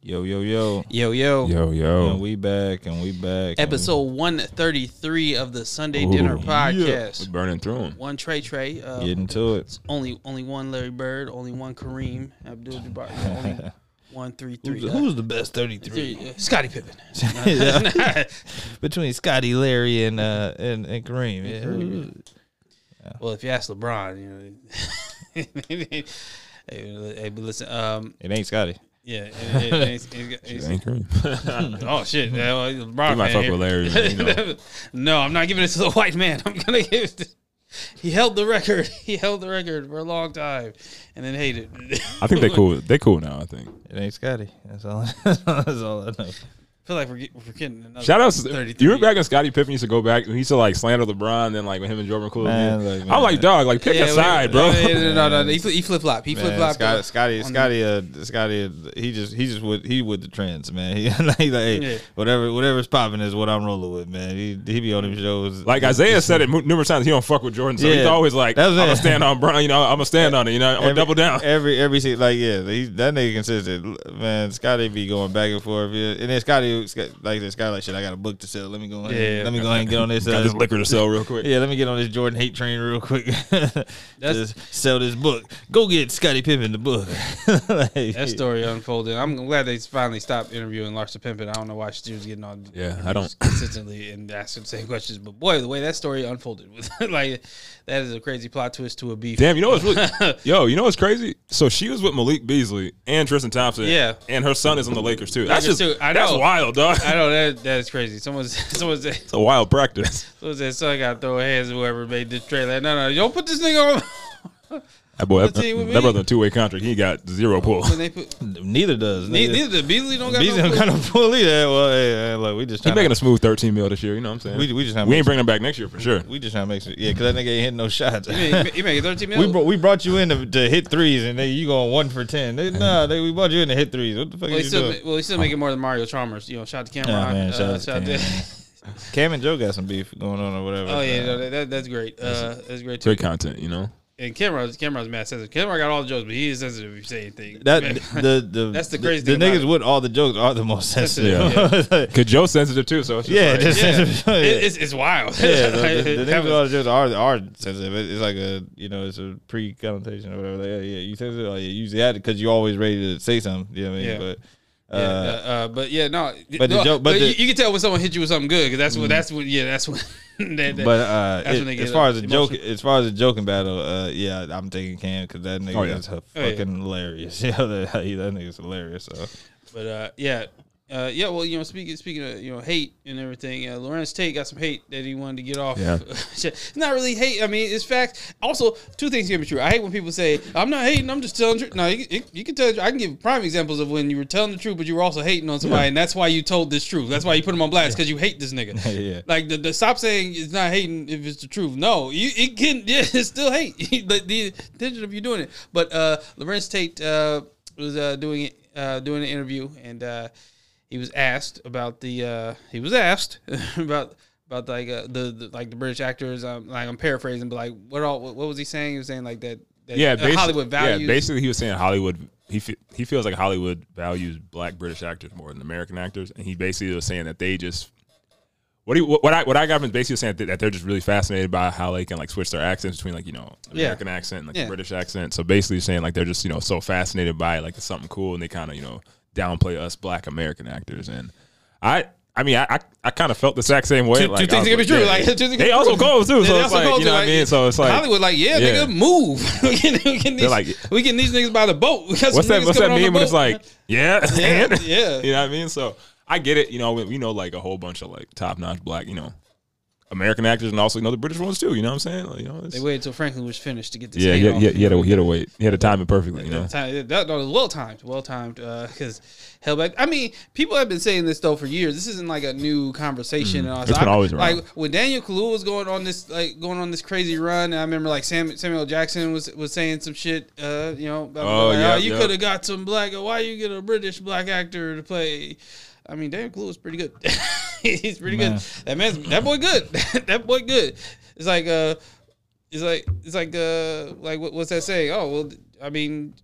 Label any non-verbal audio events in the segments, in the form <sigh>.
Yo, yo, yo. Yo, yo. Yo, yo. And we back and we back. and Episode 133 of the Sunday Dinner Ooh, Podcast. We're burning through them. One Trey Trey. Uh, Getting to it. only only one Larry Bird. Only one Kareem Abdul Jabbar. Only <laughs> one three three. Who's, uh, who's the best 33? three, uh, Scottie Pippen. <laughs> <laughs> Between Scotty, Larry, and uh and, and Kareem. Yeah. Kareem. well, if you ask LeBron, you know. hey, hey, but listen. Um, It ain't Scotty. Yeah. it- it- it's- it's- it's- Ain't Kareem. <laughs> Oh shit! Yeah, well, LeBron He might fuck with Larry, you <laughs> know. no, I'm not giving it to the white man. <laughs> I'm gonna give it. To, he held the record. He held the record for a long time, and then hated. I think they cool. They cool now. I think. It ain't Scotty. That's all. That's all I know. I feel like we're, get- we're getting another. Shout out to you were back when Scottie Pippen used to go back. He used to like slander LeBron. Then like when him and Jordan were cool. Man, again. look, man. I'm like, dog, like pick Yeah, a side, bro. <laughs> No, no, no, no, no. He, flip- he flip flop. He flip flop. Scotty, Scotty, on- Scotty, uh, Scotty, he just, he just with, he with the trends, man. <laughs> He like, like hey, Yeah. whatever, whatever's popping is what I'm rolling with, man. He, he be on them shows. Like Isaiah said it numerous times, he don't fuck with Jordan, so he's always like, That "I'm gonna stand on Brown, you know, I'm gonna stand on it, you know, I'm gonna double down." <laughs> Every every se- like yeah, he, that nigga consistent. Man, Scotty be going back and forth. Yeah. And then Scotty Scott- like this Scotty like shit. I got a book to sell. Let me go. Ahead, Yeah. let me go ahead and get on this. Got Uh, this liquor to sell real quick. yeah, let me get on this Jordan hate train real quick. <laughs> Just sell this book. Go get Scotty Pippen the book. <laughs> Like, That story unfolded. I'm glad they finally stopped interviewing Larsa Pippen. I don't know why she was getting on. Yeah, I don't- <laughs> consistently and asking the same questions. But boy, the way that story unfolded was like that is a crazy plot twist to a beef. Damn, you know what's really, yo, you know what's crazy? So she was with Malik Beasley and Tristan Thompson. Yeah. and her son is on the Lakers too. That's Lakers just too. I that's know. Wild, <laughs> dog. I know that that is crazy. Someone's <laughs> someone said It's a wild practice. someone said son got to throw hands whoever made this trailer. No, no, don't put this nigga on. <laughs> That boy, The that, that brother on two way contract. He got zero pull. put <laughs> neither does. neither, Neither, neither Beasley don't got Beasley no don't got no pull either. Well, hey, hey, look, we just He making to, a smooth thirteen mil this year. You know what I'm saying? we, we just trying to we make ain't bringing him back next year for sure. We just trying to make sure. Yeah, because that nigga ain't hitting no shots. You make, you make 13 <laughs> we brought we brought you in to, to hit threes, and they, you going one for ten. They, nah, they, we brought you in to hit threes. What the fuck well, are you still, doing? well, he's still making more than Mario Chalmers. You know, shout to Camron. Nah, man, shout uh, out to Cam. <laughs> Cam and Joe got some beef going on or whatever. Oh yeah, no, that, that, that's great. Uh, that's great too. Great content, you know. And Camron's Camron's mad sensitive. Camron got all the jokes, but he is sensitive if you say anything. that Man. the the <laughs> That's the crazy the, thing the about niggas it. with all the jokes are the most sensitive. Sensitive, <laughs> Cause Joe's sensitive too, so it's just yeah, like, just yeah, sensitive. It- <laughs> it's, it's wild. yeah, the, the, the niggas with all the jokes are are sensitive. It, it's like a you know it's a pre connotation or whatever. Like, yeah, yeah, you sensitive. Oh, yeah, you usually had it because you always ready to say something. You know what I mean? Yeah. But yeah, uh, uh, uh, but yeah, no. but the joke- but but the- you, you can tell when someone hit you with something good because that's what that's what yeah that's what. <laughs> that, that, but uh, that's it- when they as far as the joke, as far as the joking battle, uh, yeah, I'm taking Cam because that nigga Oh, yeah. is a Oh, yeah. fucking hilarious. <laughs> Yeah, that, that nigga's hilarious. So But uh, yeah, uh, yeah. Well, you know, speaking speaking of you know hate and everything, uh, Larenz Tate got some hate that he wanted to get off. Yeah. <laughs> it's not really hate. I mean, it's fact. Also, two things can be true. I hate when people say, "I'm not hating. I'm just telling the truth." No, you, you, can tell. I can give prime examples of when you were telling the truth, but you were also hating on somebody, and that's why you told this truth. That's why you put him on blast because you hate this nigga. <laughs> Yeah. Like the, the stop saying it's not hating if it's the truth. No, you it can <laughs> yeah, it's still hate. the, the intention of you doing it. But uh Larenz Tate uh was uh doing it uh doing an interview and uh he was asked about the uh he was asked <laughs> about about like uh, the, the like the British actors um like I'm paraphrasing but like what all what, what was he saying? He was saying like that, that yeah, uh, basically, Hollywood values Yeah, basically, he was saying Hollywood. He fe- he feels like Hollywood values black British actors more than American actors, and he basically was saying that they just. What he, what I what I got from basically saying that, that they're just really fascinated by how they can like switch their accents between like you know Yeah. American accent and like Yeah. British accent. So basically saying like they're just you know so fascinated by it, like it's something cool and they kind of you know downplay us black American actors and I I mean I I, I kind of felt the exact same way. Two- like, <laughs> two things can be true. Like, two they also cold too. So it's like you know what I mean. So it's like Hollywood, like, yeah, Yeah. nigga, move. <laughs> <laughs> we can, these, like- we can these niggas by the boat. We got some What's that? What's that on when it's like, yeah, Yeah, yeah. you know what I mean? So I get it. You know, we, we know like a whole bunch of like top notch black, you know, American actors, and also you know the British ones too. You know what I'm saying? Like, you know, They waited until Franklin was finished to get this. yeah, yeah, off. yeah. He had to, he had to wait. He had to time it perfectly. You know, Time- that, was well timed, well timed. Because hell back. I mean, people have been saying this though for years. This isn't like a new conversation. And all. Mm-hmm. It's been I- always around. Like when Daniel Kaluuya was going on this, like going on this crazy run. And I remember like Sam, Samuel Jackson was was saying some shit. Uh, you know, about, Oh, like, yeah, you yeah. could have got some black. Why you get a British black actor to play? I mean, Daniel Kaluuya is pretty good. <laughs> He's pretty Man. good. That man's that boy good. <laughs> that boy good. It's like uh, it's like it's like uh, like what, what's that saying? Oh well, I mean,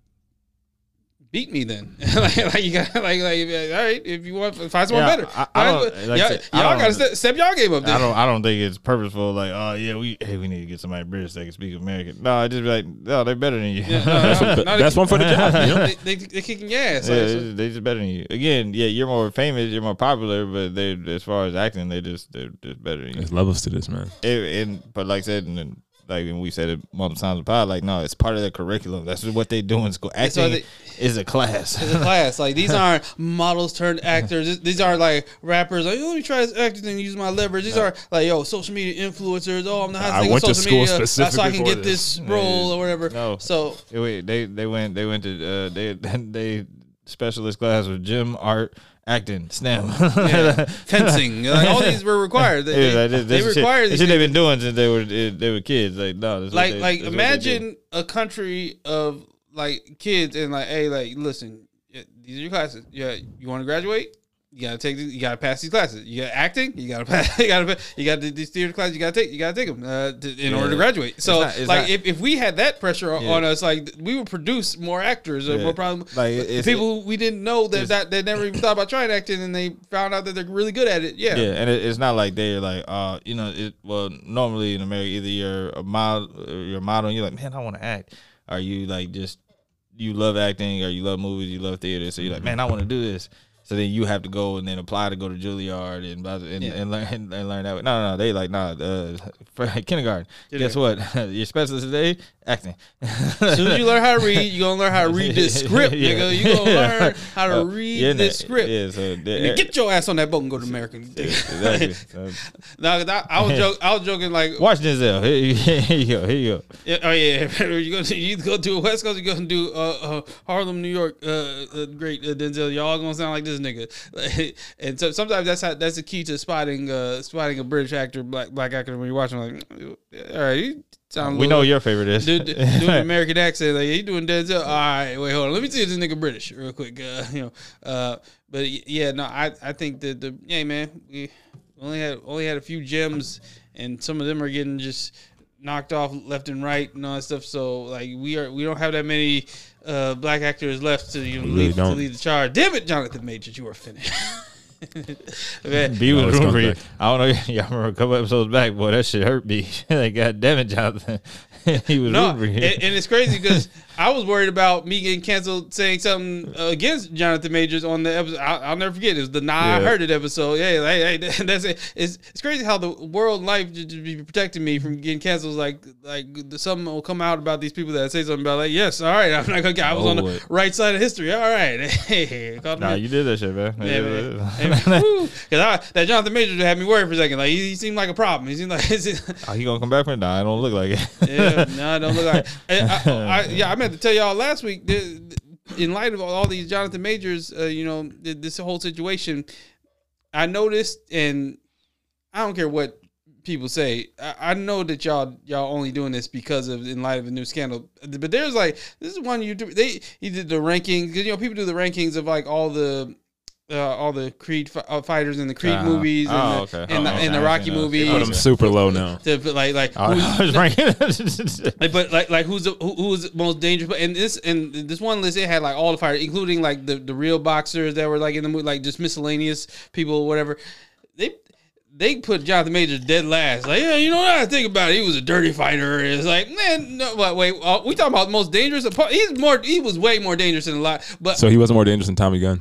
beat me then. <laughs> like, like you got like like all right if you want find someone Yeah, better. I- I Find- don't- like y'all y'all gotta step, step y'all game up. Then. I don't. I don't think it's purposeful. Like, oh yeah, we hey, we need to get somebody British that can speak American. No, I just be like, no, they're better than you. Yeah, no, no, <laughs> no, That's they- one for the job. You know? They, they, they kicking your ass. Yeah, like, so- they they just better than you. Again, yeah, you're more famous, you're more popular, but they, as far as acting, they just they're just better than you. There's levels to this, man. It- and but like I said, and then, like and we said it multiple times in the pod, like no, it's part of their curriculum. That's what they do in school. That's why Acting is a class. It's a class. Like these <laughs> aren't models turned actors. These aren't like rappers. Like, let me try this acting and use my leverage. These are like, yo, social media influencers. Oh, I'm the I hottest thing on went to social school media, uh, so I can get this. this role or whatever. No. So They went- they they went they went to uh, they <laughs> they specialist class with gym, art, acting, STEM. Oh. <laughs> yeah, fencing. <laughs> Like, all these were required. They, <laughs> Yeah, they, they this shit- these shit they've been doing since they were they were kids. Like no, this like they- like this is what they do. imagine a country of like kids and like hey like listen these are your classes yeah you want to graduate you gotta take you gotta pass these classes you got acting you gotta pass <laughs> you gotta you got these theater classes you gotta take you gotta take them uh, to, in Yeah. order to graduate so not- it's like not- if, if we had that pressure on- Yeah. on us like we would produce more actors or Yeah. more problem Like, it's- people who we didn't know that, that they never even thought about trying acting and they found out that they're really good at it yeah, Yeah, and it, it's not like they're like, uh, you know, it. Well, normally in America, either you're a model, you're a model, and you're like, man, I want to act. Are you like just you love acting, or you love movies, you love theater, so you're like, man, I want to do this. So then you have to go and then apply to go to Juilliard and and, Yeah. and learn and learn that. way. No, no, no, they like nah. Uh, <laughs> kindergarten. Guess what? <laughs> Your specialist today acting. As soon as you learn how to read, you're gonna learn how to read this <laughs> script, Yeah. nigga. You gonna learn how to Uh, read yeah, this script. Yeah, so And get your ass on that boat and go to America. exactly. No, I, I was joking. I was joking like, watch Denzel. Here, you- here you go. Here you go. yeah, oh yeah, you go to you go to West Coast, you go and do uh, uh, Harlem, New York. Uh, uh, great uh, Denzel, y'all gonna sound like this nigga. <laughs> and so sometimes that's how that's the key to spotting uh, spotting a British actor, black black actor when you're watching. Like, all right, you sound. We know your favorite is. do, do, doing American accent. Like he doing Denzel. All right, wait, hold on. Let me see if this nigga British real quick. Uh, <laughs> you know, uh, but yeah, no, I I think that the yeah man, we only had only had a few gems, and some of them are getting just knocked off left and right and all that stuff. So like we are we don't have that many uh, black actors left to you know, really lead, to don't. lead the charge. Damn it, Jonathan Majors, you are finished. <laughs> Man, B No, was it's rooting for you. I don't know. <laughs> Y'all remember a couple episodes back, boy, that shit hurt me. <laughs> like, God damn it, Jonathan. he was No, rooting and, for you. and it's crazy because I was worried about me getting canceled saying something against Jonathan Majors on the episode. I'll, I'll never forget. It was the Nah I Heard It episode. Yeah, like, hey, <laughs> that's it. It's, it's crazy how the world life just be protecting me from getting canceled. Like, like something will come out about these people that say something about, like, yes, all right, I'm not going to I was oh, on the Oh, right side of history. All right. <laughs> Hey, Nah, you did that shit, man. yeah, man. Because <laughs> that Jonathan Majors had me worried for a second. Like, he, he seemed like a problem. He seemed like. oh, he gonna come back from it? Nah, I don't look like it. yeah, no, it don't look like. I, I, I, yeah, I meant to tell y'all last week. In light of all these Jonathan Majors, uh, you know, this whole situation, I noticed, and I don't care what people say. I, I know that y'all y'all only doing this because of in light of a new scandal. But there's like this is one YouTuber. They he did the rankings because you know people do the rankings of like all the. Uh, all the Creed fi- uh, fighters in the Creed Uh, movies and, oh, the, okay. and, the, Oh, and the okay. Rocky I see movies. that. Put them super low now. To put, like like <laughs> I who's- was ranking. <laughs> like, but like, like who's the who, who's the most dangerous? And this and this one list, it had like all the fighters, including like the, the real boxers that were like in the movie, like just miscellaneous people, whatever. They they put Jonathan Majors dead last. Like, yeah, you know what I think about it? He was a dirty fighter. It's like, man, no, wait, wait uh, we talking about the most dangerous. oppo- He's more, he was way more dangerous than a lot. But So he wasn't more dangerous than Tommy Gunn.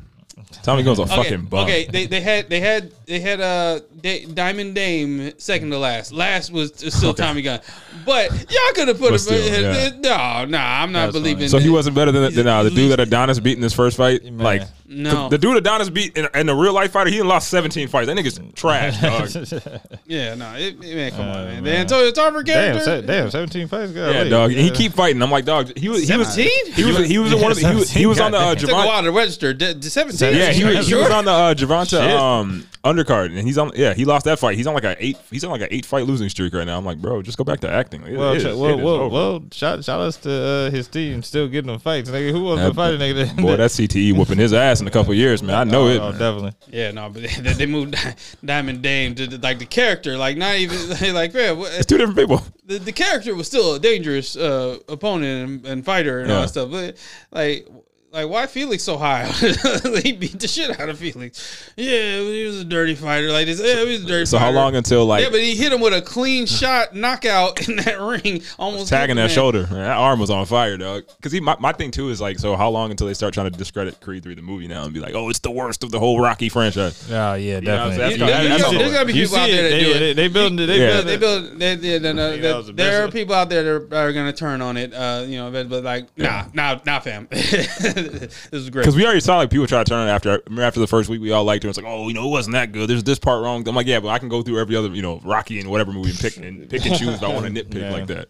Tommy Gunn's a okay, fucking bum. okay, they, they had they had they had uh Da- Diamond Dame second to last. Last was still Tommy Gunn, but y'all could have put But him. still, yeah. No, no, I'm not That's believing. So he wasn't better than, than uh, the dude that Adonis beat in his first fight. Man. Like No. the, the dude Adonis beat in, in the real life fighter, he done lost 17 fights. That nigga's trash, <laughs> dog. Yeah, no, it, it- man, come on, Uh, man. man. The Antonio Tarver damn, se- damn, seventeen fights. God, yeah, wait. dog. And he keep fighting. I'm like, dog. He was he was 17? he was he was one of the, he was, he was on the uh, It took a Gervonta. while to register. D- d- 17. Yeah, he, was- he was on the uh, Gervonta um, undercard, and he's on. Yeah, he lost that fight. He's on like a eight. He's on like an eight fight losing streak right now. I'm like, bro, just go back to acting. It- Well, it sh- is- well, well, well, shout, shout outs to uh, his team still getting them fights. Nigga, who wants That- to fight a nigga? Boy, that CTE whooping his ass in a couple years, man. I know oh, it. oh, man. definitely. Yeah, no, but <laughs> they, they moved <laughs> Diamond Dame to the, like the character, like not even <laughs> like man, what- It's two different people. the, the character was still a dangerous uh, opponent and, and fighter and all that stuff. But like, like why Felix so high? <laughs> he beat the shit out of Felix. Yeah, he was a dirty fighter. Like this, yeah, he was a dirty. So how long until like Yeah, but he hit him with a clean shot knockout in that ring, <laughs> almost tagging that man. shoulder? Man, that arm was on fire, dog. Because he, my, my thing too is like, so how long until they start trying to discredit Creed three the movie now and be like, oh, it's the worst of the whole Rocky franchise? Oh yeah, know what I'm definitely. saying? You- That's- you- that's you- all There's over. gotta be people out there it, that they, do it. they, they building it. They Yeah. building They it. build, they, they, no, no, Yeah, that that- was the there are people out there that are going to turn on it, uh, you know, but, but like, nah, nah, nah, fam. <laughs> <laughs> this is great. Because we already saw like people try to turn it after after the first week we all liked it. It's like, oh, you know, it wasn't that good. There's this part wrong. I'm like, yeah, but I can go through every other, you know, Rocky and whatever movie and pick and pick and choose if I want to <laughs> nitpick Yeah. like that.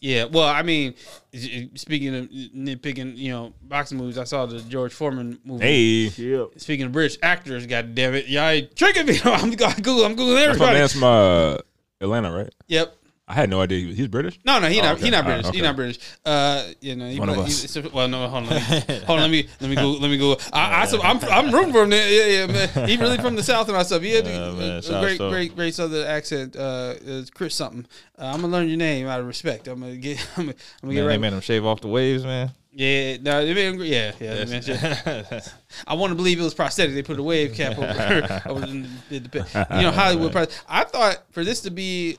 Yeah, well, I mean, speaking of nitpicking, you know, boxing movies, I saw the George Foreman movie. Hey, Speaking of British actors, God damn it, y'all ain't tricking me. <laughs> I'm Google, I'm googling that's my everybody. from uh, Atlanta, right? Yep. I had no idea he was, he's British. No, no, he Oh, not. okay. He not British. He okay. not British. Uh, you know, he, One of us. it's- well, no, hold on, let me, <laughs> hold on. Let me let me go. Let me go. I, I, so I'm I'm rooting for him. Yeah, yeah, man. He really from the south and all stuff. He Yeah, a, man, a great, great, great southern accent. Uh, it's Chris something. Uh, I'm gonna learn your name out of respect. I'm gonna get. <laughs> I'm gonna, I'm gonna get Man, right. they made him shave off the waves, man. Yeah, no, they made him, yeah, yeah. they made him- <laughs> I want to believe it was prosthetic. They put a wave cap over. over and did the, pi- you know, Hollywood. pros- I thought for this to be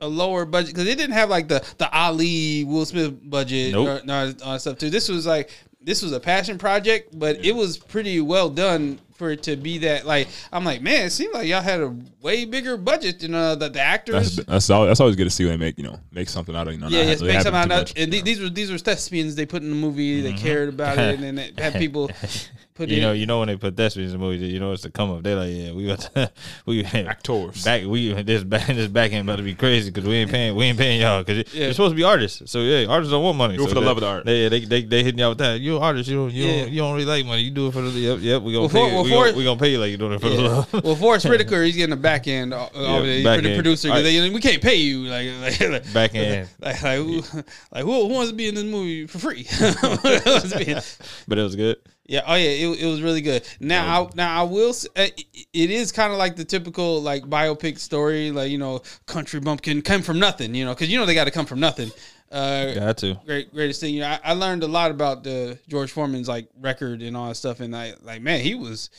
a lower budget because it didn't have like the the Ali Will Smith budget Nope. or, no, all that stuff too. This was like this was a passion project, but it was pretty well done for it to be that. Like I'm like, man, it seemed like y'all had a way bigger budget than uh, the, the actors. That's that's, al- that's always good to see when they make you know make something out of you know. Yeah, yes, make something out. much. And th- these were these were thespians they put in the movie. They cared about it, and then <laughs> they had people <laughs> put You in. know, you know when they put thespians in the movies, you know it's to come up. They're like, yeah, we got to, <laughs> we <laughs> Actors. back. We this back <laughs> this back end about to be crazy because we ain't paying we ain't paying y'all because Yeah. you're supposed to be artists. So yeah, artists don't want money. Do it so for the they- love of the art. They they they, they hitting y'all with that. You're an artist. You don't you, Yeah. don't, you don't really like money. You do it for the yep yep. We gonna Well, pay. for- you- well, we for- gonna, we gonna pay you like you're doing it for the love. well, Forest Whitaker, he's getting the back end. Uh, yeah, the back produ- end. producer, 'cause All right. they, we can't pay you. Like, like, like Back end. like, like, who, like who, who wants to be in this movie for free? Who wants to be in- But it was good. Yeah, oh yeah, it, it was really good. Now, I, now I will. uh, it- It is kind of like the typical like biopic story, like you know, country bumpkin come from nothing, you know, because you know they got to come from nothing. Uh, Got to. great greatest thing. You know, I, I learned a lot about the George Foreman's like record and all that stuff, and I like man, he was.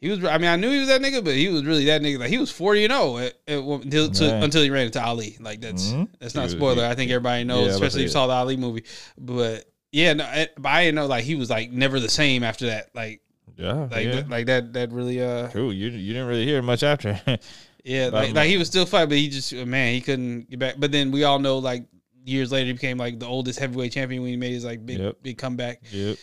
He was. I mean, I knew he was that nigga, but he was really that nigga. Like he was forty and zero at, at, until to, until he ran into Ali. Like that's Mhm. that's not a spoiler. I think everybody knows, Yeah, especially if you saw the Ali movie. But yeah, no, I- but I didn't know like he was like never the same after that. Like Yeah. like yeah. that, like that that really uh True. You you didn't really hear much after. <laughs> yeah like, like he was still fighting, but he just man he couldn't get back. But then we all know like years later he became like the oldest heavyweight champion when he made his like big Yep. big comeback. yep.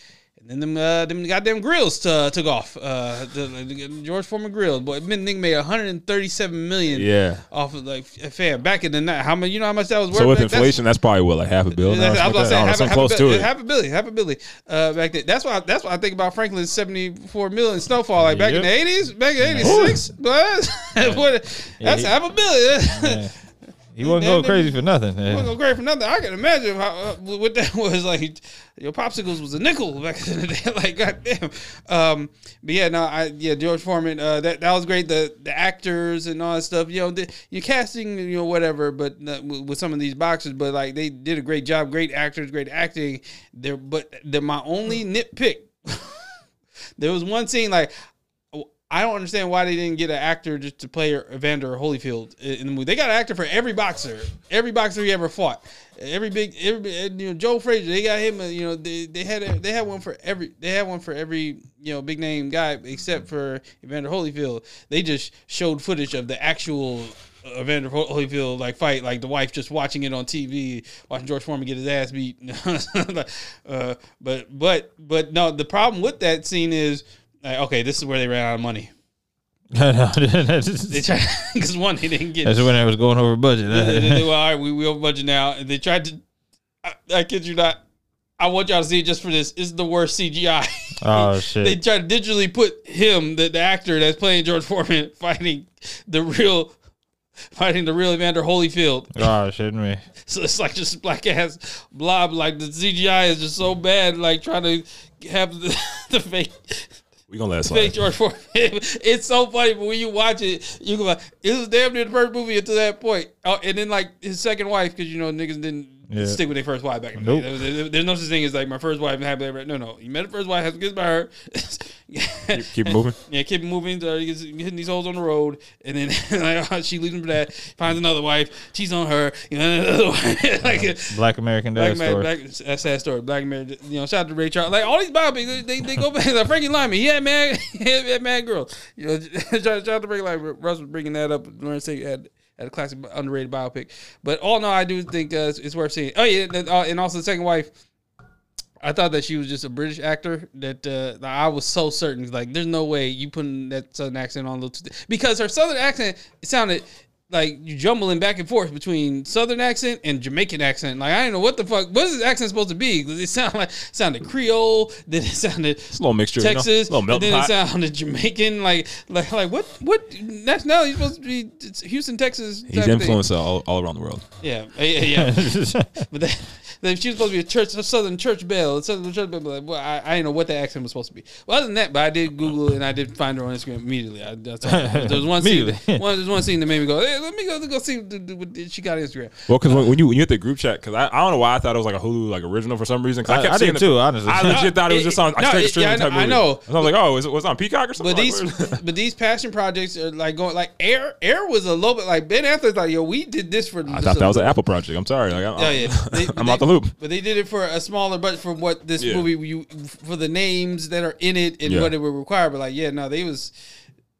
And then them uh, them goddamn grills uh, took off. Uh, the, the George Foreman grill, boy, nigga made 137 million Yeah. off of like fam back in the night. How much you know how much that was worth? So with back- inflation, that's probably what like half a billion. That's- I was about to say half, something half close a to billion, it. half a billion, half a billion. Uh, back then, that's why that's why I think about Franklin's seventy four million snowfall. Like back in the eighties, back in eighty six, but what- that's he- half a billion. <laughs> He wasn't going crazy for nothing. He wasn't go great for nothing. I can imagine how, uh, what that <laughs> was like. Your popsicles was a nickel back in the <laughs> day. Like goddamn. Um, but yeah, no, I yeah George Foreman. Uh, that that was great. The the actors and all that stuff. You know, the, you're casting. You know, whatever. But uh, with some of these boxers, but like they did a great job. Great actors, great acting. There, but the, my only nitpick. <laughs> there was one scene like. I don't understand why they didn't get an actor just to play Evander Holyfield in the movie. They got an actor for every boxer, every boxer he ever fought, every big, every you know Joe Frazier. They got him. uh, You know they, they had a, they had one for every they had one for every you know big name guy except for Evander Holyfield. They just showed footage of the actual Evander Holyfield like fight, like the wife just watching it on TV, watching George Foreman get his ass beat. <laughs> Uh, but but but no, the problem with that scene is. Like, okay, this is where they ran out of money. <laughs> <laughs> They tried because <laughs> one they didn't get. That's when I was going over budget. they, they, they, well, all right, we we over budget now. And they tried to. I, I kid you not. I want y'all to see it just for this. It's the worst CGI. oh shit. they tried to digitally put him, the, the actor that's playing George Foreman, fighting the real, fighting the real Evander Holyfield. oh shit me. So it's like just black ass blob. Like the CGI is just so bad. Like trying to have the, the fake We gonna last slide. George Foreman. <laughs> It's so funny, but when you watch it, you go like, it was damn near the first movie until that point. Oh, and then like his second wife, because you know niggas didn't Yeah. stick with their first wife back in the Nope. day. There- there- There's no such thing as like my first wife and happily ever. No, no. You met a first wife, have kids by her. Keep, keep moving. <laughs> Yeah, keep moving. Uh, he hitting these holes on the road, and then <laughs> like, oh, she leaves him for that. Finds another wife, cheats on her. You know, another <laughs> wife. like uh-huh. Black American Black Dad man, story. black, that's sad story. Black man, you know, shout out to Ray Charles. Like all these biopics, they, they, they go back. Like Frankie Lymon, he had mad, he had mad girls. You know, shout, shout out to Frankie Lymon. Russ was bringing that up. Learn say a classic underrated biopic. But all in all, I do think uh, it's, worth seeing. Oh yeah, uh, and also the second wife. I thought that she was just a British actor. That uh, I was so certain, like, there's no way you putting that southern accent on little because her southern accent sounded like you jumbling back and forth between southern accent and Jamaican accent. Like I don't know what the fuck what is this accent supposed to be? 'Cause it sounded like sounded Creole, then it sounded It's a little mixture. you know? Texas, a little then pot. it sounded Jamaican. Like like like what what nationality is supposed to be? It's Houston, Texas. He's influenced all, all around the world. Yeah, yeah, yeah. <laughs> but that, that she was supposed to be a church, a Southern church bell, a Southern church bell. Like, well, I, I didn't know what the accent was supposed to be. Well, other than that, but I did Google it and I did find her on Instagram immediately. I, that's all. There was one <laughs> scene. Immediately. One, there's one scene that made me go, hey, let me go, go see what, what she got on Instagram. Well, because when, uh, when you when you hit the group chat, because I, I don't know why I thought it was like a Hulu like original for some reason. 'cause I, I, kept I seeing did the- too, honestly. I legit thought it was just on No, straight it- streaming yeah, I know- I movie. know. I was like, oh, is it was on Peacock or something? But these, where- <laughs> but these passion projects are like going like Air. Air was a little bit like Ben Affleck's like, yo, we did this for. I thought that was an Apple project. I'm sorry. Like, I, Oh yeah, They- <laughs> I'm they- out the loop. But they did it for a smaller budget for what this Yeah. movie you for the names that are in it and Yeah. what it would require. But like, yeah, no, they was.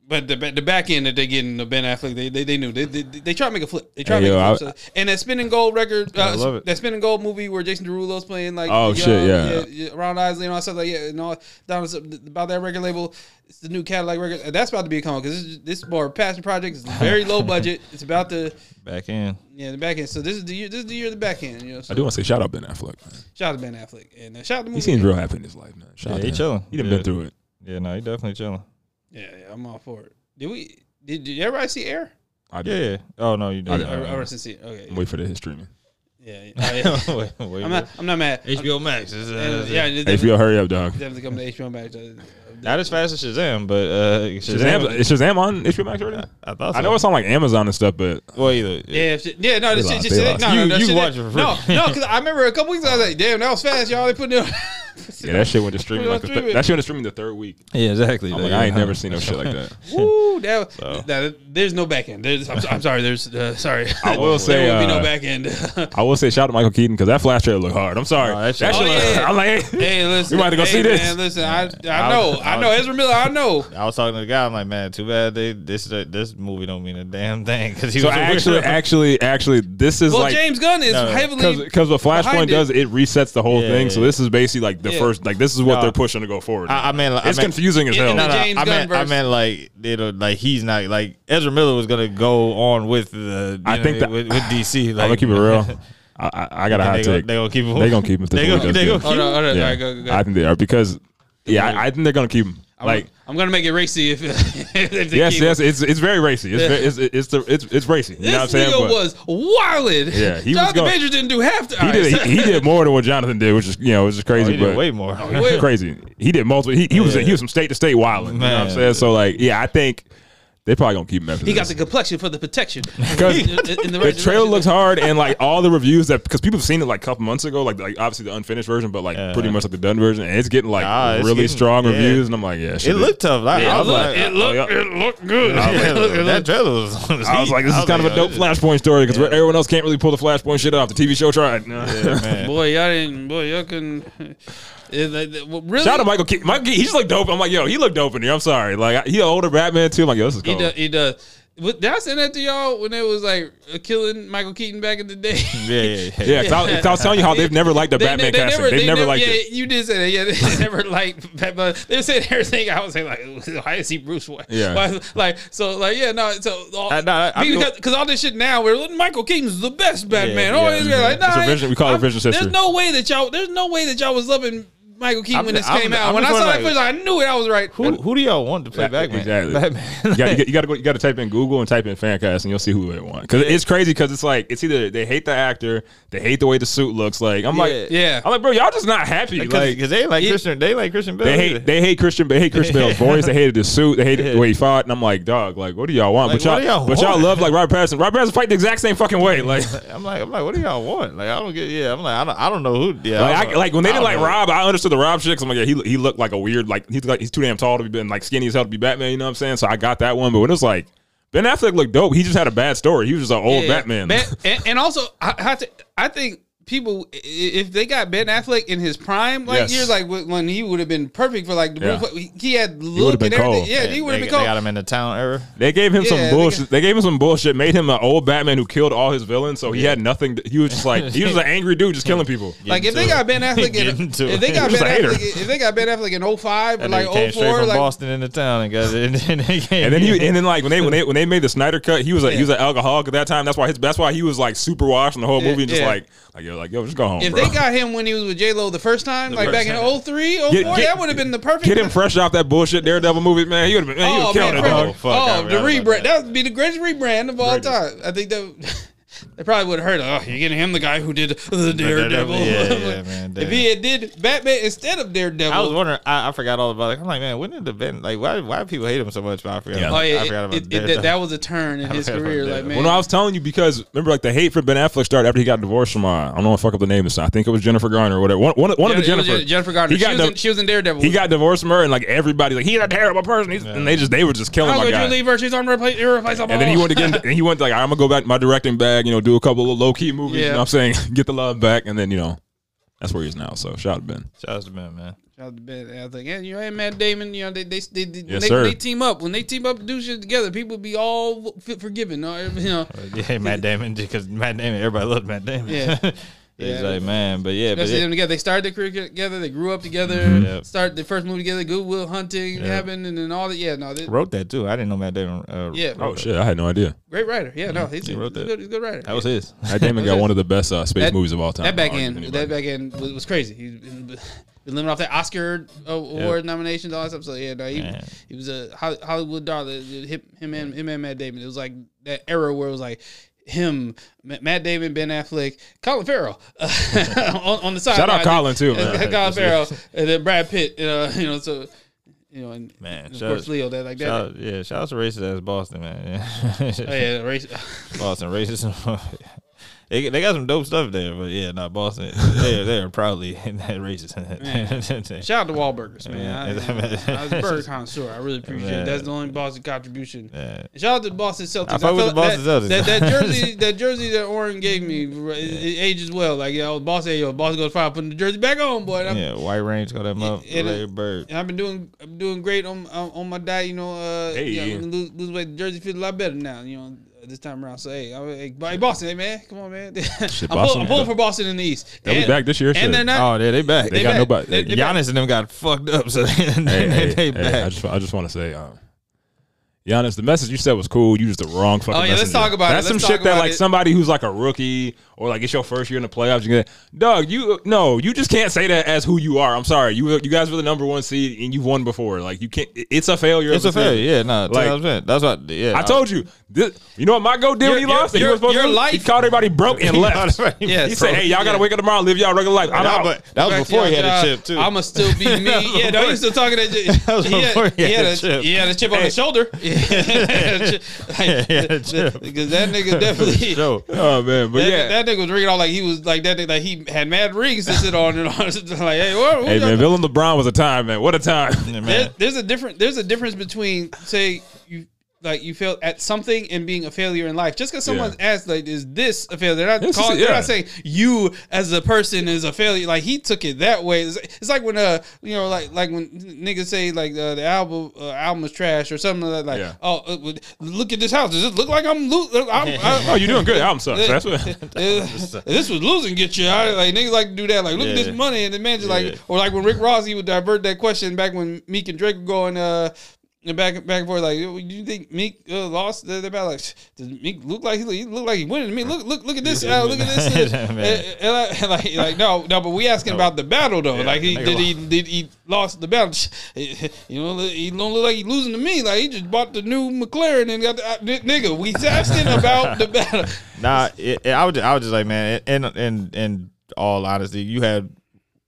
But the the back end that they getting the Ben Affleck, they they, they knew they, they they try to make a flip. They try Hey, to make yo, a flip. So- and that spinning gold record, uh, I love it. that spinning gold movie where Jason Derulo's playing like Oh, young, shit, yeah. yeah, Ron Isley and all that stuff like yeah, and all down about that record label. It's the new Cadillac record. That's about to be a come because this, is- this more passion project. It's <laughs> very low budget. It's about the Back end. yeah the back end. So this is the year. This is the year of the back end. You know, so I do want to say shout out Ben Affleck. Man. Shout out to Ben Affleck and uh, shout out to the He seems real happy in his life, man. Shout Yeah, out he him. chilling. He done Yeah. been through it. Yeah, no, he definitely chilling. Yeah, yeah, I'm all for it. Did we? Did, did everybody see Air? I did. yeah. Oh no, you I, did. I, I didn't see it. Okay. Wait for the history, streaming. Yeah. yeah. Oh, yeah. <laughs> wait, wait, I'm not. I'm not mad. HBO Max is I'm- uh, yeah, it's HBO, hurry up, dog. definitely come to HBO Max. Uh, not as fast as Shazam, but uh, Shazam, Shazam. is Shazam on HBO Max already? I thought so. I know it's on like Amazon and stuff, but well either. Yeah, if yeah, no, this They shit, lost, shit, they shit, no, lost. no, You- no, you watch it for no, free. no, because I remember a couple weeks ago, I was like, <laughs> damn, that was fast, y'all. They put it. <laughs> yeah, that shit went to streaming like on th- that shit went to streaming the third week. Yeah, exactly. I'm like, I ain't never seen no <laughs> shit like that. <laughs> Woo, that, So. that- there's no back end. There's, I'm, I'm sorry. There's uh, sorry. I will say, there will be no uh, back end. I will say shout out to Michael Keaton because that flash trailer looked hard. I'm sorry. Oh, that that shit- shit Oh, look- yeah. I'm like, hey, hey, listen, We might have to go hey, see this. Man, listen, I, I I know, was- I know, Ezra Miller, I know. I was talking to the guy. I'm like, man, too bad they this this movie don't mean a damn thing because he so was actually, actually, actually, this is Well, like James Gunn is heavily because what Flashpoint does, it resets the whole thing. So this is basically like the Yeah. first, like this is what No. they're pushing to go forward. I, I mean, I it's mean, confusing as hell. No, no, I Gunn meant, I verse. meant like it'll like he's not like Ezra Miller was gonna go on with the. I you think know, that- with, with DC. Like, I'm gonna keep it real. <laughs> I, I, I got a hot they gonna, take. they gonna keep him. They gonna keep him They movie gonna, they good. gonna Hold keep on, him. hold on, Yeah, all right, go, go, go. I think they are because yeah, I, I think they're gonna keep him. I'm, Like I'm gonna make it racy if, <laughs> if they yes, keep yes, it. it's it's very racy. It's very, it's, it's the it's it's racy. You This know what I'm saying? nigga But was wilded. Yeah, he was Jonathan going- Majors didn't do half the. he did he, he did more than what Jonathan did, which is you know which is crazy. Oh, he did but way more. Oh, Wait. <laughs> crazy. He did multiple. He, he was he was from state to state wilding. You know what I'm saying? So like yeah, I think they probably gonna keep him after He got the complexion for the protection. Because <laughs> In- <laughs> in the <laughs> the trailer looks hard and like all the reviews that because people have seen it like a couple months ago, like like obviously the unfinished version, but like Yeah. pretty much like the done version, and it's getting like Ah, it's really getting- strong yeah. reviews, and I'm like, yeah, shit, It looked tough. Like, Yeah, I it was looked, like, it looked, oh, yeah. it looked good. yeah, It looked- that looked- trailer was. I was like, this is kind of a dope Flashpoint story because everyone else can't really pull the Flashpoint shit off. The TV show tried. Yeah, man. Boy, y'all didn't. Boy, y'all can. Really? Shout out to Michael Keaton. Michael Keaton, he just looked dope. I'm like, yo, he looked dope in here. I'm sorry. Like, he an older Batman too. I'm like, yo, this is He cool. does. He does. But Did I send that to y'all when it was like killing Michael Keaton back in the day? <laughs> Yeah, yeah, yeah. Yeah, 'cause I, 'cause I was telling you how they've never liked the They- Batman they casting. they've never, liked yeah, it. You did say that. Yeah, they <laughs> never liked Batman. They said everything. I was saying like, <laughs> why is he Bruce Wayne? Yeah. Why, like so, like yeah, no. So all, I- no, I- I feel- because, because all this shit now, we're Michael Keaton's the best Batman. Yeah, oh, yeah. he's like, nah, It's a vision- we call it I'm- vision There's no way that y'all. There's no way that y'all was loving Michael Keaton when I'm- this I'm- came out. I'm when I just saw that wondering, first, I knew it. I was right. Who who do y'all want to play Batman? Exactly. <laughs> Batman. you got you got to go. You got to type in Google and type in fancast, and you'll see who they want. Because it's crazy. Because it's like it's either they hate the actor, they hate the way the suit looks. Like I'm like, Yeah. I'm like, bro, y'all just not happy. Because Like they like it- Christian, they like Christian Bale. they hate they hate Christian they hate Christian <laughs> Bale's voice. They hated his suit. They hated the way he fought. And I'm like, dog, like, what do y'all want? Like, but y'all, what y'all but y'all love like <laughs> Robert Pattinson. Robert Pattinson fight the exact same fucking way. Like. I'm like, I'm like, what do y'all want? Like, I don't get. Yeah, I'm like, I don't, I don't know who. Yeah, Like, I I, don't know. like when they did don't like. Rob, I understood the Rob shit. Cause I'm like, yeah, he he looked like a weird, like he's like he's too damn tall to be been like skinny as hell to be Batman. You know what I'm saying? So I got that one. But when it was like Ben Affleck looked dope, he just had a bad story. He was just an old Yeah. Batman. Ben- and, and also, I, I to, I think people, if they got Ben Affleck in his prime, like Yes. years, like when when he would have been perfect for like the Yeah. he- he had look would've and everything. cold. Yeah, They, he would have been been they cold. got him in the town era. They gave him Yeah, some they bullshit. got- They gave him some bullshit. Made him an old Batman who killed all his villains. So he had nothing. To, he was just like he was an angry dude just killing people. <laughs> Like <laughs> if they got. Ben Affleck in, if they got Ben. Affleck, if they got Ben Affleck in 05 or And like they came straight 04, from like Boston in the town and got it. <laughs> And, then they came And then he and then like when they when they when they made the Snyder cut, he was a he was an alcoholic at that time. That's why his that's why he was like super washed in the whole movie and just like like yo like yo just go home. if bro. they got him when he was with J Lo the first time, like first back in 03, 04, Get- get- that would have been the perfect. get him <laughs> fresh off that bullshit Daredevil movie, man. He would have been oh, man, he would Oh have killed man, it, Fred- dog. Oh, fuck, I oh, the forgot about rebrand. that. That would be the greatest rebrand of all Greatest. time. I think that they probably would have heard. Oh, you're getting him, the guy who did the Daredevil. Yeah, yeah, <laughs> man, if he had did Batman instead of Daredevil, I was wondering. I, I forgot all about it. I'm like, man, when did the Ben? Like, why? Why do people hate him so much? But I forgot. Yeah. About, oh yeah, I forgot about it, it, Daredevil. that, that was a turn in <laughs> I his career. Like man, Well, no, I was telling you because remember, like the hate for Ben Affleck started after he got divorced from uh, I don't know if I fuck up the name. Is. I think it was Jennifer Garner or whatever. One, one, one of the Jennifer. Jennifer Garner. He She got was, the- in, she was in Daredevil. He got divorced from her, and like everybody, like, he's a terrible person. He's, And they just they were just killing How my could you leave her? She's unrepla- irreplaceable. And then he went again. and he went like, I'm gonna go back to my directing bag. You know, do a couple of low key movies. You know what I'm saying? <laughs> Get the love back, and then you know, that's where he is now. So shout out to Ben. Shout out to Ben, man. Shout out to Ben. I was like, yeah, you know, and Matt Damon, you know, they they they, they, Yes, they, sir. they team up. When they team up to do shit together, people be all f- forgiving. No, <laughs> you know, Yeah, Matt Damon, because Matt Damon, everybody loved Matt Damon. Yeah. <laughs> He's Yeah. like, man, but yeah, but especially yeah, them together. They started their career together. They grew up together. Yep. Started their first movie together. Goodwill Hunting Yeah. happened, and then all that. Yeah, no, they, wrote that too. I didn't know Matt Damon. Uh, Yeah. wrote Oh that. shit, I had no idea. great writer. Yeah, no, he's, he wrote he's, a that. good, he's a good writer. That was his. <laughs> Matt Damon got one of the best uh, space That- movies of all time. That back I'll end, with that back end was, was crazy. He's been, been living off that Oscar uh, award nominations, all that stuff. So yeah, no, he, Man. he was a Hollywood darling. Him, him and him and Matt Damon. It was like that era where it was like him, Matt Damon, Ben Affleck, Colin Farrell <laughs> on, on the side. Shout out Colin, too, man. <laughs> Colin Farrell, and then Brad Pitt. Uh, <laughs> you know, so you know, and, Man, and of shout- course Leo. That like that. Shout out, yeah, shout out to racist ass Boston, man. Yeah. Oh yeah, race. Boston racism. They, they got some dope stuff there, but yeah, not Boston. <laughs> They're they're proudly <laughs> racist. <laughs> Shout out to Wahlburgers, man. Yeah. I, I was a burger connoisseur. I really appreciate it. That's the only Boston contribution. Shout out to the Boston Celtics. I fuck with the Boston that, Celtics. That, that jersey, that jersey that Oren gave me, it, it ages well. Like yo, Boston, yo, Boston goes fine putting the jersey back on, boy. Yeah, White Range got that up. Larry Bird. And I've been doing, I'm doing great on on, on my diet. You know, uh, Hey. you know, lose, lose weight. The jersey feels a lot better now. You know, this time around. So hey, I, hey, hey, Boston, hey man, come on, man. <laughs> I'm, pull, I'm pulling for Boston in the East. They'll be back this year, shit. And they're not. Oh, yeah, they back. They They got back. nobody. They- Hey, they back. Giannis and them got fucked up, so <laughs> they, hey, they hey, back. I just I just want to say, uh, Giannis, the message you said was cool. You just the wrong fucking. Oh, yeah, let's talk about it. That's some talk shit that like it. somebody who's like a rookie or like it's your first year in the playoffs. You get, Doug, you no, you just can't say that as who you are. I'm sorry, you you guys were the number one seed and you've won before. Like you can't. It's a failure. It's a failure. season. Yeah, no, Like- like, that's what. Yeah, I told you. This, you know what my goat did when he Your- your- lost? And he your- was supposed your to. life- He called everybody broke and <laughs> left. Yes, he said, "Hey, y'all gotta wake up tomorrow, live y'all regular life." I'm That out. was, that was before he had a chip too. I'ma still be <laughs> me. yeah, no, he's still talking that. <laughs> That was had, before he he, had had a a, chip. he had a chip on his shoulder. Yeah, he had a chip. Because that nigga <laughs> definitely. Oh man, but That, yeah. that nigga was ringing all like he was like that. Nigga, like he had mad rings to sit on and on. like, hey, what, what Hey man, Villain LeBron was a time, man. What a time. Yeah, there, man. there's a different there's a difference between say you like you failed at something and being a failure in life. Just because someone Yeah. asks like, "Is this a failure?" They're not calling. They're not saying you as a person is a failure. Like he took it that way. It's, it's like when uh you know like like when niggas say like uh, the album uh, album is trash or something like that. Like Yeah. oh uh, look at this house. Does it look like I'm lo- I'm, I, <laughs> Oh, you're doing good. The Album sucks. That's what. <laughs> uh, this was losing get you out. Like niggas like to do that. Like look at this money, and the man just Yeah. like or like when Rick Ross he would divert that question back when Meek and Drake were going. Uh, and back back and forth. Like, you think Meek uh, lost the, battle? Like, does Meek look like he, he look like he winning? Me, look look look at this. Uh, look at this. Uh, <laughs> Man. and- and like, like no no, but we asking about the battle though. like he did he did he lost the battle? <laughs> You know, he don't look like he losing to me. Like he just bought the new McLaren and got the uh, nigga. We <laughs> asking about the battle. Nah, it, it- I was I was just like, man, in in in all honesty, you had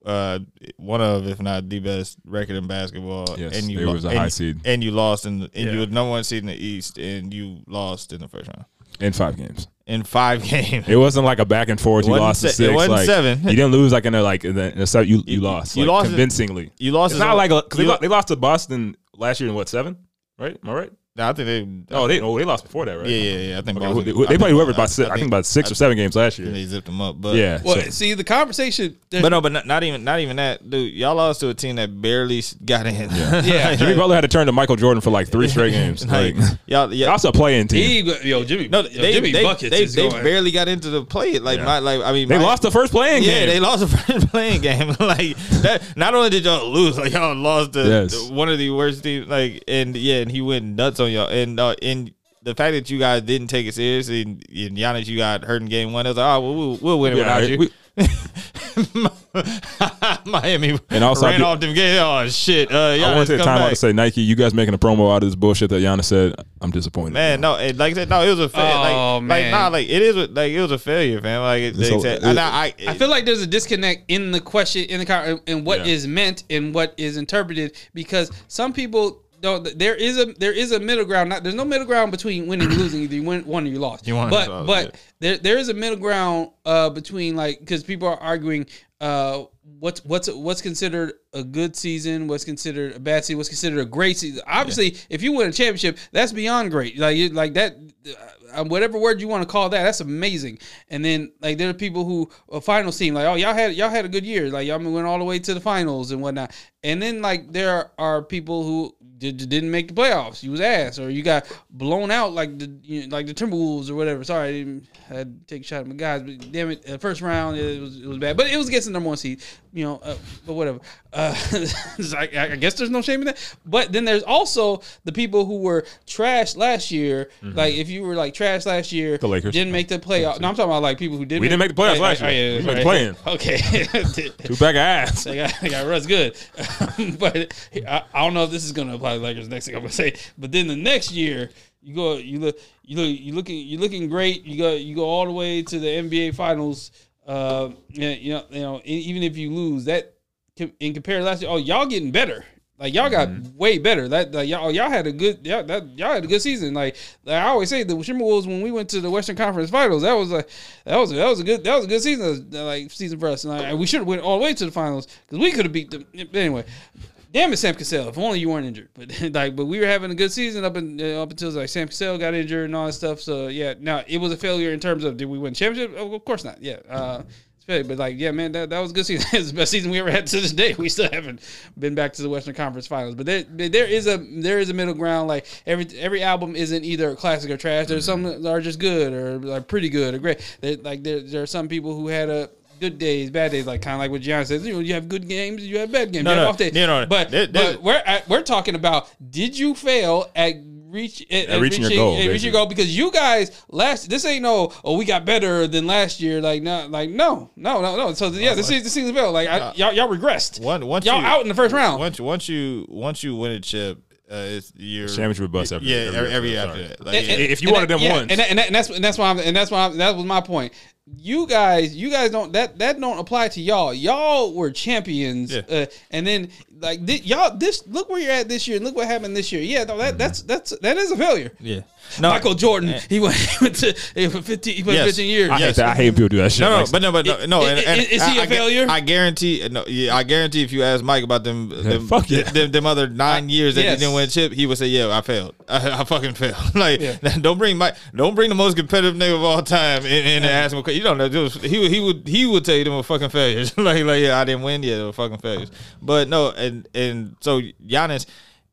uh one of, if not the best record in basketball, Yes, and you they lo- was a and, high seed. and you lost in, the, and Yeah. you were number one seed in the East, and you lost in the first round in five games. in five <laughs> games. It wasn't like a back and forth. You wasn't lost to se- it six. wasn't like, seven. You didn't lose like in a like in the, in the se- you you You- lost. you like, lost it- convincingly. You lost. It's not all- like a, cause they, lo- they lost to Boston last year in what seven? Right? Am I right? Nah, I think they. Oh, they oh they lost before that, right? yeah, yeah, yeah. I think Okay, Boston- they, I they think- played whoever about six, I, think about six I or seven games last year. They zipped them up, but Yeah. Well, so- see the conversation. But no, but not, not even not even that, dude. Y'all lost to a team that barely got in. Yeah. <laughs> yeah. Jimmy Butler had to turn to Michael Jordan for like three straight games. <laughs> like, Like, y'all, yeah. also a play-in team. He, yo, Jimmy, No, yo, they, Jimmy they, buckets they, is they going. barely got into the play. Like Yeah. my, like I mean, They my- lost the first play-in Yeah, game. they lost the <laughs> first play-in game. like that. Not only did y'all lose, like y'all lost the, Yes. the- one of the worst teams. Like and yeah, and he went nuts on y'all. And uh, and the fact that you guys didn't take it seriously, and, and Giannis, you got hurt in game one. It was like, oh, well, we'll, we'll win it Yeah, without you. we- <laughs> Miami <laughs> And also I ran do- off them game. Oh shit! Uh, I want to take come time out to say Nike, you guys making a promo out of this bullshit that Giannis said. I'm disappointed. Man, no, it, like I said, no, it was a failure. Oh, like, man. like, nah, like it is, like it was a failure, fam. Like it, they So, said, it- and I, I, I feel like there's a disconnect in the question in the con- in what is Yeah. meant and what is interpreted because some people don't. There is a there is a middle ground. Not there's no middle ground between winning and losing. Either you win one or you lost. You won but lost, but yeah. there there is a middle ground uh, between like because people are arguing uh, what's what's what's considered a good season, what's considered a bad season, what's considered a great season. Obviously, if you win a championship, that's beyond great. Like you, like that. Uh, whatever word you want to call that, that's amazing. And then like there are people who a final team like, oh y'all had y'all had a good year, like y'all went all the way to the finals and whatnot. And then like there are people who did, didn't make the playoffs. You was ass, or you got blown out like the you know, like the Timberwolves or whatever. Sorry, I didn't I had to take a shot at my guys, but damn it, uh, first round it was it was bad, but it was against the number one seed. You know, uh, but whatever. Uh, <laughs> I I guess there's no shame in that. But then there's also the people who were trash last year. Like if you were like trash last year, Mm-hmm. The Lakers. didn't make the playoff. No, I'm talking about like people who did. We didn't make the playoffs Oh, last oh, year. yeah, made the right. <laughs> Okay. Two back of ass. They got, they got Russ good. <laughs> but I, I don't know if this is going to apply to Lakers next thing I'm to say. But then the next year, you go, you look, you look, you looking, you looking great. You go, you go all the way to the NBA Finals. Uh, yeah, you know, you know, even if you lose, that in compared to last year, oh, y'all getting better. Like y'all got way better. That like, y'all y'all had a good y'all, that, y'all had a good season. Like, like I always say, the Timberwolves when we went to the Western Conference Finals, that was like that was that was a good that was a good season uh, like season for us. And like, we should have went all the way to the finals because we could have beat them. Anyway, damn it, Sam Cassell. If only you weren't injured. But <laughs> like, but we were having a good season up in, uh, up until like Sam Cassell got injured and all that stuff. So yeah, now it was a failure in terms of did we win championship? Oh, Of course not. Yeah. Uh, but like, yeah, man, that, that was a good season. <laughs> it's the best season we ever had to this day. <laughs> We still haven't been back to the Western Conference Finals, but there, there is a there is a middle ground. Like every every album isn't either classic or trash. There's some that are just good or like pretty good or great. There, like there, there are some people who had a good days, bad days. Like kind of like what Giannis says. You know, you have good games, you have bad games, No, you have no, off days. no, no. But There- there- but we're at, we're talking about did you fail at reach at, at reaching your goal, at reaching your goal because you guys last this ain't no oh we got better than last year like no like no no no no so yeah this is the uh, season failed like I, uh, y'all y'all regressed One, once y'all you, out in the first round Once once you once you win a chip, uh, it's your Championship bust every- yeah every every, year, every year sorry. after that. Like, And- and- If you and wanted that- them yeah, ones. and, that, and, that, and that's and that's why I'm, and that's why I'm, that was my point. You guys, you guys don't that that don't apply to y'all. Y'all were champions, Yeah. uh, and then like thi- y'all this look where you're at this year, and look what happened this year. Yeah, no, Mm-hmm. that's that's that is a failure. yeah, <laughs> no, Michael Jordan, he went, <laughs> he went to he for 15, he played Yes. 15 years. I Yes. hate that. I hate people do that shit. No, no, Like, but no, but no, no. And, and is he a a failure? I guarantee. No, yeah, I guarantee. If you ask Mike about them, <laughs> them, fuck yeah. them, them other nine years that yes. he didn't win a chip, he would say, "Yeah, I failed. I, I fucking failed." like, Yeah. don't bring Mike. Don't bring the most competitive nigga of all time in, in and ask him. You don't know. Just, he would. He would. He would tell you them were fucking failures. like, like, yeah, I didn't win. Yeah, they were fucking failures. But no, and and so Giannis,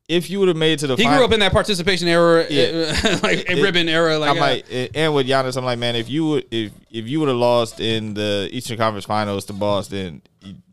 if you would have made it to the, He final, grew up in that participation era, Yeah. uh, <laughs> like a ribbon era. Like, I'm like, and with Giannis, I'm like, man, if you would, if if you would have lost in the Eastern Conference Finals to Boston,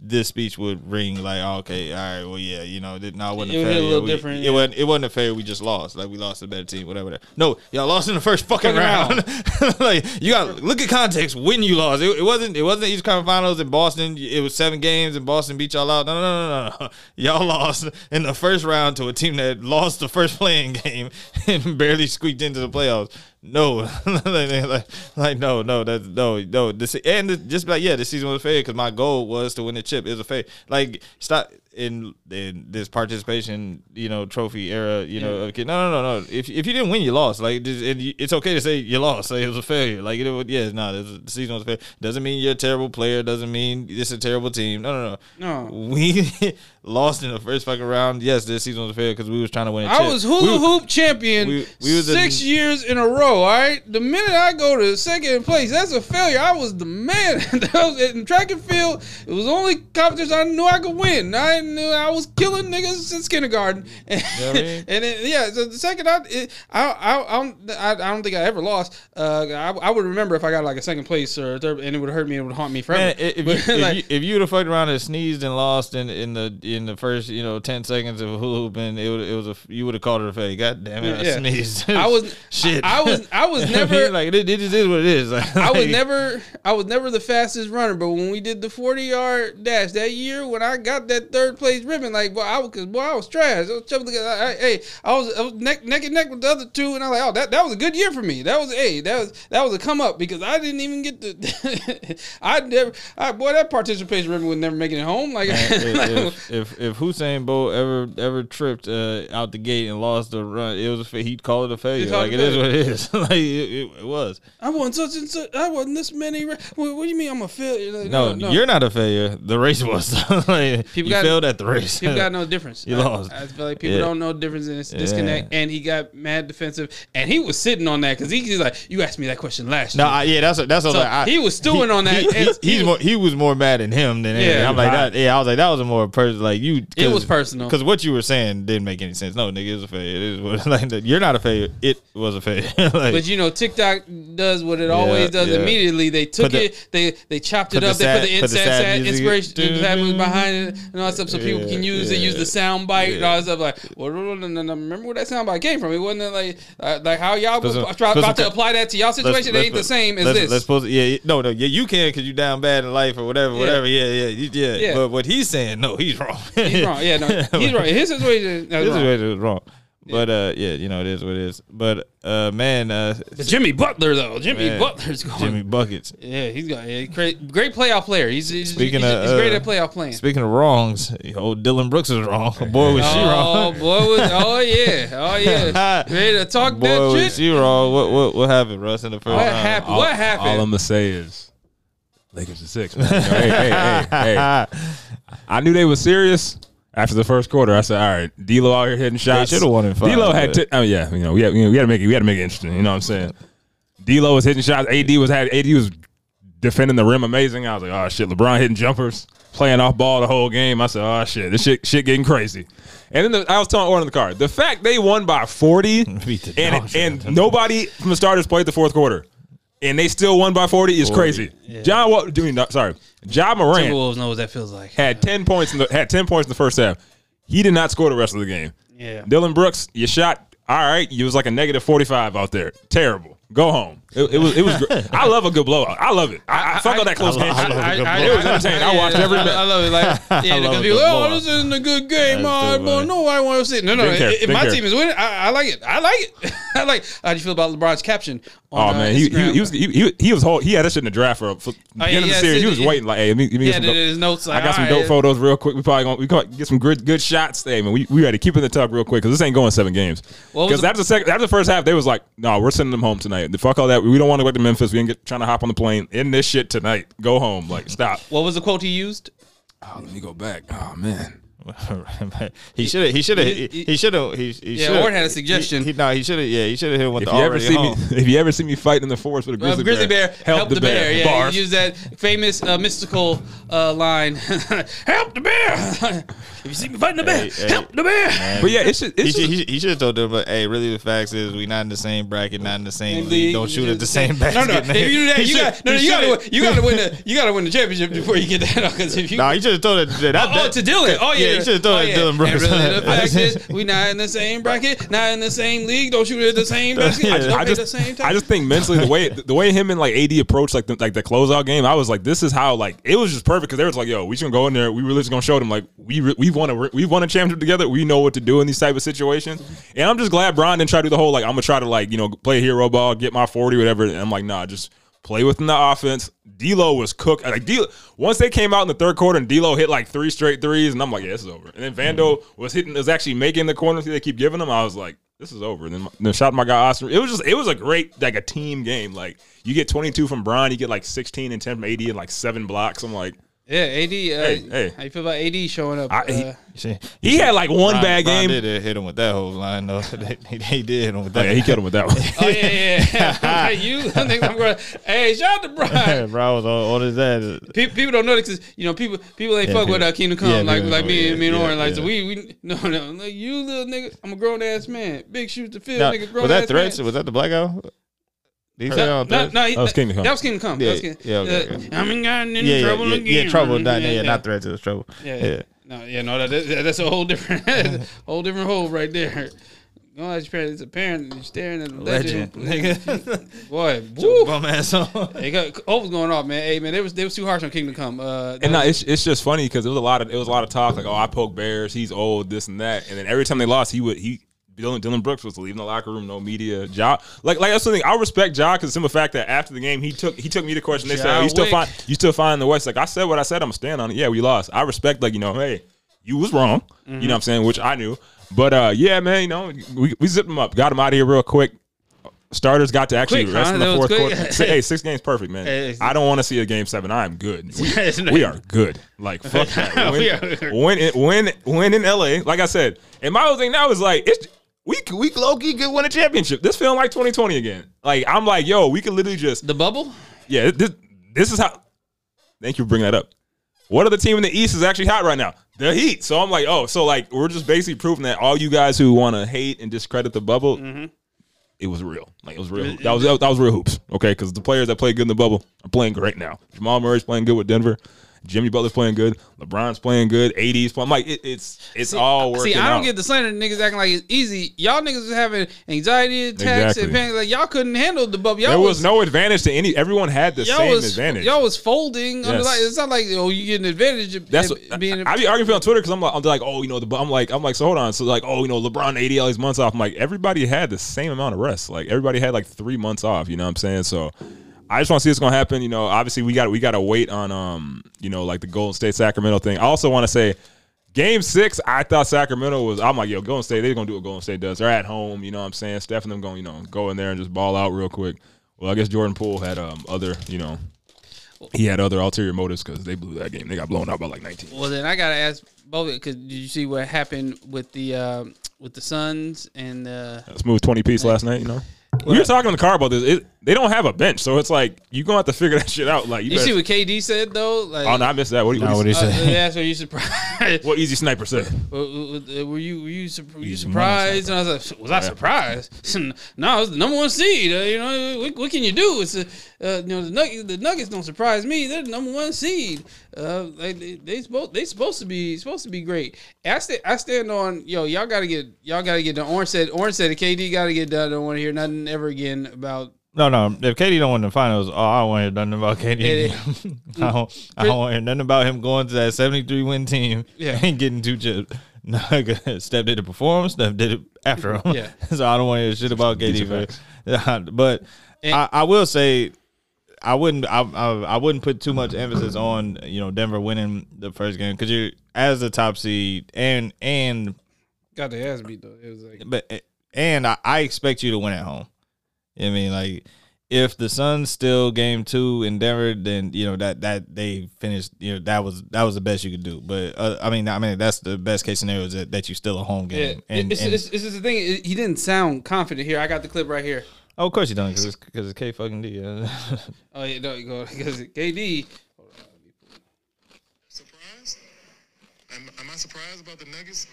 this speech would ring like, oh, okay, all right, well, yeah, you know, no, it wasn't It a would hit a little We- different, It yeah. wasn't. It wasn't a failure. We just lost. Like we lost a better team. Whatever. No, y'all lost in the first fucking, Fucking round. <laughs> like you got look at context when you lost. It, it wasn't. It wasn't the East Conference Finals in Boston. It was seven games and Boston beat y'all out. No, no, no, no, no. Y'all lost in the first round to a team that lost the first play-in <laughs> game and barely squeaked into the playoffs. No, <laughs> like, like, no, no, that's no, no. This and the, just like yeah, this season was fair because my goal was to win the chip. It was a fair. Like stop in in this participation, you know, trophy era. You know, okay, no, no, no, no. If if you didn't win, you lost. Like and it's okay to say you lost. Like it was a failure. Like it was, yeah, no, this, the season was fair. Doesn't mean you're a terrible player. Doesn't mean it's a terrible team. No, no, no. No. We <laughs> lost in the first fucking round. Yes, this season was fair because we was trying to win. a I was hula We- hoop champion we- we was a- six years in a row. All right, the minute I go to second place, that's a failure. I was the man. <laughs> That was- in track and field, it was the only competition I knew I could win. I knew I was killing niggas since kindergarten. <laughs> And, know I mean? and then, yeah, so the second I, it, I, I, I, don't, I, I don't think I ever lost. Uh, I, I would remember if I got like a second place or third, and it would hurt me. It would haunt me forever. Man, if you, <laughs> But, if, like, you, if you'd have fucked around and sneezed and lost in in the in the first you know ten seconds of hula hooping, it would it was a you would have called it a fake. God damn it, I Yeah. sneezed. <laughs> I was shit. I, I was I was never like it, it just is what it is. I was never I was never the fastest runner, but when we did the forty yard dash that year, when I got that third place ribbon, like boy, I was cause boy, I was trash. I was I, I, hey, I was I was neck neck and neck with the other two, and I was like, oh, that, that was a good year for me. That was hey, that was that was a come up because I didn't even get the. <laughs> I never, I, boy, that participation ribbon was never making it home. Like, <laughs> if, if if Usain Bolt ever ever tripped uh, out the gate and lost the run, it was a he'd call it a failure. Like it is what it is. <laughs> like it, it, it was. I won such and such. I won this many. ra- What, what do you mean I'm a failure? Like, No, you're not a failure. The race was. like, People you got- failed at the race. People got no difference. <laughs> You I- lost. I, feel like people Yeah. don't know the difference in this disconnect. And he got mad defensive, and he was sitting on that because he, he's like, "You asked me that question last No, year." I, yeah, that's what that's what So like, I, he was stewing on that, He, he- he he's was- more, he was more mad at him than anything. Yeah. I'm like that. Yeah, I was like that was a more personal. Like you, It was personal. because what you were saying didn't make any sense. No, nigga, it was a failure. It is what <laughs> like you're not a failure. It was a failure. <laughs> like, But you know, TikTok does what it always does. yeah. Immediately, they took the- it, they they chopped it put the up, they put the, sad- put the sad, sad sad inspiration, the sad music behind it, and all that stuff, so people Yeah, can use it, use the sound bite and all that stuff. Like, well, no, no, no, no, remember where that sound bite came from? It wasn't like uh, like how y'all was about to apply that to y'all situation. It ain't the same as let's, this. Let's put, yeah, no, no, yeah, you can because you down bad in life or whatever, whatever. Yeah, yeah, you- yeah, Yeah. But what he's saying, no, he's wrong. he's wrong. Yeah, no, <laughs> he's right. His situation This is is wrong. What it was wrong. But uh, yeah, you know it is what it is. But uh, man, uh, But Jimmy Butler though, Jimmy Man. Butler's going. Jimmy buckets. Yeah, he's got yeah, great, great playoff player. He's, he's, Speaking he's, of, he's great uh, at playoff playing. Speaking of wrongs, old Dillon Brooks is wrong. <laughs> Boy, was she wrong. Oh wrong. boy, was, oh yeah, oh yeah. <laughs> Ready to talk Boy, that was shit? she wrong. What what what happened, Russ? In the first What round? happened? All, What happened? All I'm gonna say is, Lakers are six. Man. You know, hey, hey, hey, hey. <laughs> I knew they were serious after the first quarter. I said, all right, D'Lo out here hitting shots. shoulda won in five, D'Lo had, t- I mean, yeah, you know, we had, we had to make it, we had to make it interesting. You know what I'm saying? D'Lo was hitting shots. AD was had AD was defending the rim amazing. I was like, oh shit, LeBron hitting jumpers, playing off ball the whole game. I said, oh shit, this shit shit getting crazy. And then the, I was telling Orton in the car, the fact they won by 40 <laughs> Beat the dog and and nobody from the starters played the fourth quarter. And they still won by 40 is 40. crazy. John what doing sorry. Ja Morant Timberwolves know what that feels like. had 10 points in the had 10 points in the first half. He did not score the rest of the game. Yeah. Dillon Brooks, you shot all right. You was like a negative 45 out there. Terrible. Go home. It, it was it was great. <laughs> I love a good blowout. I love it. I, I fuck all that close I game. love- I love a good It was entertaining. I watched every I, minute. I love it. Like, <laughs> yeah, I love because a people, oh, this isn't a good game. That's Oh, too boy, no, I want to see. No, no. Care. If my care. team is winning, I, I like it. I like it. <laughs> I like. How do you feel about LeBron's caption? On, Oh uh, man, he, he, he was he, he, he was whole, he had that shit in the draft for, for yeah, beginning of yeah, the series. He was waiting like, hey, let me, let me get some dope- in his notes. I got some dope photos real quick. We probably gonna we gonna get some good good shots. Hey man, we we ready to keep in the tuck real quick because this ain't going seven games. What Because the- after the second after the first half, they was like, no, we're sending them home tonight. The fuck all that. We don't want to go to Memphis. We ain't get trying to hop on the plane in this shit tonight. Go home. Like stop. What was the quote he used? Oh, let me go back. Oh man. <laughs> he should have. He should have. He- He he- should have. He, he Yeah, shoulda- Ward had a suggestion. He, he, no, he should have. Yeah, he should have hit him with If the you ever already see me, <laughs> if you ever see me fighting in the forest with a Uh, grizzly, grizzly bear, help, the, bear. Yeah, Bars. he that famous uh, mystical uh, line, <laughs> "Help the bear." If you see me fighting the bear, Hey, hey, help the bear. man. But yeah, it's just, He it's should, just, should- he should have told them, but hey, really, the facts is we not in the same bracket, not in the same Same league. league, Don't shoot at the just- same No, basket. no. If you do that, you should- <laughs> got no, no. You gotta, you got to win the you got to win the championship before you get that. Because if you Nah, he should have told it. That, that, oh, oh, to Dillon. Oh yeah, yeah, he should have told oh, it to yeah. Dillon Brooks. Really, the <laughs> fact is, we not in the same bracket, not in the same league. Don't shoot at the same basket. Yeah. Don't I make just, the same time. I just think mentally the way the way him and like AD approached like the, like the closeout game, I was like, this is how like it was just perfect because they was like, yo, we just gonna go in there, we really just gonna show them like we re- we won a we won a championship together, we know what to do in these type of situations, and I'm just glad Bron didn't try to do the whole like I'm gonna try to like you know play hero ball, get my forty, whatever, and I'm like, nah, just play within the offense. D'Lo was cooked. Like D'Lo, once they came out in the third quarter and D'Lo hit like three straight threes, and I'm like, yeah, this is over. And then Vando was hitting, was actually making the corners they keep giving him. I was like, this is over. Then, then shot my guy Austin. It was just, it was a great like a team game. Like you get 22 from Bron, you get like 16 and 10 from AD and like seven blocks. I'm like, yeah, AD. Uh, Hey, hey. How you feel about AD showing up? I- he- uh, See, he had like one Brian- bad Brian game. Did hit him with that whole line though. <laughs> they, they, they did hit him with Oh, that. yeah, he killed him with that one. <laughs> oh yeah, yeah. yeah. <laughs> Hey, you, I think I'm going. Hey, shout out to Brian. Bro was on, on his ass. People, people don't know this because you know people people ain't Yeah, fuck with people- uh, Kingdom Come yeah, like people like me yeah, and me and yeah, Oren like so we we no no like you little nigga I'm a grown ass man big shoes to fill Now, nigga grown was that ass threats? man. Was that the blackout? Did he say No, on no, threats? no, he- That was Kingdom Come. That was Kingdom Come. Yeah, that was Kingdom, yeah, okay, uh, okay. I mean, in gotten in yeah, yeah, trouble yeah, again. yeah, trouble. Not, yeah, yeah, yeah. not threats. It was trouble. Yeah, Yeah. yeah. No, yeah, no, that, that, that's a whole different, <laughs> whole different hole right there. Go ask your parents. It's a parent you're staring at a legend, Legend, <laughs> nigga. Boy, <laughs> woo. Bum ass on. Hey, got, hope was going off, man. Hey, man, they was they was too harsh on Kingdom Come. Uh, And no, it's it's just funny because it was a lot of it was a lot of talk like, oh, I poke bears, he's old, this and that, and then every time they lost, he would he. Dillon, Dillon Brooks was leaving the locker room, no media. Ja, like like that's something I respect. Ja because the simple fact that after the game he took he took me to question. They said, Ja oh, "You still find you still find the West." Like I said, what I said, I'm gonna stand on it. Yeah, we lost. I respect like you know, hey, you was wrong. You know what I'm saying, which I knew. But uh, yeah, man, you know, we we zipped them up, got them out of here real quick. Starters got to actually Quick, rest huh? in the fourth quarter. Hey, six games perfect, man. <laughs> Hey, I don't want to see a game seven. I'm good. <laughs> We, we are good. Like fuck that. <laughs> Win, are- win, win, win in LA. Like I said, and my whole thing now is like it's we we low key could win a championship. This feeling like 2020 again. Like I'm like, yo, we could literally just the bubble. yeah. This this is how. Thank you for bringing that up. What other team in the East is actually hot right now? The Heat. So I'm like, oh, so like we're just basically proving that all you guys who want to hate and discredit the bubble, Mm-hmm. it was real. Like it was real. That was that was real hoops. Okay, because the players that played good in the bubble are playing great now. Jamal Murray's playing good with Denver. Jimmy Butler's playing good. LeBron's playing good. AD's playing. I'm like, it, it's it's all working See, I don't out. get the slander niggas acting like it's easy. Y'all niggas was having anxiety attacks and Exactly. panic. Like y'all couldn't handle the bubble. Y'all there was no advantage to any. Everyone had the same was advantage. y'all was folding. Yes. like, it's not like oh you get an advantage. Of, That's what, being. I, I be arguing on Twitter because I'm like, I'm like, oh, you know, the I'm like, I'm like, so hold on, so like, oh, you know, LeBron AD all these months off. I'm like, everybody had the same amount of rest. Like everybody had like three months off. You know what I'm saying? So I just want to see what's gonna happen. You know, obviously we got we got to wait on um, you know, like the Golden State Sacramento thing. I also want to say. Game six, I thought Sacramento was. I'm like, yo, Golden State, they're gonna do what Golden State does. They're at home, you know what I'm saying? Steph and them going, you know, go in there and just ball out real quick. Well, I guess Jordan Poole had um other, you know, he had other ulterior motives because they blew that game. They got blown out by like 19. well, then I gotta ask both because did you see what happened with the um, with the Suns and uh, smooth 20 piece last night, you know? We were talking in the car about this. It, they don't have a bench, so it's like you're going to have to figure that shit out. Like, you, you better- see what KD said though? Like, Oh, no, I missed that. What, do you- Nah, what, what he you- uh, say? that's what you surprised. what Easy Sniper said? <laughs> Were, were were you were you, were you surprised? And I was like, was I surprised? <laughs> no, it's the number one seed. Uh, you know, what, what can you do? It's a, uh, you know the Nuggets. The Nuggets don't surprise me. They're the number one seed. Uh, like they, they supposed they supposed to be supposed to be great. I stand I stand on yo. Y'all gotta get y'all gotta get done. Orange said Orange said KD gotta get done. I don't want to hear nothing ever again about. No, no. If KD don't win the finals, oh, I don't want to hear nothing about KD. <laughs> I don't. I don't want to hear nothing about him going to that seventy-three win team Yeah. <laughs> and getting two chips. No, Steph did it before him. Steph did it after him. Yeah. <laughs> so I don't want to hear shit about These are KD. facts. But, but And- I, I will say, I wouldn't. I, I I wouldn't put too much emphasis on you know Denver winning the first game because you're as the top seed and and Got the ass beat though. It was like but eh, and I, I expect you to win at home. I mean, like if the Suns still game two in Denver, then you know that that they finished. You know that was that was the best you could do. But uh, I mean, I mean that's the best case scenario is that, that you still a home yeah. game. And, it's, and- it's, it's just the thing. He didn't sound confident here. I got the clip right here. oh, of course you don't because it's because it's K fucking D. Yeah. <laughs> Oh yeah, no, you go <laughs> because KD. Surprised? Am, am I surprised about the Nuggets?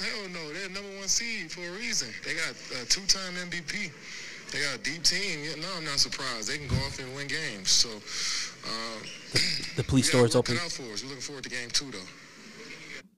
Hell no, they're number one seed for a reason. They got a two-time MVP. They got a deep team. Yeah, no, I'm not surprised. They can go off and win games. So, uh, <clears throat> The police we store is open. out for us. We're looking forward to game two, though.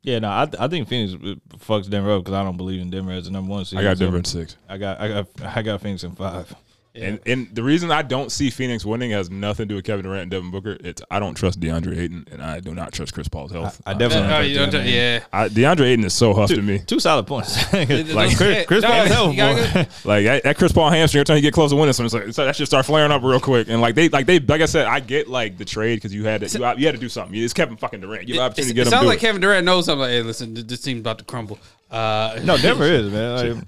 Yeah, no, I, I think Phoenix fucks Denver up because I don't believe in Denver as the number one seed. I got So Denver in six. I got I got I got Phoenix in five. And and the reason I don't see Phoenix winning has nothing to do with Kevin Durant and Devin Booker. It's I don't trust DeAndre Ayton and I do not trust Chris Paul's health. I definitely Oh, don't you trust don't- DeAndre. yeah. I, DeAndre Ayton is so huff to me. Two solid points. <laughs> <laughs> like Chris, Chris Paul's health, gotta boy. <laughs> Like that, that Chris Paul hamstring, every time you get close to winning something, it's like, so that should start flaring up real quick. And like they, like they, like I said, I get like the trade because you had to, you, you had to do something. It's Kevin fucking Durant. You have It, opportunity it to get him. sounds like it. Kevin Durant knows something. Like, hey, listen, this team's about to crumble. Uh, No, Denver is man. Like,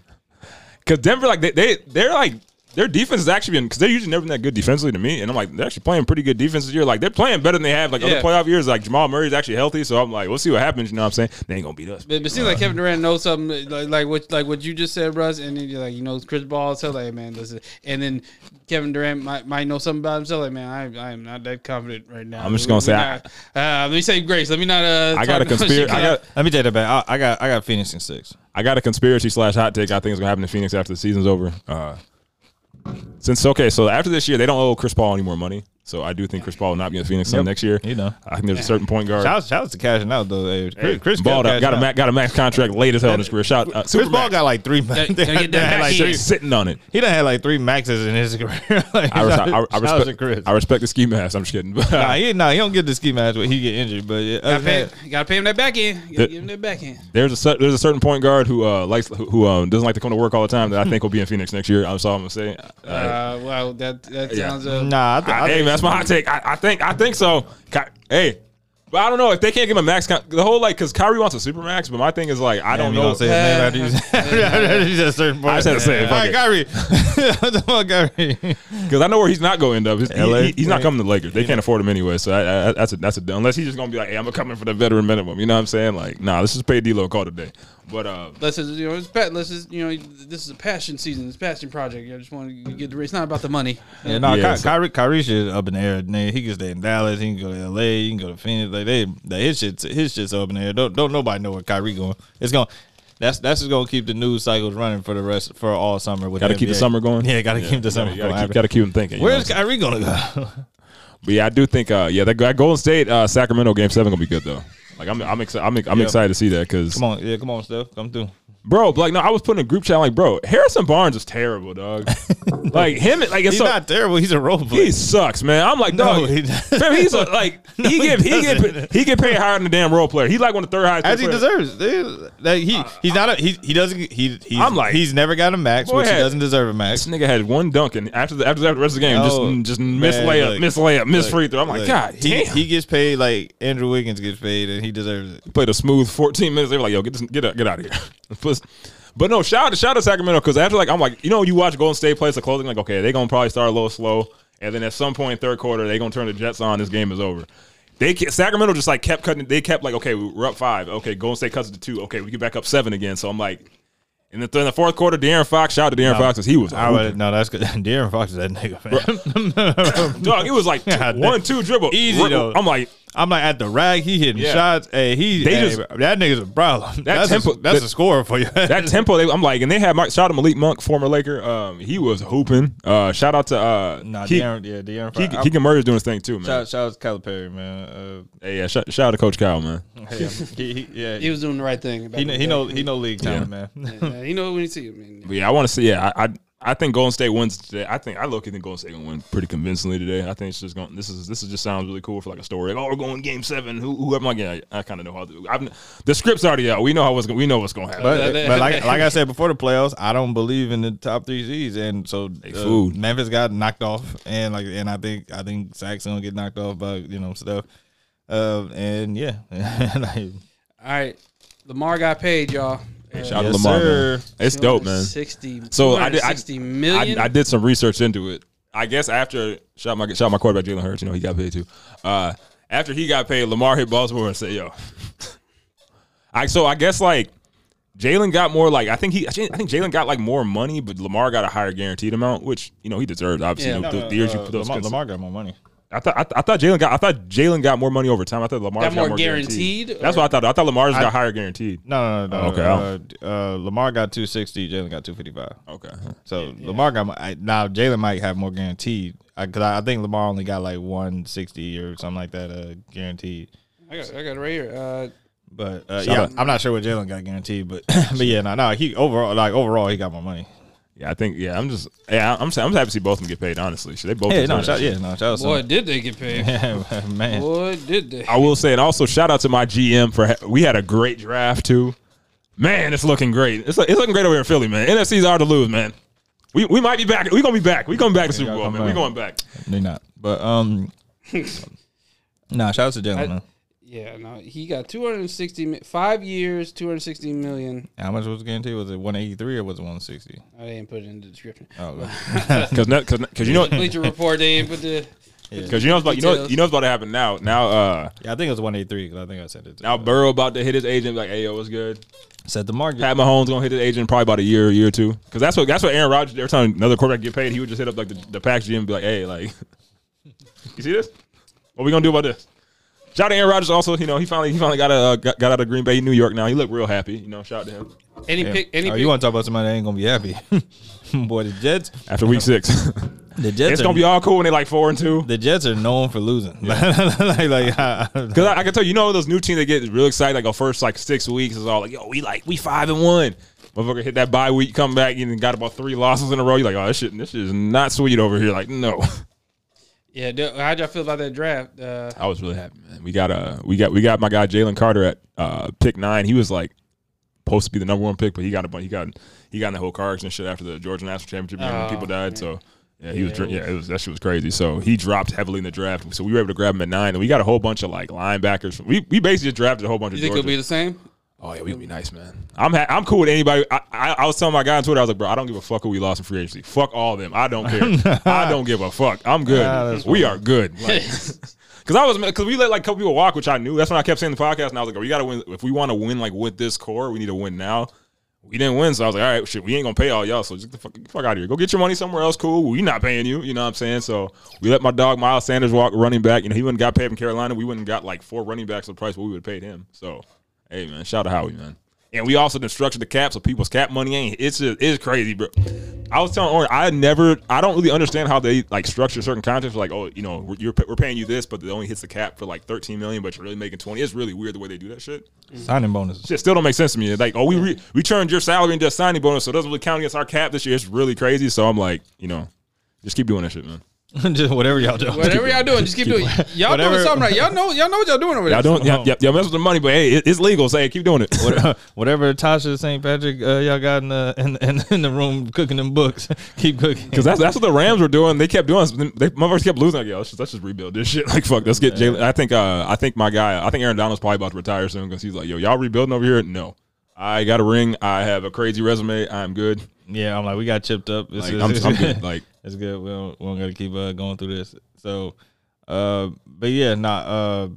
Because Denver, like they, they, they're like their defense has actually been because they're usually never been that good defensively to me, and I'm like they're actually playing pretty good defense this year. Like they're playing better than they have like Yeah. other playoff years. Like Jamal Murray's actually healthy, so I'm like, we'll see what happens. You know what I'm saying? They ain't gonna beat us. But, but it seems like Kevin Durant knows something like, like what like what you just said, Russ, and then you're like you know Chris Paul, so like man, listen, and then Kevin Durant might, might know something about himself. Like man, I I am not that confident right now. I'm just gonna We- say we I- not- uh, let me say grace. Let me not. Uh, I got a <laughs> conspiracy. I got let me take that back. I, I got I got Phoenix in six. I got a conspiracy slash hot take. I think is gonna happen in Phoenix after the season's over. Uh, since okay, so after this year, they don't owe Chris Paul any more money. So I do think Chris Paul will not be in Phoenix Yep. next year. You know. I think there's a certain point guard. Shout shout out to cashing out though. Hey, Chris, Chris balled kept got a cashing ma- out. got a max contract late as hell in his career. Shout uh, Chris Super Paul max. got like three. Gotta- they gotta get that had like three sitting on it. He done had like three maxes in his <laughs> career. like, I, res- shout- I, I shout out to respect. Chris. I respect the ski mask. I'm just kidding. <laughs> But, Nah, he, nah, he don't get the ski mask, but he get injured. But yeah, Gotta pay, that- you gotta pay him that back end. Gotta give him that back end. there's a there's a certain point guard who uh, likes who, who um, doesn't like to come to work all the time that I think will be in Phoenix next year. That's all I'm gonna say. Uh, Uh, well, that that Yeah. sounds. Uh, nah, I, th- I hey, man, that's my hot take. I, I think I think so. Ky- Hey, but I don't know if they can't give him a max. Con- the whole like because Kyrie wants a super max, but my thing is like I don't Damn, you know. Say his name after you <laughs> <laughs> after you said a certain point. I just had to say it, All fuck right, Kyrie. <laughs> what the fuck, Kyrie? Because I know where he's not going to end up. He's, he- LA? he- he's not coming to the Lakers. They can't afford him anyway. So I, I, that's a that's a unless he's just gonna be like, hey, I'm coming for the veteran minimum. You know what I'm saying? Like, nah, let's just pay D'Lo a call today. But uh, Let's just, you know, it's, pa- let's just, you know, this is a passion season. It's a passion project. I just want to get the. It's not about the money. Yeah, no, Yeah, Ky- so- Kyrie, Kyrie shit up in the air. Man, he can stay in Dallas. He can go to L.A. He can go to Phoenix. Like they, like his shit's his shit's up in the air. Don't don't nobody know where Kyrie going. It's going. That's that's just gonna keep the news cycles running for the rest for all summer. With got to keep the summer going. Yeah, gotta keep the summer You gotta, going. keep, gotta keep him thinking. you know Where's what Kyrie gonna go? But yeah, I do think uh, yeah that, that Golden State uh, Sacramento game seven gonna be good though. Like I'm I'm excited I'm, I'm Yeah. excited to see that because come on, yeah, come on, Steph, come through. Bro like no I was putting a group chat like bro Harrison Barnes is terrible dog. <laughs> like him like it's He's so, not terrible. He's a role player. he sucks man. I'm like No, no he- <laughs> fam, he's a, like <laughs> he he get he get he get paid higher than the damn role player. He's like one of the third highest. As he paid players. deserves. Dude, Like, he uh, he's not a he he doesn't he he's I'm like- he's never got a max, Boy which he doesn't deserve a max. This nigga had one dunk and after the after the rest of the game Oh, just just miss layup, look, miss layup, miss Look, free throw. I'm like look, God he, damn. he gets paid like Andrew Wiggins gets paid, and he deserves it. played a smooth 14 minutes. They were like, "Yo, get this, get out, get out of here." <laughs> But- but no, shout out to shout out to Sacramento because after like I'm like, you know, you watch Golden State play the closing, like, okay, they're gonna probably start a little slow, and then at some point third quarter they're gonna turn the Jets on. This game is over. They Sacramento just like kept cutting. They kept like, okay, we're up five. Okay, Golden State cuts it to two. Okay, we get back up seven again. So I'm like, in the, in the fourth quarter, De'Aaron Fox, shout out to De'Aaron Fox because he was I would, no, that's good. <laughs> De'Aaron Fox is that nigga, man. <laughs> dog. It was like God one two dribble, Easy, Rip- though. I'm like, I'm like at the rag, he hitting Yeah. shots. Hey, he They hey, just- that nigga's a problem. <laughs> that's tempo- a, that's that- a scorer for you. that <laughs> tempo, they, I'm like, and they had Mike, shout out to Malik Monk, former Laker. Um, he was hooping. Uh, shout out to uh, nah, Ke- De'Aaron, yeah, De'Aaron Keegan, Fox. Keegan Murray's doing his thing too, man. Shout, shout out to Calipari, man. hey, yeah, shout, shout out to Coach Kyle, man. Uh, <laughs> hey, he, he, yeah, He was doing the right thing. back he, know, he know he know league talent, man. Yeah, he know when he see him. Man. But yeah, I want to see. Yeah, I, I I think Golden State wins today. I think I look. I think Golden State gonna win pretty convincingly today. I think it's just going. This is this is just sounds really cool for like a story. Like, oh, we're going Game Seven. Who who am I? Yeah, I, kind of know how. To, I've, the script's already out. We know how what's we know what's gonna happen. But, <laughs> but like like I said before the playoffs, I don't believe in the top three seeds, and so uh. Memphis got knocked off, and like and I think I think Saxon gonna get knocked off by you know stuff, uh, and yeah, <laughs> like, All right, Lamar got paid, y'all. Uh, Shout out to Yes, Lamar. man. It's dope, man. Sixty. So I did. I, sixty million. I, I did some research into it. I guess after shot my shot my quarterback Jalen Hurts, you know he got paid too. Uh, after he got paid, Lamar hit Baltimore and said, "Yo." <laughs> I so I guess like Jalen got more like I think he I think Jalen got like more money, but Lamar got a higher guaranteed amount, which you know he deserved. Obviously, Yeah. the, No, the, no, the years you uh, put those Lamar, Lamar got more money. I thought I, th- I thought Jalen got I thought Jalen got more money over time. I thought Lamar Got got, more guaranteed. guaranteed, That's what I thought. I thought Lamar's got higher guaranteed. No, no, no. no. Okay. Uh, uh, Lamar got two sixty. Jalen got two fifty five. Okay. So Lamar got I, now Jalen might have more guaranteed because I, I think Lamar only got like one sixty or something like that uh, guaranteed. I got, I got it right here. Uh, But uh, yeah, out. I'm not sure what Jalen got guaranteed, but <coughs> but yeah, no, no, he overall like overall he got more money. Yeah, I think yeah. I'm just yeah. I'm I'm happy to see both of them get paid. Honestly, Should they both. Yeah, deserve no, that shout, yeah, no, shout out boy, to did they get paid? <laughs> him. man. Boy, did they? I will say, and also shout out to my GM for ha- we had a great draft too. Man, it's looking great. It's, it's looking great over here in Philly, man. NFC's are to lose, man. We we might be back. We gonna be back. We coming back to Super Bowl, come man. We back. going back. They not, but um, <laughs> nah, shout out to Jalen. man. Yeah, no, he got 260 five years, 260 million. How much was the guarantee? Was it 183 or was it 160? I didn't put it in the description. Oh, Because <laughs> because you know <laughs> Bleacher Report, they didn't put the. because <laughs> you know what's about you know you know what's about to happen now. Now uh yeah, I think it was 183 because I think I said it. now Burrow about to hit his agent like, hey yo, what's good? Set the market. Pat Mahomes gonna hit his agent probably about a year, a year or two. Because that's what that's what Aaron Rodgers. Every time another quarterback get paid, he would just hit up like the, the Packers GM and be like, hey, like, you see this? What we gonna do about this? Shout out to Aaron Rodgers. Also, you know, he finally he finally got a uh, got, got out of Green Bay, New York. Now he looked real happy. You know, shout out to him Any Yeah. pick? Any oh, pick? you want to talk about somebody that ain't gonna be happy? <laughs> Boy, the Jets. after week six. <laughs> The Jets. it's are, gonna be all cool when they like four and two. The Jets are known for losing. <laughs> like, like, uh, Because I, I can tell you, you know, those new teams that get real excited, like the first like six weeks is all like, yo, we like we five and one. Motherfucker hit that bye week, come back, and got about three losses in a row. You're like, oh, this shit, this shit is not sweet over here. Like, no. Yeah, how'd y'all feel about that draft? Uh, I was really happy, man. We got uh we got we got my guy Jalen Carter at uh pick nine. He was like supposed to be the number one pick, but he got a bunch he got he got in the whole car accident shit after the Georgia National Championship game Oh, people died. So yeah, he was Yeah. dr- yeah, it was that shit was crazy. So he dropped heavily in the draft. So we were able to grab him at nine, and we got a whole bunch of like linebackers. We we basically just drafted a whole bunch you of think Georgia. it'll be the same? Oh yeah, we'd be nice, man. I'm ha- I'm cool with anybody. I, I I was telling my guy on Twitter, I was like, bro, I don't give a fuck who we lost in free agency. Fuck all of them. I don't care. <laughs> I don't give a fuck. I'm good. That's we are good. <laughs> Like, Cause I was, cause we let like a couple people walk, which I knew. That's when I kept saying the podcast, and I was like, "Oh, we gotta win. If we want to win, like with this core, we need to win now." We didn't win, so I was like, "All right, shit, we ain't gonna pay all y'all. So just get the fuck, get the fuck out of here. Go get your money somewhere else. Cool. We not paying you. You know what I'm saying? So we let my dog Miles Sanders walk running back. You know, he wouldn't got paid from Carolina. We wouldn't got like four running backs the price what we would have paid him. So, hey man, shout out to Howie, man. And we also structured the cap so people's cap money ain't. It's just it's crazy, bro. I was telling Oren, I never, I don't really understand how they like structure certain contracts. Like, oh, you know, we're, you're, we're paying you this, but it only hits the cap for like 13 million, but you're really making 20. It's really weird the way they do that shit. signing bonuses. Shit still don't make sense to me. Like, oh, we re, we turned your salary into a signing bonus, so it doesn't really count against our cap this year. It's really crazy. So I'm like, you know, just keep doing that shit, man. <laughs> just whatever y'all do. Whatever y'all doing, just keep doing. <laughs> Y'all Whatever- doing something right. Y'all know. Y'all know what y'all doing over there. Y'all don't, y'all, y'all, y'all mess with the money, but hey, it, it's legal. So hey, keep doing it. <laughs> What- whatever Tasha St. Patrick uh, y'all got in the in, in, in the room cooking them books. Keep cooking. Because that's that's what the Rams were doing. They kept doing. They motherfuckers kept losing. Like, yo, let's just, let's just rebuild this shit. Like, fuck, let's get Jalen. I think uh, I think my guy. I think Aaron Donald's probably about to retire soon because he's like, yo, y'all rebuilding over here? No, I got a ring. I have a crazy resume. I'm good. Yeah, I'm like we got chipped up. This Like, is- I'm, <laughs> I'm good. Like, <laughs> It's good. We don't, we don't got to keep uh, going through this. So, uh, but yeah, nah. Uh,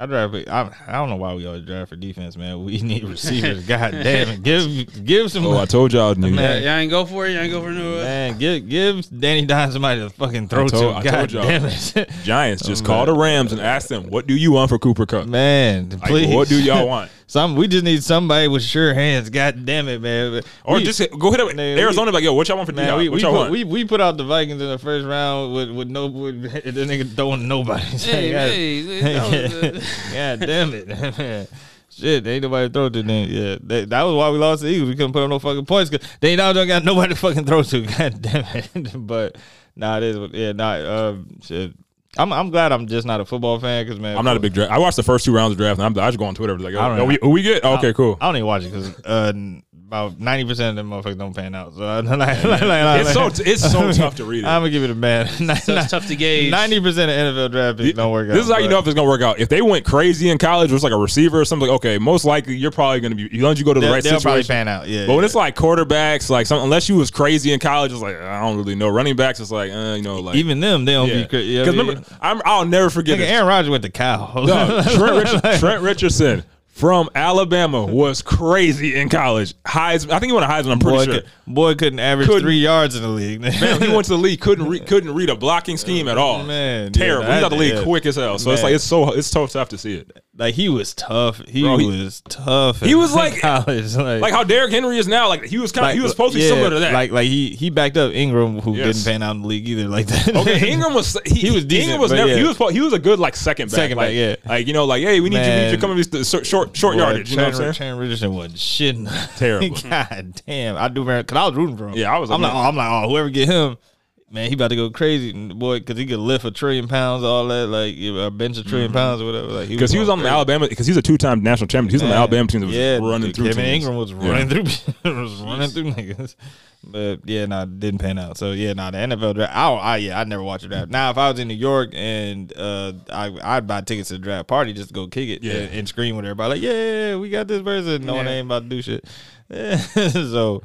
I draft. I, I don't know why we always draft for defense, man. We <laughs> need receivers. God damn it, give give some. oh, I told y'all, nigga. Man. y'all ain't go for it. Y'all ain't go for no. Uh, Man, give give Danny Dimes somebody to fucking throw told- to. I God told y'all. damn it, Giants just Oh, call the. Rams and ask them, what do you want for Cooper Kupp? man. Like, Please, what do y'all want? Some we just need somebody with sure hands. God damn it, man. Or We- just go hit up Man, Arizona. like, yo, what y'all want for Man, Dion? we, What we, y'all put, want? we we put out the Vikings in the first round with with no with <laughs> the nigga throwing nobody. <laughs> Hey, God, <laughs> hey, that was, God damn it, man. Shit, ain't nobody to throw to. Then yeah, that, that was why we lost the Eagles. We couldn't put up no fucking points because they now don't got nobody to fucking throw to. God damn it. but nah, it is. what- Yeah, nah. Uh, shit. I'm I'm glad I'm just not a football fan because man, I'm not a big draft. I watched the first two rounds of draft, and I'm, I just go on Twitter. Like, I don't oh, know. we, who we get? Oh, okay, cool. I don't even watch it because uh, about ninety percent of them motherfuckers don't pan out. So <laughs> like, like, like, like, It's so it's so <laughs> tough to read it. I'm gonna give it a man. so it's tough to gauge. Ninety percent of NFL draft picks don't work out. This is how you know if it's gonna work out. If they went crazy in college, or it's like a receiver or something, like, okay, most likely you're probably gonna be. As long as you go to the They'll, right they'll probably pan out. Yeah. But when yeah. it's like quarterbacks, like some, unless you was crazy in college, it's like I don't really know. Running backs, it's like uh, you know, like even them, they don't yeah. be crazy. Because remember, I'm, I'll never forget. Nigga, this. Aaron Rodgers went to Cal. No, Trent, Richard, <laughs> Trent Richardson from Alabama was crazy in college. Heisman, I think he won a Heisman. I'm pretty Boy, sure. could, boy couldn't average Couldn't- three yards in the league. Man, he went to the league, couldn't re- <laughs> couldn't read a blocking scheme at all. Man, terrible. that- He's out the league yeah. quick as hell. So it's like it's so it's so tough to see it. Like he was tough. He, Bro, he- was tough. He was like- <laughs> college. Like, Like how Derrick Henry is now. Like he was kind of he was supposed to be yeah, similar to that. Like like he he backed up Ingram, who Yes. didn't pan out in the league either. Like that. Okay, <laughs> Ingram was he, He was decent, Ingram was never, he was he was a good like second back, Second back, like, yeah. like you know like hey we need you, need you to come in this short short, short Boy, yardage. You know what I'm saying? Richardson wasn't shitting. <laughs> Terrible. God damn, I do remember because I was rooting for him. Yeah, I was I'm like, like, oh, I'm like, oh, whoever get him, man, he about to go crazy, boy, because he could lift a trillion pounds, all that, like a bench a 10000000000 pounds or whatever. Like Because Mm-hmm. he was on the Alabama because he's a two time national champion. He was on the Alabama team that was yeah, running through Kevin teams. Ingram was Yeah. running through, <laughs> was running through niggas. But yeah, no, it didn't pan out. So yeah, no, the NFL draft. I, I yeah, I never watched a draft. Now, if I was in New York and uh, I I'd buy tickets to the draft party just to go kick it Yeah. and, and scream with everybody like, yeah, we got this person. No one ain't about to do shit. <laughs> so.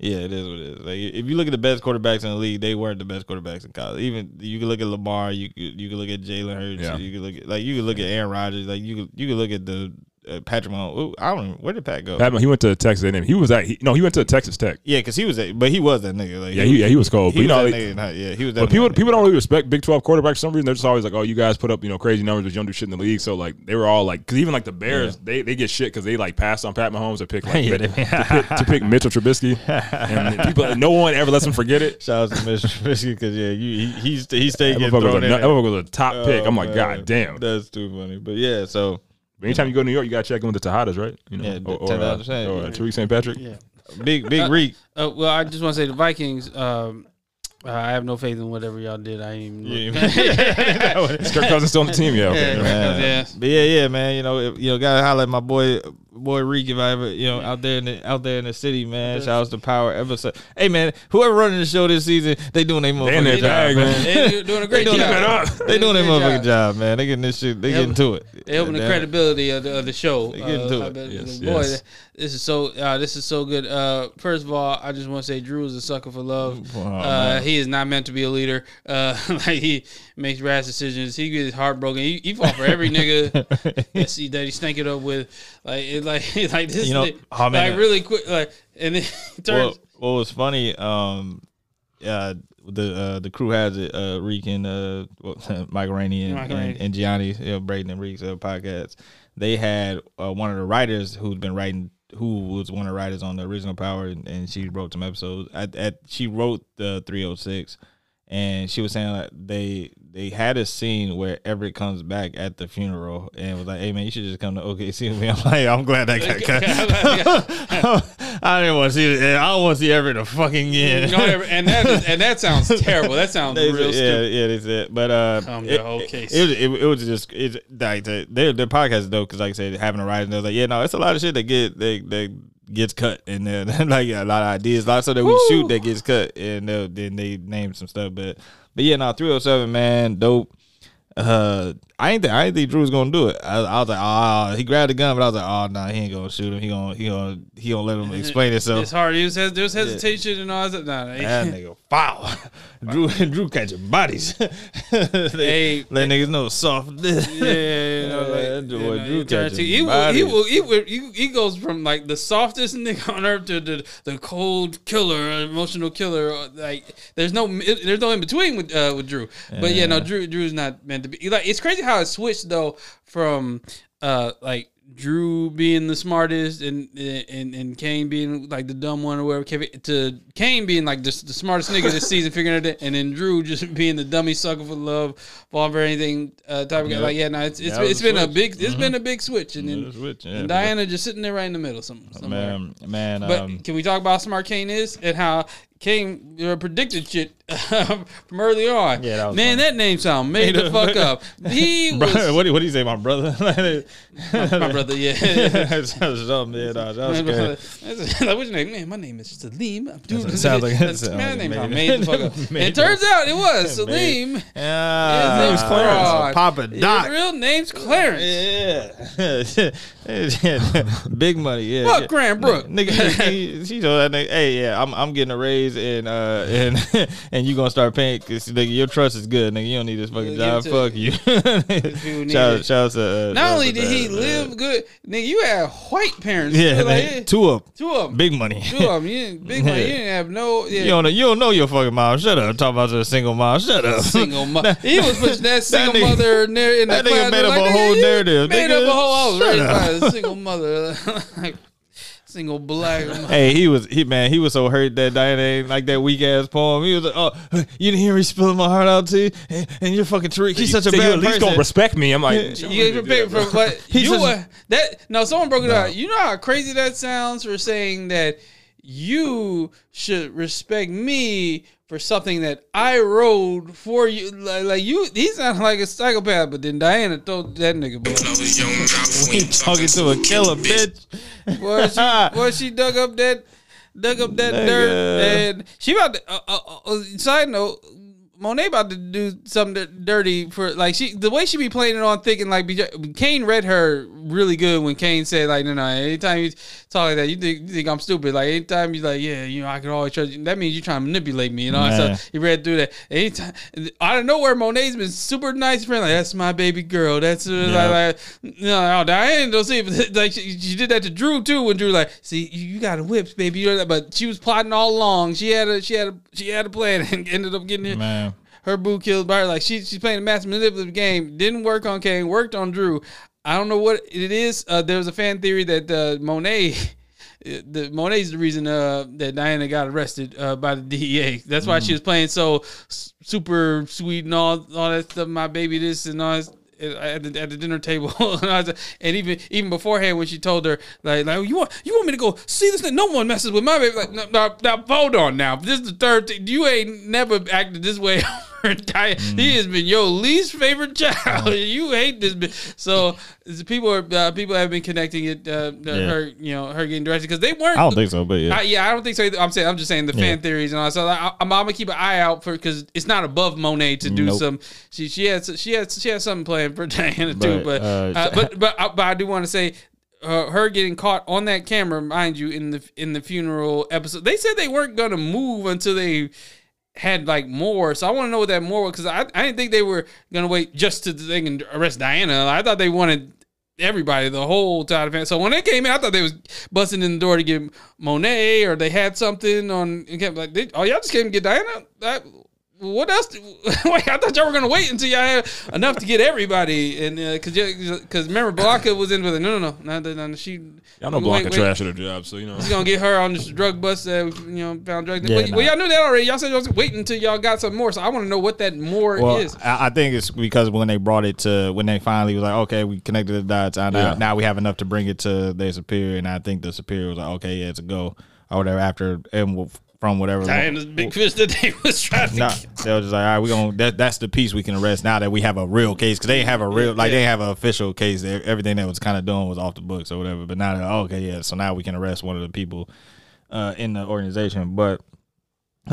Yeah, it is what it is. Like if you look at the best quarterbacks in the league, they weren't the best quarterbacks in college. Even you can look at Lamar, you could you can look at Jalen Hurts, Yeah. you can look at like you can look at Aaron Rodgers, like you could you can look at the uh, Patrick Mahomes. I don't. Even, where did Pat go? Pat, he went to Texas A&M. He was at he, no he went to Texas Tech. Yeah, because he was that, but he was that nigga. Like, Yeah, he, yeah, he was cold. he but you was know, that nigga. in Yeah, he was that. but people nigga. people don't really respect Big Twelve quarterbacks for some reason. They're just always like, oh, you guys put up you know crazy numbers, but you don't do shit in the league. So like they were all like, because even like the Bears, they, they get shit because they like passed on Pat Mahomes to pick <laughs> like Yeah, to, pick, to pick Mitchell Trubisky, and <laughs> people no one ever lets him forget it. Shout out to Mitchell Trubisky because yeah, you he he's he stayed getting thrown a, in. that was a top pick. I'm Oh, like, man. god damn. that's too funny. But yeah, so But anytime you go to New York, you gotta check in with the Tejadas, right? You know, Yeah, or, or, uh, out of ten. or uh, Tariq St. Patrick. Yeah. big big Uh, Reek. Uh, well, I just want to say the Vikings. Um, uh, I have no faith in whatever y'all did. I ain't even. Yeah. <laughs> Kirk Cousins still on the team? Yeah, okay. Yeah. Man. Yeah. But yeah, yeah, man. You know, if- you know, gotta holler at my boy, boy Reek if I ever, you know, out there in the out there in the city, man. Shout out to Power episode. Hey, man, whoever running the show this season, they doing their They in their motherfucking job, bag, man. man. They're doing a great They doing job. it They doing their motherfucking job. job, man. They getting this shit. They getting to it. They helping the credibility of the, of the show. They getting to I it. bet- Yes, boy, yes. this is so uh, this is so good. Uh, first of all, I just want to say Drew is a sucker for love. Oh, uh, he is not meant to be a leader. Uh, <laughs> like he makes rash decisions. He gets heartbroken. He, he fought for every nigga <laughs> that he, that he stank it up with. Like it, like <laughs> like this. You know, nigga- oh, man. like really quick. Like and then <laughs> it Well, turns. what was funny, um, uh, the uh, the crew has it, uh, Reek and uh, Michael Rainey and, Michael and, and Gianni, you know, Brayden and Reek's uh, podcast. They had uh, one of the writers who'd been writing, who was one of the writers on the original Power, and, and she wrote some episodes. At, at she wrote the 306, and she was saying like they they had a scene where Everett comes back at the funeral and was like, "Hey man, you should just come to OKC with me." I'm like, "I'm glad that <laughs> got cut." <laughs> I didn't want to see it. I don't want to see Everett a fucking again. No, and that is, and that <laughs> sounds terrible. That sounds They real said- yeah, stupid. yeah, they said, but uh, Come to it, OKC. It, it, was- it, it was just it's like the, their their podcast is dope because like I said, having a writer, and they was like, yeah, no, it's a lot of shit that get they that gets cut, and then like a lot of ideas, a lot of stuff that we shoot that gets cut, and then they name some stuff, but but yeah, no, three hundred seven, man, dope. Uh, I ain't think I ain't think Drew was gonna do it. I, I was like, oh, he grabbed the gun, but I was like, oh, no, he ain't gonna shoot him. He gonna he gonna he gonna let him explain himself. It's hard. There's, hes- there's hesitation and all that. Nah, nah, That nigga foul. <laughs> Drew <laughs> Drew catching bodies. <laughs> they, Hey. let niggas know soft. Yeah, you know, like, That boy Drew he catching he, will, he, will, he, will, he, he goes from like the softest nigga on earth to the, the cold killer, emotional killer. Like there's no there's no in between with uh, with Drew. But yeah, no, Drew Drew's not meant to be. Like it's crazy how it switched though from uh like. Drew being the smartest and and and Cane being like the dumb one or whatever, Kevin- to Cane being like just the smartest nigga this season, figuring it out, and then Drew just <laughs> being the dummy sucker for love, falling for anything uh, type of guy. Like yeah, no, it's it's, was it's a been a switch. big it's been a big switch, and then switch, yeah, and Diana just sitting there right in the middle. Some somewhere. man, man. But um, can we talk about how smart Cane is and how Cane uh, predicted shit <laughs> from early on? Yeah, that was man, funny. that name sound made the fuck up. <laughs> He was what do what do you say, my brother? <laughs> my brother. Yeah. That's something, man. dog. That was like, what's your name? Man, my name is Salim. I'm It sounds like- it that's, sounds man, like name made- sound made the fuck up. And it turns out it was Salim. Yeah, His name's Clarence. Papa His Doc. real name's Clarence. Yeah, big money. Yeah, Fuck yeah. Grant Brook. Nigga, he, he told that nigga, "Hey, yeah, I'm I'm getting a raise raise and uh and <laughs> and you gonna start paying because nigga your trust is good, nigga. You don't need this fucking job. Fuck you. <laughs> shout, shout out to uh, Not only did he live uh, good, nigga, you had white parents. yeah, Like, yeah, two of 'em. two of them. big money. Two of them. You big money. <laughs> You didn't have no. Yeah, You don't know. You don't know your fucking mom. Shut up. Talking about a single mom. Shut up. single mother. He was pushing that single nigga- mother in the that nigga made up like, a whole narrative, Made nigga. up a whole. I was raised by a single mother, like single black. <laughs> Hey, he was he man. He was so hurt that Diana ain't eh, like that weak ass poem. He was like, "Oh, you didn't hear me spilling my heart out to you, and, and you're fucking Tariq. He's such a So you at least person." gonna respect me. I'm like, You get prepared for what He's you just- were that. No, someone broke it out. You know how crazy that sounds for saying that you should respect me for something that I rode for you. Like, like you, he sounds like a psychopath. But then Diana told that nigga, boy, I was young, I <laughs> He talking to a killer bitch. boy, she, <laughs> boy, she dug up that, dug up that Nigga. dirt, and she about to. Uh, uh, uh, side note. Monet about to do something dirty for like she the way she be playing it on thinking like BJ, Cane read her really good when Cane said like no no anytime you talk like that you think you think I'm stupid. Like anytime you like yeah you know I can always trust you. That means you're trying to manipulate me all that Man. stuff he read through that. Anytime out of nowhere Monet's been super nice friend like that's my baby girl. That's uh, like, like no no Diane don't see it like she, she did that to Drew too when Drew like see you, you got a whips baby you know that but she was plotting all along. She had a she had a she had a plan <laughs> and ended up getting it. Man, her boo killed by her. Like she she's playing a massive manipulative game. Didn't work on Cane. Worked on Drew. I don't know what it is. Uh, there was a fan theory that uh, Monet. <laughs> The Monet's the reason uh, that Diana got arrested uh, by the DEA. That's why she was playing so super sweet and all all that stuff. My baby, this and all this at the, at the dinner table, <laughs> and, I was- and even even beforehand when she told her like like you want you want me to go see this? thing? No one messes with my baby. Like no, no, now hold on now. This is the third thing. You ain't never acted this way. <laughs> <laughs> Diane. He has been your least favorite child. <laughs> <laughs> you hate this. Bitch. So people are uh, people have been connecting it. Uh, Yeah. Her you know her getting directed because they weren't. I don't think so, but yeah. I, yeah, I don't think so. Either. I'm saying I'm just saying the fan theories and all. So I, I'm, I'm gonna keep an eye out for because it's not above Monet to do Nope. some. She she had she had she had something playing for Diana too. But, But uh, uh, but but but I do want to say. Uh, her getting caught on that camera, mind you, in the in the funeral episode. They said they weren't gonna move until they had like more. So I want to know what that more was because I, I didn't think they were gonna wait just to they can arrest Diana. I thought they wanted everybody, the whole of it. So when they came in, I thought they was busting in the door to get Monet or they had something on. Like, they, oh y'all just came to get Diana. That, what else? do- <laughs> Wait, I thought y'all were gonna wait until y'all had enough to get everybody, and uh, because because remember Blanca was in with it. No, no, no, not that. No, she. Y'all know wait, Blanca wait. trash at her job, so you know. she's gonna get her on this drug bust that you know found drugs. Yeah, well, well, y'all knew that already. Y'all said y'all was waiting until y'all got some more. So I want to know what that more Well, is. I, I think it's because when they brought it to when they finally was like, okay, we connected the dots. and Now, Yeah. now we have enough to bring it to their superior, and I think the superior was like, okay, yeah, it's a go or whatever. After and w- from whatever. Big fish that they <laughs> was trying to. Nah, get. they were just like, all right, we gonna that, that's the piece we can arrest now that we have a real case because they have a real like they have an official case. Everything that was kind of doing was off the books or whatever. But now that okay, yeah, so now we can arrest one of the people uh, in the organization. But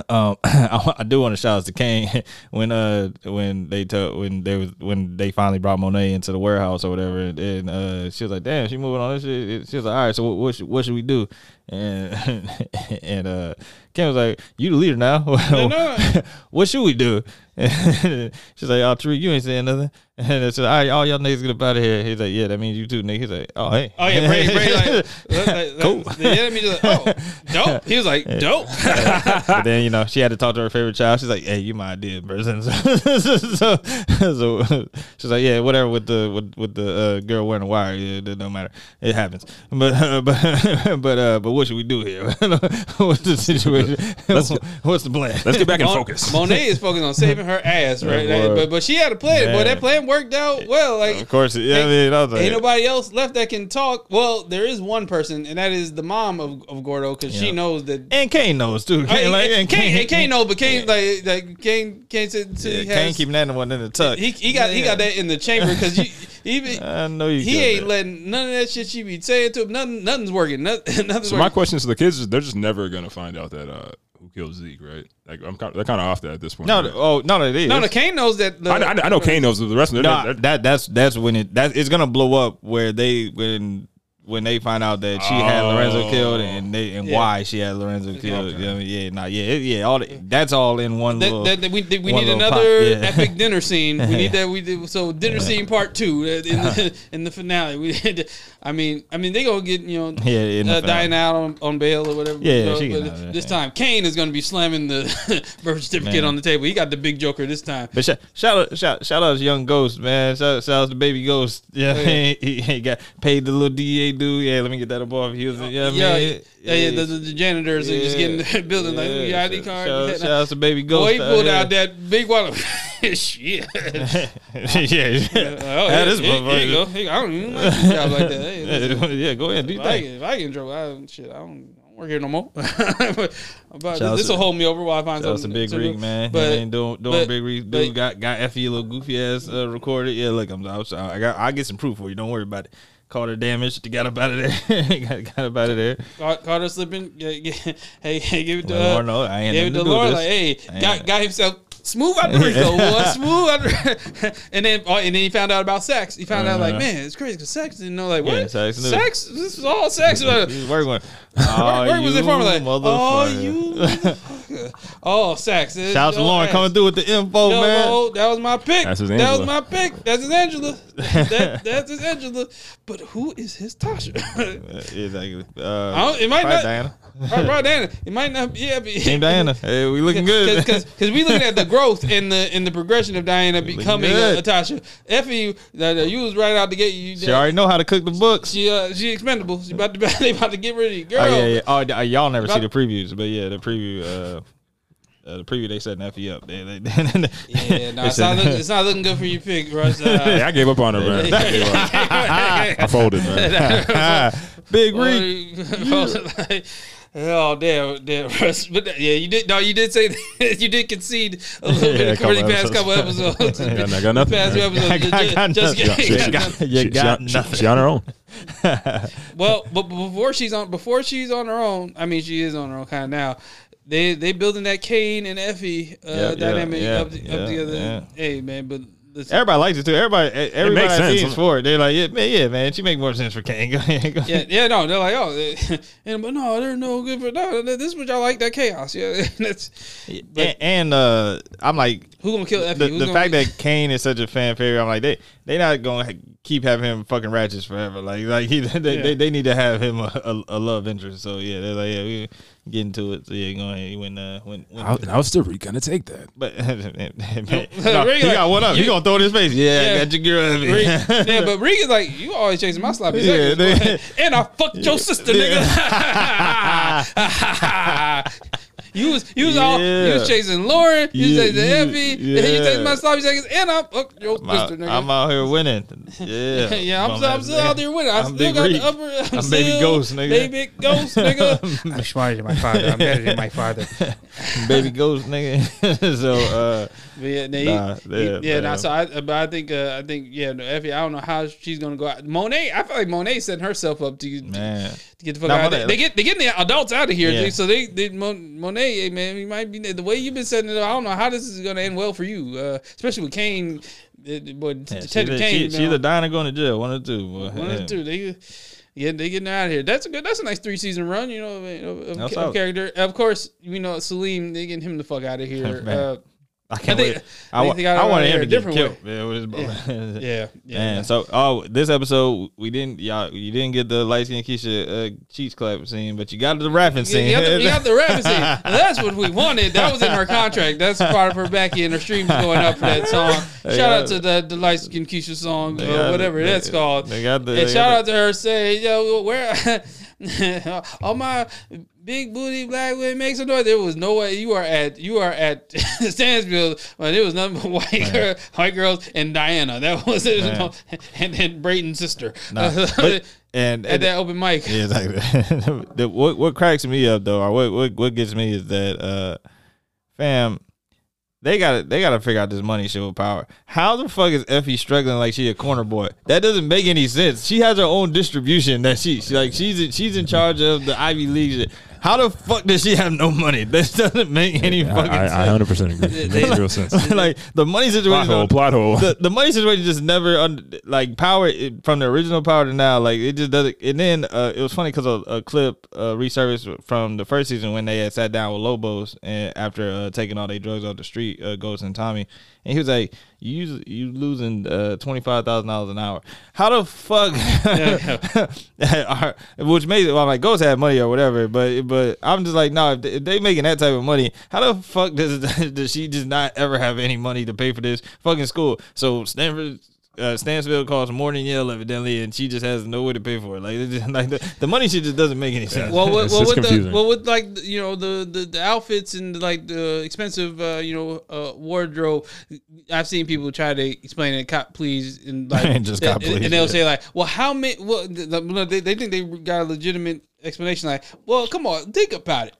um, <laughs> I, I do want to shout out to Cane <laughs> when uh when they told when they was when they finally brought Monet into the warehouse or whatever, and, and uh she was like, "Damn, she moving on this shit." She was like, "All right, so what what should, what should we do?" And <laughs> and uh Ken was like, "You the leader now. <laughs> what should we do?" <laughs> She's like, "Oh, Tariq, you ain't saying nothing." And I said, "All right, all y'all niggas get up out of here." He's like, "Yeah, that means you too, nigga." He's like, "Oh, hey." Oh yeah, Brady, Brady like, like, like Cool. The enemy just like, oh, dope. He was like, dope. but then you know she had to talk to her favorite child. She's like, "Hey, you my idea, person." So, so, so she's like, "Yeah, whatever." With the with, with the uh, girl wearing a wire, yeah, it don't matter. It happens. But uh, but but uh, but what should we do here? <laughs> What's the situation? <laughs> What's the plan? Let's get back in Mon- focus. <laughs> Monet is focused on saving her ass, right? Yeah, but but she had a plan. Boy, Man. that plan worked out well. Like Of course, yeah. I mean, I like, Ain't nobody else left that can talk. Well, there is one person, and that is the mom of, of Gordo, because she knows that. and Cane knows too. I, like, and and Cane, and Cane knows, but Cane like like Cane Cane said said yeah, he Cane keeping that one in the tuck. he he got he got that in the chamber because he I know you. he got ain't that. letting none of that shit she be saying to him. Nothing nothing's working. Nothing, <laughs> nothing's So my working. question to the kids is, they're just never gonna find out that uh, who killed Zeke, right? Like I'm kind, they're kind of off that at this point. No, right? oh no, it is. no, no, Cane knows that. The, I, I, I know Cane knows the rest of them. No, they're- they're- that that's that's when it that it's gonna blow up where they when when they find out that she had Lorenzo killed and they and Yeah. why she had Lorenzo killed. You know I mean? Yeah, nah, yeah, it- yeah. All the, that's all in one That, little. that, that we we one need another yeah. <laughs> epic dinner scene. We need <laughs> that. We did so dinner scene part two uh, in the, <laughs> in the finale. We did, I mean, I mean they gonna get you know Yeah, uh, dying out on, on bail or whatever. Yeah, you know, she but this time Cane is gonna be slamming the birth certificate Man. on the table. He got the big joker this time. But shout, shout out, shout, shout out to Young Ghost, man. Shout, shout out to Baby Ghost. Yeah, Oh, yeah. he, he got paid the little DA dude. Yeah, let me get that up off. He was, yeah, yeah, man. yeah, yeah, the, the, the janitors are just getting the <laughs> building like, yeah. your ID card. Shout, shout out to Baby <laughs> Ghost. Boy, he pulled yeah. out that big wallet. <laughs> Shit. yeah, Oh, yeah. here, this you go. Here, I don't even like job like that. Hey, yeah, go ahead, do if, I if I get in trouble, I, shit, I don't, work here no more. but but this will hold me over while I find Shout out to something. Big to Reek, man. But, But, doing doing but- Big Reek. but- Dude got got Effie a little goofy ass uh, recorded. Yeah, look, I'm, I'm sorry. I got I get some proof for you. Don't worry about it. Caught her damage. Got up out of there. <laughs> got, got up out of there. caught, caught her slipping. Yeah, yeah, <laughs> hey, hey, give it to Well, uh, Lord, no, I ain't Gave it to with like, hey, got got himself smooth out the Rico, boy, <laughs> smooth out the <laughs> and then oh, and then he found out about sex. He found out like, Uh-huh. man, it's crazy because sex didn't know like Yeah, what sex knew. sex. This is all sex. Was working with. Oh, Where was from? Like, oh, you. Oh, <laughs> sex. Shout out to Lauren coming through with the info, No, man. no, that was my pick. That's his that was my pick. That's his Angela. that, that's his Angela. But who is his Tasha? Exactly. Uh, it might not- Diana. <laughs> right, right, Diana. It might not be. Yeah, be, Team Diana. <laughs> Hey, we looking good. Because we looking at the growth in the in the progression of Diana becoming a, good. a Tasha. Effie, uh, you was right out the gate. You, she already know how to cook the books. she uh, she expendable. She about to <laughs> they about to get rid of you, girl. Oh yeah, yeah. Oh, y'all never see the previews, but yeah, the preview. Uh, uh, the preview they setting Effie up. They, they, Yeah, no, they it's not, looking, it's not looking good for your pick, Russ. Yeah, Uh, I gave up on her, man. I. I folded, man. Big Reek. Like, oh damn, damn, Russ. But yeah, you did. No, you did say that. <laughs> you did concede a little Yeah, bit a of for the couple past couple episodes. episodes. <laughs> <laughs> I got- I got nothing, Past few episodes. I got just, just nothing. get- She- got You got she, nothing. She on her own. Well, but before she's on, before she's on her own, I mean, she is on her own kind of now. They they building that Cane and Effie uh, Yeah, yeah, dynamic yeah, up, up yeah, together. yeah. Hey man, but listen, Everybody likes it too. Everybody, everybody makes sense. see is for it. They're like, yeah, man, yeah, man. She make more sense for Cane. <laughs> Go ahead, go yeah, ahead. yeah, no, they're like, oh, <laughs> and but no, they're no good for no. This is what y'all like that chaos. Yeah, <laughs> that's and, and uh, I'm like, who gonna kill Effie? the, the gonna- fact that Cane is such a fan favorite, I'm like, they they not gonna ha- keep having him fucking ratchets forever. Like, like he, <laughs> they, Yeah. they, they need to have him a, a, a love interest. So yeah, they're like, yeah, we get into it. So yeah, go ahead. He went, uh, went, went How, how's the Reek gonna take that? But man, <laughs> Rick, no, <laughs> he got one up. you- he gonna throw it in his face. Yeah, Yeah. I got your girl. Effie. Yeah, but Rick is like, you always chasing my sloppy Yeah, seconds, they- and I fucked your sister, nigga. You was you was all you was chasing Lauren, you Yeah, chasing you- Effie, and you chasing my sloppy seconds, and I fucked your I'm out, nigga. I'm out here winning. <laughs> Yeah, yeah, I'm, still, I'm still out there winning. I I'm still got Reek. the upper. I'm, I'm Baby still Ghost, nigga. Baby ghost, nigga. <laughs> I'm smarter than my father. I'm better than my father. baby ghost nigga. <laughs> so uh, But yeah, nah, he- Nah, he- yeah, yeah. Nah, so I, but I think, uh, I think, yeah, no, Effie. I don't know how she's gonna go out. Monet, I feel like Monet setting herself up to, to, to get the fuck Nah, out. Monet- They, they get they getting the adults out of here, Yeah. dude, so they, they Monet, hey, man, you might be the way you've been setting it up. I don't know how this is gonna end well for you, uh, especially with Cane. Uh, boy, yeah, she's, Cane, she, you she's a dying going to jail. One or two. Boy. one yeah. or two. They, yeah, they getting out of here. That's a good. That's a nice three season run. You know, of, of, of character. Of course, you know Salim. They getting him the fuck out of here. <laughs> Uh, I can't I think- wait. I I, think wa- I wanted him to get different killed. His <laughs> yeah, yeah. Man, so oh, this episode we didn't y'all you didn't get the light skin Keisha uh, cheeks clap scene, but you got the rapping scene. you got the, you got the rapping scene. <laughs> That's what we wanted. That was in her contract. That's part of her Becky and her streams going up for that song. Shout out to the, the light skin Keisha song, or whatever they- that's called. They got the And shout out to her saying, yo, where <laughs> <laughs> all my big booty black women make some noise. There was no way you are at you are at <laughs> Stansfield when there was nothing but white girl, white girls and Diana. That was it. Man. <laughs> And then Brayden's sister. Nah, but- and, at and that open mic. Yeah, exactly. what what cracks me up though, or what what, what gets me is that uh, fam, they got to they got to figure out this money shit with power. How the fuck is Effie struggling like she a corner boy? That doesn't make any sense. She has her own distribution that she, she like she's she's in charge of the Ivy League. shit. How the fuck does she have no money? This doesn't make any fucking I, I, I 100% agree. <laughs> It makes real sense. <laughs> like the money Plot situation. hole, plot hole. the, the money situation just never un, like power it, from the original power to now like it just doesn't and then uh, it was funny because a, a clip uh, resurfaced from the first season when they had sat down with Lobos and after uh, taking all their drugs off the street uh, Ghost and Tommy and he was like you you losing uh, twenty five thousand dollars an hour. How the fuck <laughs> <laughs> are- which made it well like Ghost have money or whatever but but I'm just like no if they, if they making that type of money how the fuck does <laughs> does she just not ever have any money to pay for this fucking school? So Stanford uh, Stansfield costs more than Yale evidently, and she just has no way to pay for it. Like, it just, <laughs> like the, the money shit just doesn't make any sense. Well, what, well, just with the, well, with like you know the, the the outfits and like the expensive uh, you know uh, wardrobe, I've seen people try to explain it. Cop please and <laughs> like And just cop please, and they'll yeah. say like, well, how many? Well, the, the, they, they think they got a legitimate explanation. Like, well, come on, think about it.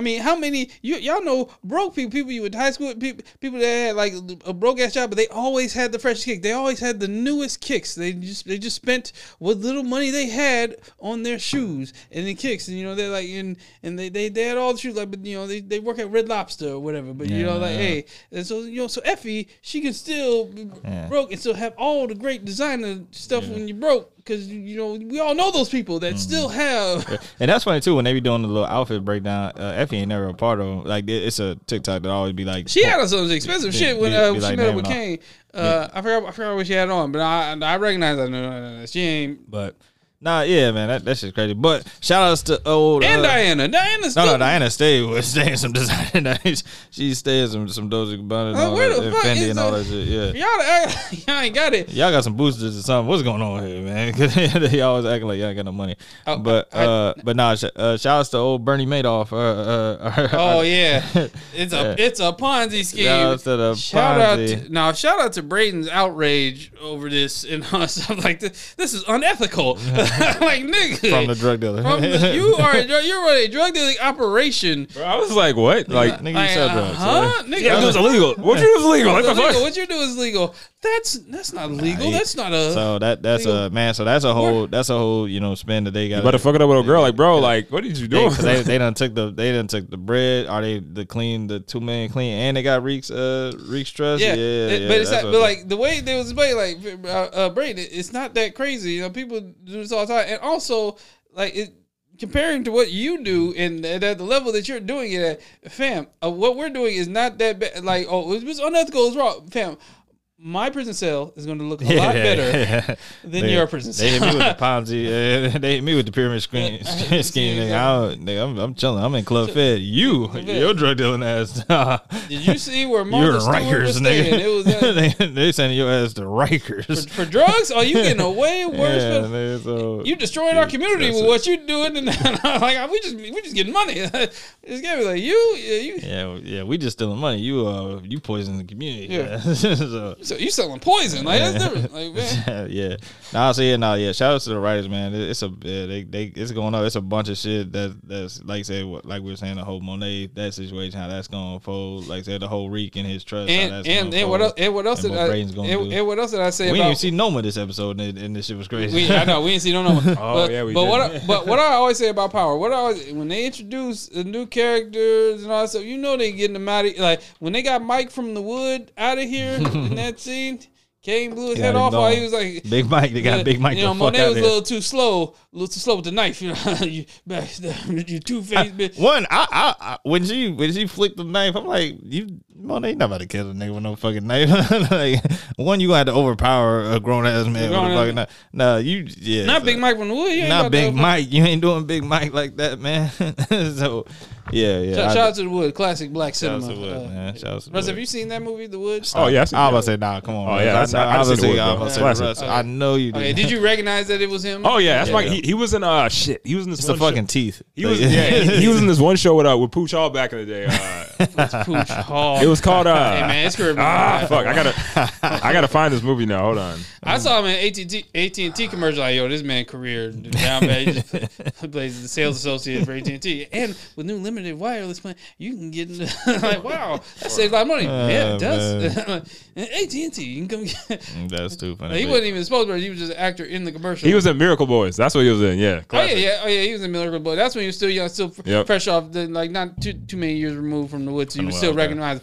I mean, how many you y'all know broke people, people you went high school, people people that had like a broke ass job, but they always had the freshest kick. They always had the newest kicks. They just they just spent what little money they had on their shoes and the kicks, and you know they're like and and they they, they had all the shoes like, but you know they, they work at Red Lobster or whatever. But you know like hey, and so you know so Effie she can still be Yeah. broke and still have all the great designer stuff when you broke because you know we all know those people that still have. And that's funny too when they be doing the little outfit breakdown. Uh, Effie ain't never a part of. Like it's a TikTok that always be like She had on some expensive shit when uh, she like met up with. Cane. Uh, I forgot I forgot what she had on, but I I recognize that. No, no, no, no, she ain't. But nah, yeah, man, that that's just crazy. But shout outs to old And uh, Diana, Diana No, no, Diana stayed with <laughs> staying some designer. Nights. She stayed some some Dolce Gabbana and Uh, all that, and fuck Fendi and all that shit. Yeah. Y'all, act- <laughs> y'all ain't got it. Y'all got some boosters or something. What's going on here, man? <laughs> Because they always acting like y'all ain't got no money. Oh, but I- uh, but nah, sh- uh, shout outs to old Bernie Madoff. Uh, uh, Oh yeah, it's a Yeah. it's a Ponzi scheme. Shout out to the Shout out to now. Shout out to Brayden's outrage over this and stuff like this. This is unethical. <laughs> like nigga, from the drug dealer. From the- you are a you're a drug dealing operation. Bro, I was like, what? Like, nigga, you Like, sell uh, drugs. huh? so- Nigga, yeah, it was illegal. What you do is legal. What illegal. What you do is legal. That's that's not legal. he- that's not a. So that that's legal. a man. So that's a whole that's a whole you know spin that they got. You better fuck it up with a girl. Like, bro, like, what did you do? They, 'cause they <laughs> they done took the they done took the bread. Are they the clean the two two million clean and they got Reeks uh Reeks trust. yeah, Yeah, it- yeah, but it's that's not, but like the way they was playing, like uh, uh, Brayden, it's not that crazy. You know, people do this all the time, and also like it, comparing to what you do and at the level that you're doing it at, fam. Uh, what we're doing is not that bad. Like, oh, it was unethical. It's wrong, fam. My prison cell is going to look a lot better than They- your prison cell. They hit me with the <laughs> Ponzi. Uh, they hit me with the pyramid scheme. scheme nigga. I nigga, I'm, I'm chilling. I'm in Club Fed. You, Fed. your drug dealing ass. <laughs> Did you see where You're Martha in Stewart was Rikers, staying? nigga. It was <laughs> uh, they, they sending your ass to Rikers. for, for drugs. Oh, you getting a way worse. yeah, nigga, so You destroying our community with what you're doing, and like we just we just getting money. it's gonna be like you, yeah, you. yeah, yeah. We just stealing money. You, uh, you poisoning the community. Yeah. so, So you selling poison? Like that's different. Like <laughs> man, yeah. Nah, so yeah, nah, yeah. Shout out to the writers, man. It- It's a yeah, they they it's going up. It's a bunch of shit that that's like I said, what, like we were saying, the whole Monet that situation, how that's gonna unfold. Like I said, the whole Reek and his trust. how and that's and, gonna and what else? unfold. And what else and did what I? Gonna And, and what else did I say We didn't about? even see Noma this episode, and, and this shit was crazy. we, I know we didn't see no number. <laughs> Oh, but, yeah, we but did. what? I, <laughs> but what I always say about Power, what I always, when they introduce the new characters and all that stuff, you know they getting them out of like when they got Mike from the wood out of here in that scene. Cane blew his Got head off while he was like Big Mike, they got Yeah, Big Mike You know, Monet was a little too slow, a little too slow with the knife. You know, <laughs> you, you two faced bitch. One, I, I, I, when she when she flicked the knife, I'm like, you, Monet, not about to kill a nigga with no fucking knife. <laughs> like, one, you gonna have to overpower a grown ass man with a fucking knife. No, you, yeah, Not so- Big Mike from the Wood. Not Big to- Mike. You ain't doing Big Mike like that, man. <laughs> so, yeah, yeah. Shout, I- shout out to the Wood, classic black shout out cinema. to Wood, uh, man. Shout out to Russ, Wood. have you seen that movie, The Wood? Oh, yeah, I see- I was about to say, nah, come on. Oh, man. yeah, that's- I, I- I I was see about to say, Wood, I was about to say, Classic. I know you did. Okay, did you recognize that it was him? Oh yeah, that's Yeah. Mike. He, he was in uh shit. He was in this It's the fucking teeth. He was yeah. <laughs> He, he was in this one show with uh with Pooch Hall back in the day. Uh, Pooch Hall. It was <laughs> called uh. Hey man, it's Caribbean. Ah fuck! I gotta I gotta find this movie now. Hold on. I I saw him in AT&T, AT&T commercial. Like, yo, this man career down bad. He just <laughs> plays the sales associate for AT&T, and with new limited wireless plan, you can get into <laughs> like, wow, that saves a lot of money. yeah, it does. and AT&T, you can come. Get, That's too funny. he wasn't even supposed to. He was just an actor in the commercial. He was in Miracle Boys. That's what he was in. Yeah. Oh yeah, yeah, oh yeah. He was in Miracle Boy. That's when he was still young, still Yep. fresh off the like not too too many years removed from the woods. He From was the still Wild,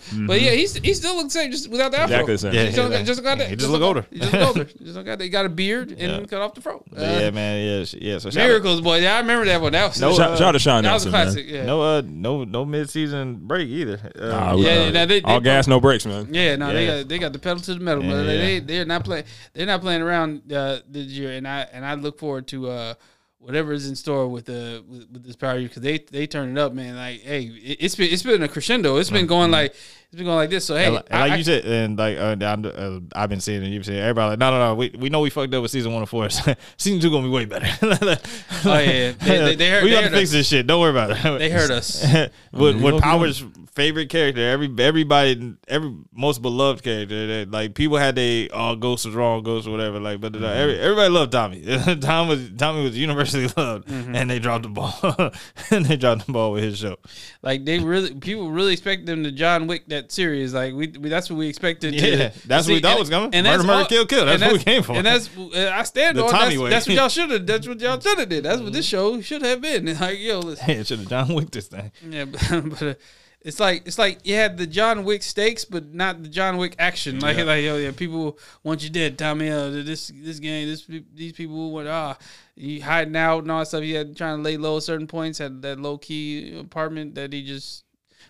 okay. recognized. But yeah, he's he still looks the same just without the afro. Exactly the same. Yeah, He just, yeah, just got that. he just look older. He just look older. <laughs> He just don't got. He got a beard and Yeah. cut off the fro. But yeah, man, yeah, yeah. So shout out- Miracles, boy. Yeah, I remember that one. That was No, Shout, uh, shout out to Sean that was a Nelson, man. classic. Yeah. No, uh, no, no mid-season break either. Uh, Nah, we- Yeah, uh, yeah, they- they- all gas, no brakes, man. Yeah, no, they Yeah. got they got the pedal to the metal, but they yeah. they're not playing they're not playing around uh, this year, and I and I look forward to uh, whatever is in store with the with, with this power because they they turn it up, man. Like, hey, it, it's been it's been a crescendo. It's been going like it's been going like this. So hey, And like, and I- like I- you said, and like uh, I'm, uh, I've been seeing it, you've seen it, everybody like, no, no, no, we, we know we fucked up with season one and four. <laughs> season two gonna be way better. <laughs> oh yeah, yeah. They- they- they <laughs> heard- we they got to fix us. this shit. Don't worry about it. they heard us. with you with Power's favorite character, every everybody, every most beloved character, that, like people had they oh Ghost was wrong, Ghost or whatever. Like, but uh, every, everybody loved Tommy. Tom was Tommy was universally loved, and they dropped the ball, and they dropped the ball with his show. Like they really, people really expect them to John Wick that series. Like we, we that's what we expected. Yeah, to, that's to what we thought And- was coming. And Murder, that's murder, all- kill, kill. That's and what we came for. And that's <laughs> uh, I stand The on. Tommy That's, way. that's what y'all should have. <laughs> That's what y'all should have did. That's what this show should have been. <laughs> Like yo, listen. Yeah, should have John Wick this thing. Yeah, but, but uh, it's like it's like you had the John Wick stakes, but not the John Wick action. Like Yeah. like yo, yeah, people want you dead, Tommy. Uh, this this game, this these people want ah, you hiding out and all that stuff. He had trying to lay low at certain points. Had that low key apartment that he just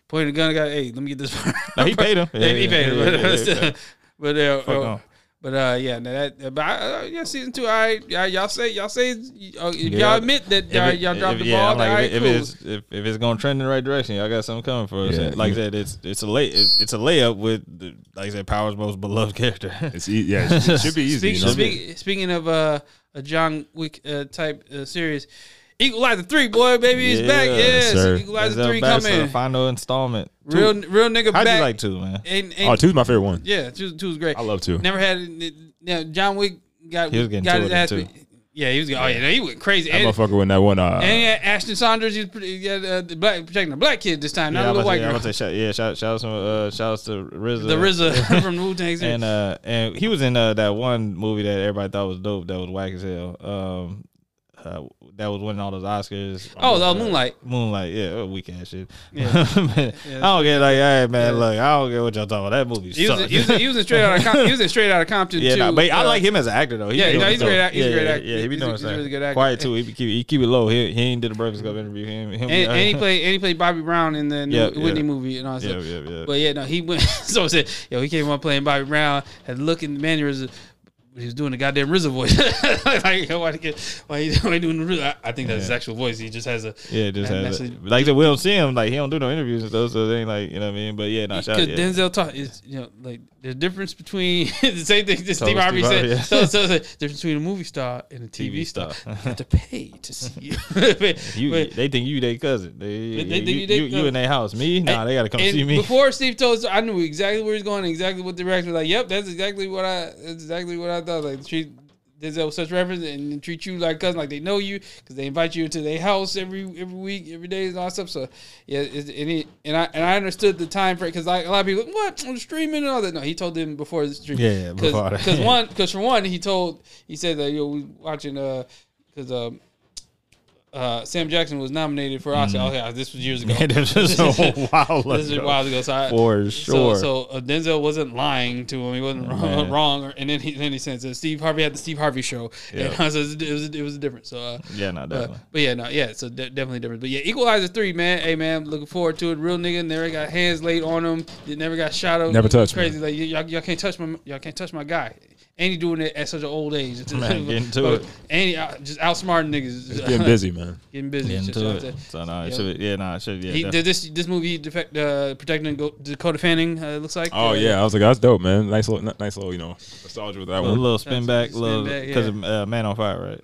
pointed a gun. and Got hey, let me get this. <laughs> No, he paid him. <laughs> Yeah, he Yeah, paid him. yeah, But, yeah, <laughs> yeah, but uh, Fuck uh, on. but uh, yeah, no, that. But I, uh, yeah, season two. All right, yeah, y'all say y'all say uh, if Yeah. y'all admit that y'all, it- y'all dropped if- the ball. I'm like, all right, if, cool. if it's if, if it's gonna trend in the right direction, y'all got something coming for us. Yeah. Like I said, it's it's a lay it, it's a layup with the, like I said, Power's most beloved character. It's e- yeah, it should, be easy. Speak, you know? speak, speaking of uh, a John Wick uh, type uh, series, Equalizer three, boy, baby, is back. Yeah, Yes, sir. Equalizer three back for coming. final installment. Two. Real, real nigga How'd back. you like two, man? And, and Oh, two's my favorite one. yeah, two, two was great. I love two. Never had. it- Yeah, John Wick got. He was getting got to his it, ass too. Yeah, he was. Oh yeah, he went crazy. That And, motherfucker when that one. Uh, and yeah, Ashton Sanders, he was pretty, yeah, uh, the black protecting the black kid this time, not Yeah, a I'm little white say, girl. <laughs> say, shout, yeah, shout, shout out to uh, shout out to RZA. The RZA <laughs> <laughs> from the Wu Tang and uh, and he was in uh, that one movie that everybody thought was dope. That was whack as hell. Um, uh, that was winning all those Oscars. Oh, that Uh, Moonlight. Moonlight, yeah, weak ass shit. Yeah. <laughs> Man, I don't get like, hey man, look, I don't get what y'all talking about. That movie He was, sucked. he was, he was in straight out of Com- he was straight out of Compton yeah, too. nah, but I uh, like him as an actor though. He yeah, no, he's a great he's a yeah, great yeah, actor. Yeah, he be He's a- doing he's his a thing. really good actor. Quiet too. He be keep he keep it low. He he ain't did a Breakfast Club interview. He, him, him, And, and he <laughs> played and he played Bobby Brown in the new Yeah, yeah. Whitney movie and all that Yeah, stuff. yeah, yeah. But yeah, no, he went. <laughs> so I said, yo, he came on playing Bobby Brown, had looking mannerisms. But he was doing the goddamn RZA voice. <laughs> like, yo, why, he get, why, he, <laughs> why he doing the RZA? I, I think that's his actual voice. He just has a. Yeah, just has it. like we don't see him. Like he don't do no interviews and stuff, so they ain't like you know what I mean. But yeah, no, shout Because yeah. Denzel talk is you know like the difference between <laughs> the same thing that Steve Harvey said. yeah. So, so the difference between a movie star and a TV, TV star. star. you have to <laughs> pay to see you. <laughs> But- You, but- they think you their cousin. They, They think you, you they you, you in their house. Me? Nah, they gotta come and see me. Before Steve told us, I knew exactly where he's going, exactly what the director was like. Yep, that's exactly what I. That's exactly what I thought. Like treat Denzel such reference and treat you like cousin, like they know you because they invite you into their house every every week, every day, and all that stuff. So yeah, and he, and I and I understood the time frame because like a lot of people, what on streaming and all that. No, he told them before the stream. Yeah, yeah. Because <laughs> one, because for one, he told he said that yo we watching uh because um. Uh, Sam Jackson was nominated for Oscar. Oh, <laughs> yeah, this was years ago. Man, this was a while <laughs> This is a ago. while ago. So I, For sure. So, so uh, Denzel wasn't lying to him. He wasn't wrong. Man. <laughs> wrong or, and then he then he said, so Steve Harvey had the Steve Harvey show. Yeah. And so it was it was, different. So uh, Yeah, no, but, definitely. but yeah, no, yeah. So de- definitely different. But yeah, Equalizer three, man. Hey, man, looking forward to it. Real nigga, never got hands laid on him. Never got shot up. Never touched Crazy. me. Like y- y'all, y'all can't touch my y'all can't touch my guy. And he doing it at such an old age. Man, getting <laughs> to But- it. And he just outsmarting niggas. It's getting busy, man. getting busy. Getting to shout it. So no, it Yeah. should. Yeah, no, it should. Yeah, he did this this movie defect uh, protecting Go- Dakota Fanning. Uh, it looks like. Oh Uh, yeah, I was like, that's dope, man. Nice little, nice little, you know, nostalgia with that a one. little spin back, spin little because yeah. of uh, Man on Fire, right?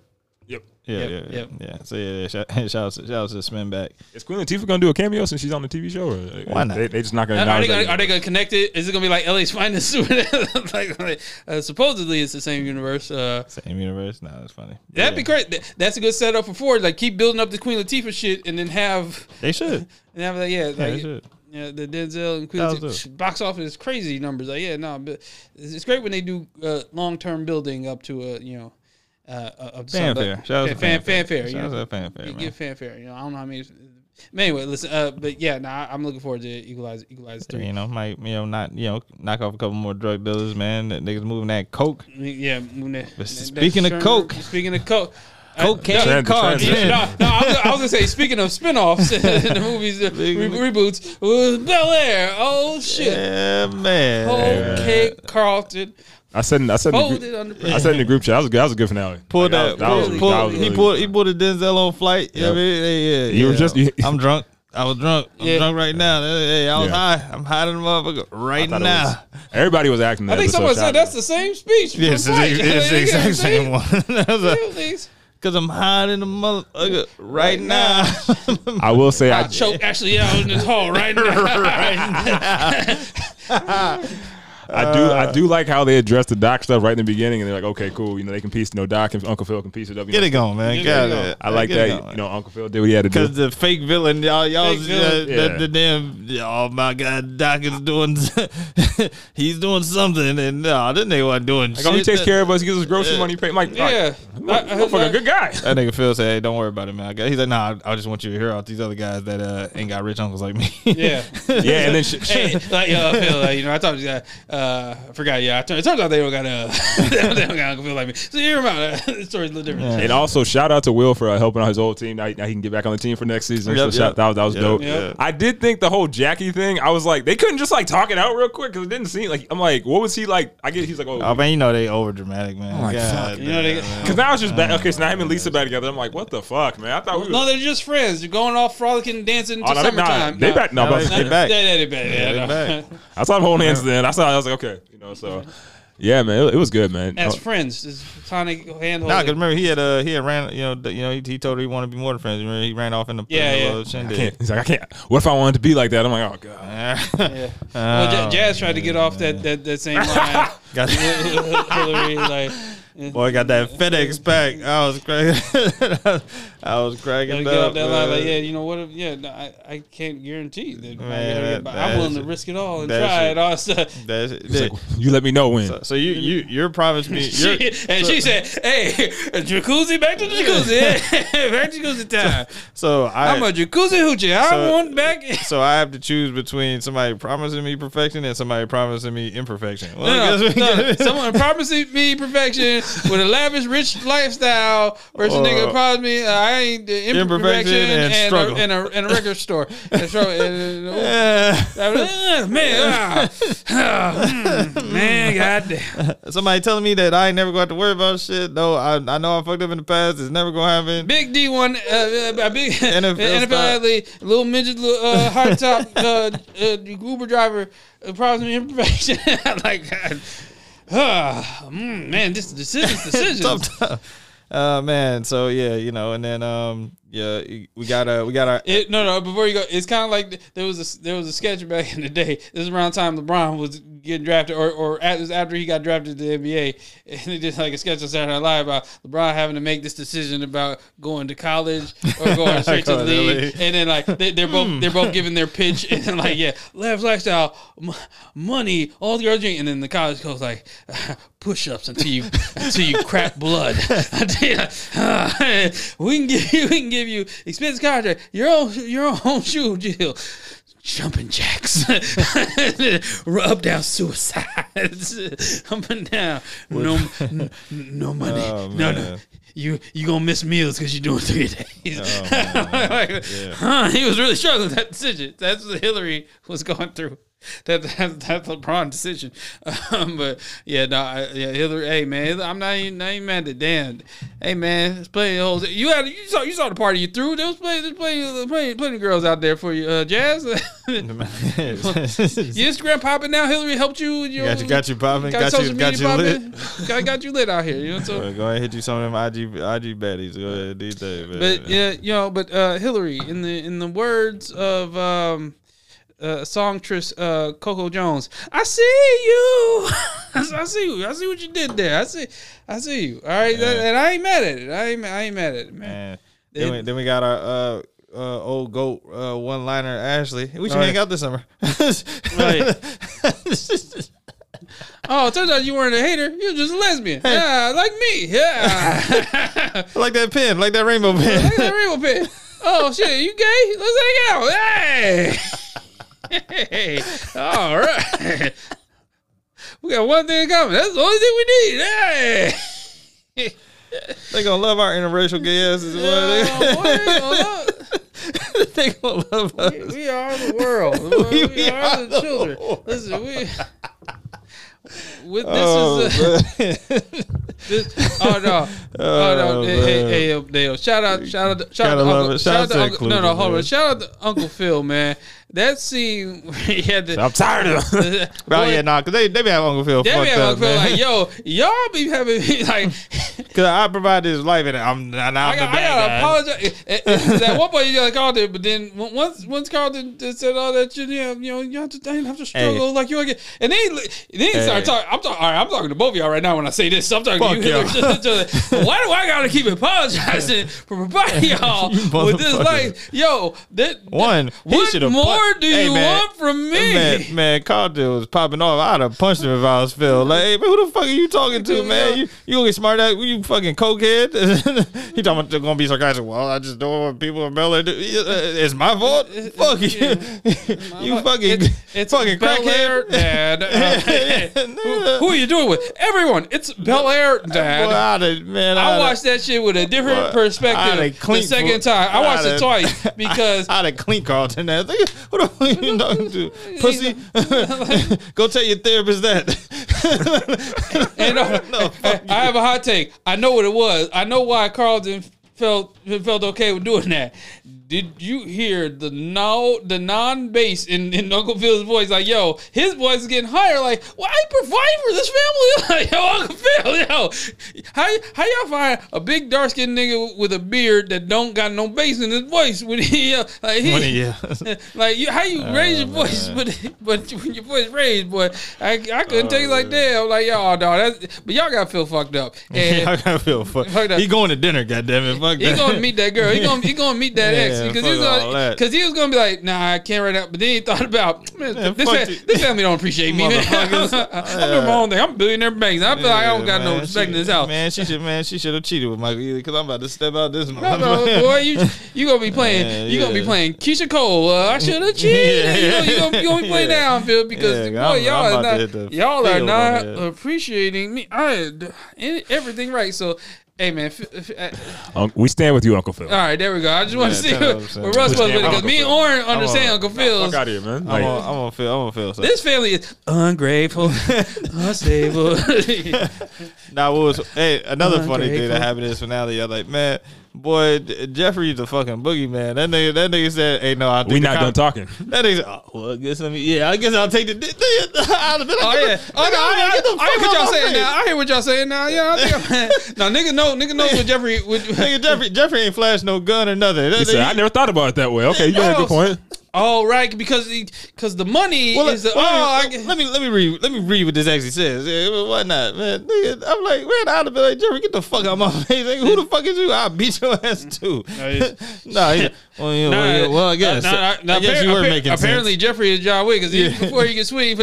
Yep. Yeah, Yep, yeah, yep. yeah, yeah. So yeah, yeah shout, <laughs> shout out, to, shout out to Spin Back. Is Queen Latifah gonna do a cameo since she's on the TV show? Or Why not? They, they just not gonna. Are, are they gonna, are they gonna connect it? Is it gonna be like LA's finest? <laughs> like, like, uh, supposedly it's the same universe. Uh, Same universe. Nah, that's funny. that'd Yeah. be great. That's a good setup for Ford. Like keep building up the Queen Latifah shit, and then have They should. <laughs> and have like yeah, Yeah, they like should. yeah, the Denzel and Queen Latifah box office crazy numbers. Like yeah, no, but it's it's great when they do uh, long term building up to a you know. Uh, to something Fanfare. Shout out to fan, fanfare. fanfare. Shout out to fanfare, You man. Get fanfare. You know, I don't know how many. But anyway, listen. Uh, but yeah, nah, I'm looking forward to Equalizer. Equalizer three. You know, might you know not you know knock off a couple more drug dealers, man. That niggas moving that coke. Yeah. when that- But speaking that of coke- speaking of coke, Cocaine I, Trend- cards. <laughs> no, no, I was, I was gonna say. Speaking of spinoffs in <laughs> the <laughs> movies, uh, re- reboots, uh, Bel Air. Oh shit. Yeah, man. Okay, Carlton. I said. in- I said. In the Hold group, it I said in the group chat. That was a good. That was a good finale. Pulled Like, that. was- pulled, that pulled- was he really pulled. He pulled a Denzel on flight. Yeah, Yep. man, yeah, yeah, You were just- you- I'm drunk. I was drunk. I'm Yeah. drunk right now. Hey, I was Yeah. high. I'm high than a motherfucker right I thought it now. was- everybody was acting. I That I think episode someone said that's the same speech. from Yes, it's, Flight. the- it's the exact see? same one. <laughs> Cause I'm high than a motherfucker right now. I will say. I, I choke Ashley out in this hall right <laughs> now. <laughs> I do I do like how they address the Doc stuff right in the beginning, and they're like, okay, cool, you know, they can piece, you know, Doc and Uncle Phil can piece it up. you Get know. it going, man. Get Got it going. it. I like Get that. going. You know, Uncle Phil did what he had to do. Cause the fake villain, y'all, y'all, was, villain. uh, Yeah. the, the damn, oh my god, Doc is doing, <laughs> he's doing something, and no, this nigga wasn't doing Like, oh, he shit. takes care of us. He gives us grocery money. Pay. I'm like, yeah. yeah, motherfucker, good guy. <laughs> That nigga Phil said, "Hey, don't worry about it, man." I got, he's like, "Nah, I, I just want you to hear out these other guys that uh, ain't got rich uncles like me." Yeah. <laughs> Yeah, and then sh- hey, like yo, Phil, like, you know, I talked to you guys. Uh, I forgot. Yeah, it turns out they don't got a <laughs> they don't got Uncle Phil like me. So you hear about it. the story's a little different. And also, shout out to Will for uh, helping out his old team. Now, he- now he can get back on the team for next season. Yep, so shout, that was that was Yep, dope. yep. I did think the whole Jackie thing. I was like, they couldn't just like talk it out real quick because it didn't seem like. I'm like, what was he like? I get he's like, oh, oh man, you know they over dramatic, man. Oh my God fuck. You know, they- damn, man. <laughs> because now it's just bad. Okay, so now him and Lisa back together. I'm like, what the fuck, man? I thought we were. No, they're just friends. They're going off frolicking, dancing to Oh, no, they, summertime. they back. No, No, they- they back. Yeah, yeah, they back. <laughs> Yeah, Yeah, they back. I saw them holding hands. Then I saw. I was like, okay, you know. So, yeah, man, it, it was good, man. As Oh, friends, just Sonic hand Nah, cause remember he had uh he had ran you know th- you know he, he told her he wanted to be more than friends. Remember he ran off in the Yeah, in the yeah. little I shindig. can't. He's like, I can't. What if I wanted to be like that? I'm like, oh god. <laughs> Yeah. Well, Ja- Oh, Jazz tried to get off that, that, that same <laughs> line. Got, Hillary, like, boy got that FedEx pack. I was cracking. <laughs> I was Gotta cracking get up. that line, like, yeah, you know what? If, yeah, no, I, I can't guarantee that. I Man, gotta get- that- I'm willing to risk it all and that's try it. it all. stuff. <laughs> That's, He's like, you let me know when. so, so you you you're promised me. She, You're, and she said, "Hey, a jacuzzi, back to the jacuzzi, <laughs> back to jacuzzi time. so I I'm a jacuzzi hoochie. I So- want back." so I have to choose between somebody promising me perfection and somebody promising me imperfection. Well, No, no, no. Someone promising me perfection with a lavish, rich lifestyle versus Or- nigga promised me uh, I ain't uh, imperfection, Imperfection and and, struggle. a, and, a, and a record store. <laughs> And struggle, and, uh, uh, man, hmm, <laughs> man, goddamn. somebody telling me that I ain't never going to have to worry about shit. No, I I know I fucked up in the past. It's never gonna happen. Big D one, uh, uh, big <laughs> NFL NFL, athlete, little midget, little, uh, hard top, uh, uh, Uber driver, uh, promised me imperfection. like, God. Ah, <sighs> mm, man, this decisions, <laughs> decisions. Tough, tough. Uh man, so yeah, you know, and then um yeah, we got a we got our It, no, no. Before you go, it's kind of like there was a there was a sketch back in the day. This is around the time LeBron was getting drafted, or or at, it was after he got drafted to the NBA, <laughs> and they did like a sketch on Saturday Night Live about LeBron having to make this decision about going to college or <laughs> going straight to the league, league. and then like they, they're both hmm. they're both giving their pitch, <laughs> and then like yeah, lavish lifestyle, m- money, all the girls drink, and then the college coach like push ups until you until you crap blood. <laughs> Uh, <laughs> we can give you we can give you expensive contract, your own your own <laughs> shoe deal. Jumping jacks, up down suicides, up and down. No, n- no money. Oh, no, no. You you gonna miss meals because you're doing three days. Oh. Like, huh, he was really struggling with that decision. That's what Hillary was going through. <laughs> That, that that's LeBron decision. <laughs> Um, but yeah, no, I, yeah, Hillary. Hey man, I'm not even, not even mad at Dan. Hey man, let's play the whole. You had you saw you saw the party you threw. There was plenty there's plenty plenty, plenty of girls out there for you. Uh, Jazz, <laughs> your Instagram popping now. Hillary helped you your, got you got you popping. got, Got, you got you lit. popping. got, got you lit out here. You know, so Go ahead, hit you some of them IG IG baddies. Go ahead, these days. But yeah, you know, but uh, Hillary, in the in the words of um, uh, songstress uh, Coco Jones, I see you. <laughs> I see you. I see what you did there. I see. I see you. All right, Yeah. and I ain't mad at it. I ain't. I ain't mad at it, man. Man. Then we, then we got our uh, uh, old goat uh, one liner Ashley. We should Right. hang out this summer. <laughs> Oh, it turns out you weren't a hater. You're just a lesbian. Yeah, like me. Yeah. <laughs> Like that pen, like that rainbow pen. at that rainbow pen. Oh shit, you gay? Let's hang out. Hey. Hey. All right. We got one thing in common. That's the only thing we need. Hey. they gonna love our interracial gay asses. Oh, boy. they gonna love us. <laughs> we, we are the world. We, <laughs> We are, are the children. world. Listen, we. <laughs> With, this Oh, is man. this, oh no, oh, no, Oh, hey, hey, man. hey, Dale, shout out, shout out, shout out, Gotta to Uncle, it. shout out to Uncle, no, no, hold on, shout out to Uncle Phil, man. That scene <laughs> had the, I'm tired of them. <laughs> <laughs> Oh yeah, nah, cause they they be having Uncle Phil They be having Uncle Phil like, yo, y'all be having me like, Cause I provide this life and I'm not I, the got, I gotta apologize. At- one point, you got called it, but then once once Carlton said all that shit, yeah, you know, you have to, I didn't have to struggle like you again. And then, he- then he started talking. I'm talking. All right, I'm talking to both of y'all right now when I say this. I'm talking Fuck to you. y'all. Why do I gotta keep apologizing for providing y'all with this life? Yo, that, One, he should've more pu- do Hey, you man. want from me? Man, man, Carlton was popping off. I'd have punched him if I was Phil. Like, hey, man, who the fuck are you talking to, man? You, you gonna get smart at you fucking cokehead? <laughs> he talking about they're gonna be sarcastic. Well, I just don't want people in Bel Air. It's my fault. Fuck you, <laughs> you fucking, It's, it's fucking Bel Air, crackhead. <laughs> Dad. Uh, who, who are you doing with? Everyone. It's Bel Air, Dad. Boy, I'd have, man, I I'd watched that shit with a different Boy, perspective the second time. I watched it twice because I had have clean Carlton. Like, Who the fuck are you talking to? <laughs> Pussy. <laughs> Go tell your therapist that. <laughs> and, uh, No, I, I have a hot take. I know what it was. I know why Carlton felt felt okay with doing that. Did you hear the no the non bass in, in Uncle Phil's voice? Like, yo, his voice is getting higher. Like, well, I provide for this family. <laughs> Like, yo, Uncle Phil, yo, how how y'all find a big dark skinned nigga with a beard that don't got no bass in his voice when he uh, like he, When he- yeah. <laughs> like you, how you raise your voice, but but when your voice raised, boy, I, I couldn't take it like that. I'm like, y'all, dog, that's, but y'all got to feel fucked up. <laughs> And I gotta feel fuck. Fuck that. He going to dinner, goddamn it. Fuck he that. gonna meet that girl. He gonna he gonna meet that ex Yeah, because he was gonna he was gonna be like, nah, I can't write now. But then he thought about <laughs> man, Man, this fuck this family don't appreciate me. Man. I'm doing my own thing. I'm a billionaire banks. I feel like I don't got no respect she- in this house. Man, she should man, she should have cheated with Michael either because I'm about to step out this No, month. no, boy, you <laughs> you gonna be playing. Yeah, you gonna be playing Keyshia Cole. Uh, I should have <laughs> cheated. You know, you gonna, you gonna be playing Yeah. down, Phil, because Yeah, boy, y'all are about to hit not y'all are not appreciating me. I everything right. So, hey man, f- f- uh, Um, we stand with you, Uncle Phil. all right, there we go. I just want to see 10%. where, where Russ was with it because me and Phil. Oren understand a- Uncle Phil. Fuck out of here, man. I'm Like, gonna, I'm gonna feel. I'm gonna feel. So. This family is ungrateful, <laughs> unstable. Now, what was hey another funny thing that happened is in this finale? I like, man, boy, Jeffrey's a fucking boogeyman. That nigga, that nigga said, "Hey, no, I think we not done talking. <laughs> That nigga, said, oh, well, I guess let me. Yeah, I guess I'll take the. the, the I'd have been like, Oh yeah. <laughs> Oh no, I, Get the I, I hear what y'all saying face. now. I hear what y'all saying now. Yeah, I think <laughs> I'm, no nigga know nigga knows what Jeffrey would Nigga, Jeffrey, Jeffrey ain't flashed no gun or nothing. That He said, I never thought about it that way. Okay, you got a good point. Oh right, because because the money Well, is the well, oh, I let, get- let me let me read let me read what this actually says. Yeah, why not, man? Nigga, I'm like, man, I'd have been like, Jerry, get the fuck out of my <laughs> face. Nigga, who the fuck is you? I'll beat your ass too. <laughs> he's- <laughs> nah, well, yeah, well, well, I guess. Nah, nah, nah, I guess you were appar- making Apparently, sense. Jeffrey is John Wick because Yeah. before he can swing,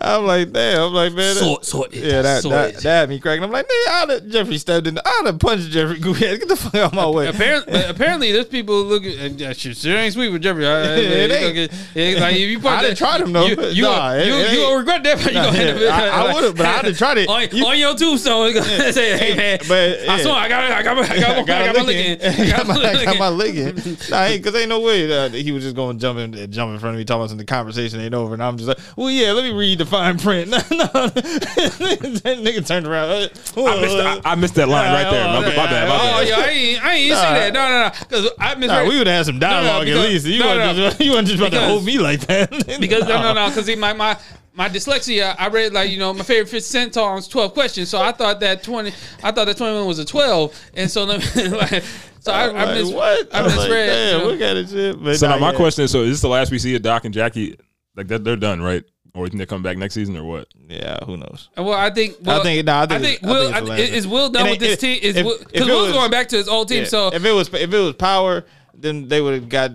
I'm like, damn. I'm like, man. that- Sword, sword, yeah, that, sword. that, that had me cracking. I'm like, nigga, I'd have, Jeffrey stepped in. I'd have punched Jeffrey. Go get the fuck out of my way. apparently, but apparently, there's people looking. And that shit, shit ain't sweet with Jeffrey. I, I, <laughs> It you ain't. gonna get- it- like if you put I done that- tried him, though. You, you, Nah, gonna- you, it you ain't. gonna regret that. but You Nah, gonna end yeah, I- I would've, but I done tried it. <laughs> on, You- on your tombstone. it's gonna <laughs> say, "Hey man, but, I yeah. swear I got, I got, my- I got, my- I got my licking. I got my I got my licking." licking. Nah, ain't because ain't no way uh, he was just going to jump in, jump in front of me, talking about something. The conversation ain't over, and I'm just like, well, yeah, let me read the fine print. No, no, that nigga turned around. Uh, I missed, I, I missed that line right there. My, my bad. My Oh bad. yeah, I ain't, I ain't see that. No, no, no. Because I misread. Nah, we would have had some dialogue because- at least. You no, weren't no. just, <laughs> you weren't just about to hold me like that. <laughs> because no, no, no, because my my my dyslexia. I read like you know my favorite 50 Cent songs twelve questions. So I thought that twenty. I thought that twenty one was a twelve, and so let me, <laughs> like, so I, I'm I, like, mis- what? I was like, misread. Damn, you know. what kind of shit? But So now my yeah. question is: So is this the last we see of Doc and Jackie? Like that, they're done, right? Or you think they come back next season, or what? Yeah, who knows? Uh, well, I think. Well, I think- No, I think I think it's- I Will. think I- is Will done And with this it- team? Is if- because if Will's was- going back to his old team. Yeah, So if it was if it was power, then they would have got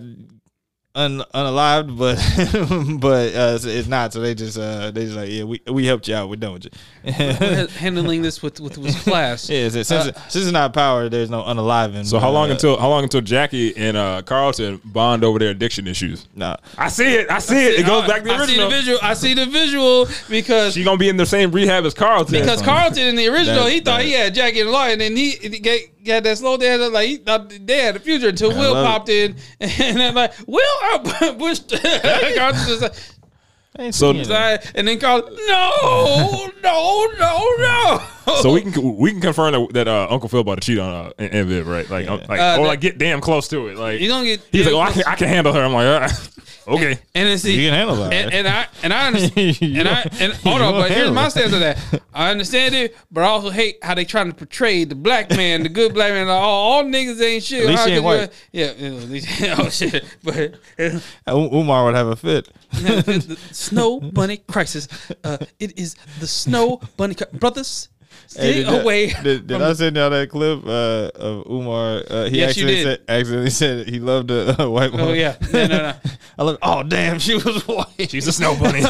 un, unalived. But <laughs> but uh, so it's not. So they just uh, they just like yeah, we we helped you out. We're done with you. <laughs> handling this with with, with class. <laughs> Yeah, so since, it- since it's not power, there's no unaliving. So how long uh, until how long until Jackie and uh, Carlton bond over their addiction issues? Nah, I see it. I see it. It goes back to the I see the original. visual. I see the visual because She gonna be in the same rehab as Carlton. because Carlton in the original, That- he thought that- he had Jackie and Lloyd, and then he, he got, got that slow down. Like he thought they had a future until I Will love it. popped in, <laughs> and I'm like Will out <laughs> pushed <laughs> Carlton was like, I ain't So- seen and then Carlton, no, no, no, no. So we <laughs> can we can confirm that, that uh, Uncle Phil about to cheat on uh, Aunt Viv, right? Like, uh, like Uh, or like get damn close to it. Like You gonna get he's like, oh, I can, I can handle her. I'm like, uh, <laughs> okay. and then see, You can handle that. and, and I and I understand, <laughs> You and I don't- and hold on, but here's my stance on that. I understand it, but I also hate how they trying to portray the black man, the good black man. Like, oh, all niggas ain't shit. At least How ain't white. Yeah, yeah, at least, oh shit. But Umar would have a fit. the snow bunny crisis. Uh, it is the snow bunny cri- brothers. Stay did that- Did, did I send y'all that clip uh, of Umar? Uh, he Yes, you accidentally said, accidentally said he loved a, <laughs> a white woman. Oh yeah, no, no, no. <laughs> I love. Oh damn, she was <laughs> white. She's a snow bunny.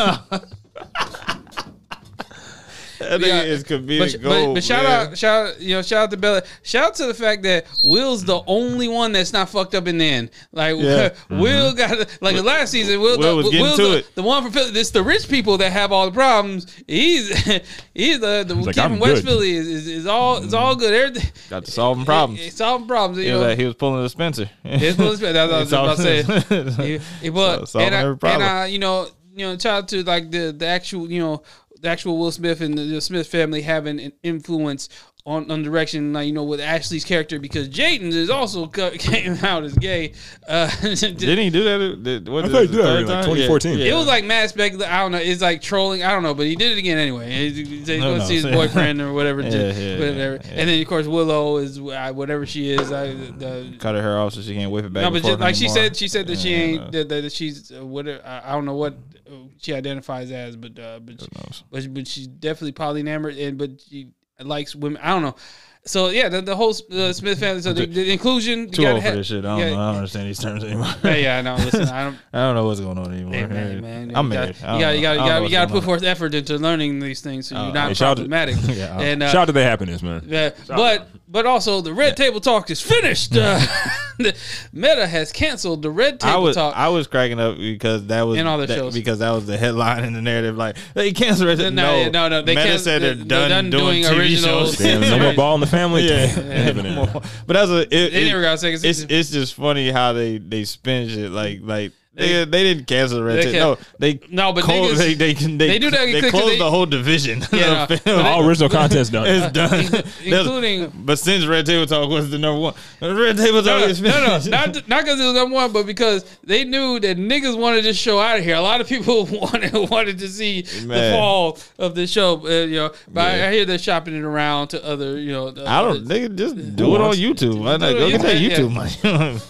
That nigga Yeah, is comedic But, but, gold. but shout man. out, shout out, you know, shout out to Bella. Shout out to the fact that Will's the only one that's not fucked up in the end. Like Yeah. <laughs> Will mm-hmm. got like the last season. Will, Will was getting Will's to the, it. the one from Philly. It's the rich people that have all the problems. He's <laughs> he's the the like, kid "I'm from West good." Philly is, is, is all it's all mm-hmm. good. Everything got to solving problems. <laughs> It's solving problems. he You was know, like, he was pulling a Spencer. it's Will Smith. That's what I was about to say. He, he, but So- solving and, I, every problem. and I, you know, you know, shout out to like the the actual, you know, the actual Will Smith and the, the Smith family having an influence on, on direction, like you know, with Ashley's character because Jaden is also co- <laughs> came out as gay. Uh, <laughs> Didn't he do that? Did, what, I thought he it, did that the like 2014. Yeah, It was like mass speculation. I don't know. It's like trolling. I don't know, but he did it again anyway. He's, he's going to see his <laughs> boyfriend or whatever. Yeah, yeah, whatever. yeah, yeah. And then of course Willow is uh, whatever she is. I, the, cut her hair off so she can't whip it back. no, but just like she said, she said that she ain't that, that she's uh, whatever. I, I don't know what uh, she identifies as, but uh, but she, but but she's definitely polyamored and but she likes women. I don't know. So yeah, the, the whole Smith family. So the, the inclusion. Too old for ha- this shit. I don't yeah, know. I don't understand these terms anymore. <laughs> Yeah, yeah, I know. Listen, I don't. <laughs> I don't know what's going on anymore. Hey, man, man, I'm married. You got, you got, you got, you got to put forth. effort into learning these things, so you're not hey, shout out to- problematic. <laughs> Yeah, and uh, Shout out to the happiness, man. yeah, but but also the red table talk is finished. Uh, <laughs> the Meta has canceled the red I table was talk. I was cracking up because that was In all their that- shows. because that was the headline in the narrative. Like they canceled it. No, No, no, no, they Meta can't- said they're, they're done, done doing, doing TV originals. shows. Damn, no more <laughs> ball in the family. Yeah. Damn, living in. but that's a it, They it- never got a second it's, season. it's just funny how they they spin it like like. They, They- they didn't cancel the red they tape. No, they No, but closed, niggas- they they they, they do that They closed they- the whole division. <laughs> Yeah, of no, film. All original content's done. it's <laughs> done. including- <laughs> but since Red Table Talk was the number one, Red Table Talk no, is no, no, not not because it was number one, but because they knew that niggas wanted this show out of here. A lot of people wanted wanted to see the fall of the show. Uh, you know, but I, Yeah. I hear they're shopping it around to other, you know. the I don't. others. They just do it on YouTube. Why not? Go get that YouTube, YouTube money.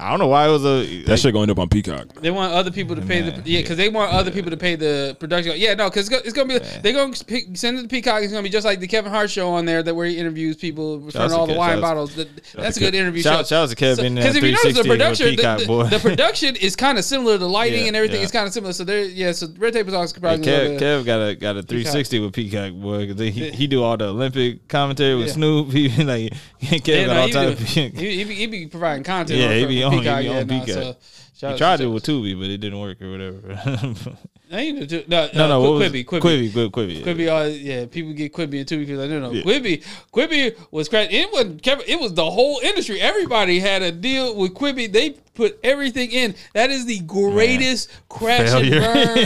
I don't know why it was a. That shit gonna end up on Peacock. They want other people to pay Man, the yeah, because they want other people to pay the production. Yeah, no, because it's, it's gonna be they're gonna pick, send it to Peacock. It's gonna be just like the Kevin Hart show on there that where he interviews people in front out of to all the Kev- wine shout bottles. That, that's a good interview Shout, show. shout out to Kevin. Because if you notice the production, the, Peacock, the- boy. the production is kind of similar. The lighting Yeah, and everything yeah. is kind of similar. So there, yeah. So Red Tape Talks could Yeah, probably Kev, a little bit- Kev got a got a 360 with Peacock boy. 'cause they- he, he do all the Olympic commentary with Yeah. Snoop. <laughs> He like <laughs> Kev got all he, time. <laughs> he, he, be, providing content. Yeah, he for- be on- he yeah, no, So He tried it with Tubi, but it didn't work or whatever. <laughs> I ain't do- no, uh, no, no, what was Quibi, Quibi. Quibi, Quibi, Quibi. Quibi, all, yeah, people get Quibi and Tubi because I don't know. Yeah. Quibi, Quibi was crazy. It was Kevin. It was the whole industry. Everybody had a deal with Quibi. They put everything in. That is the greatest crash and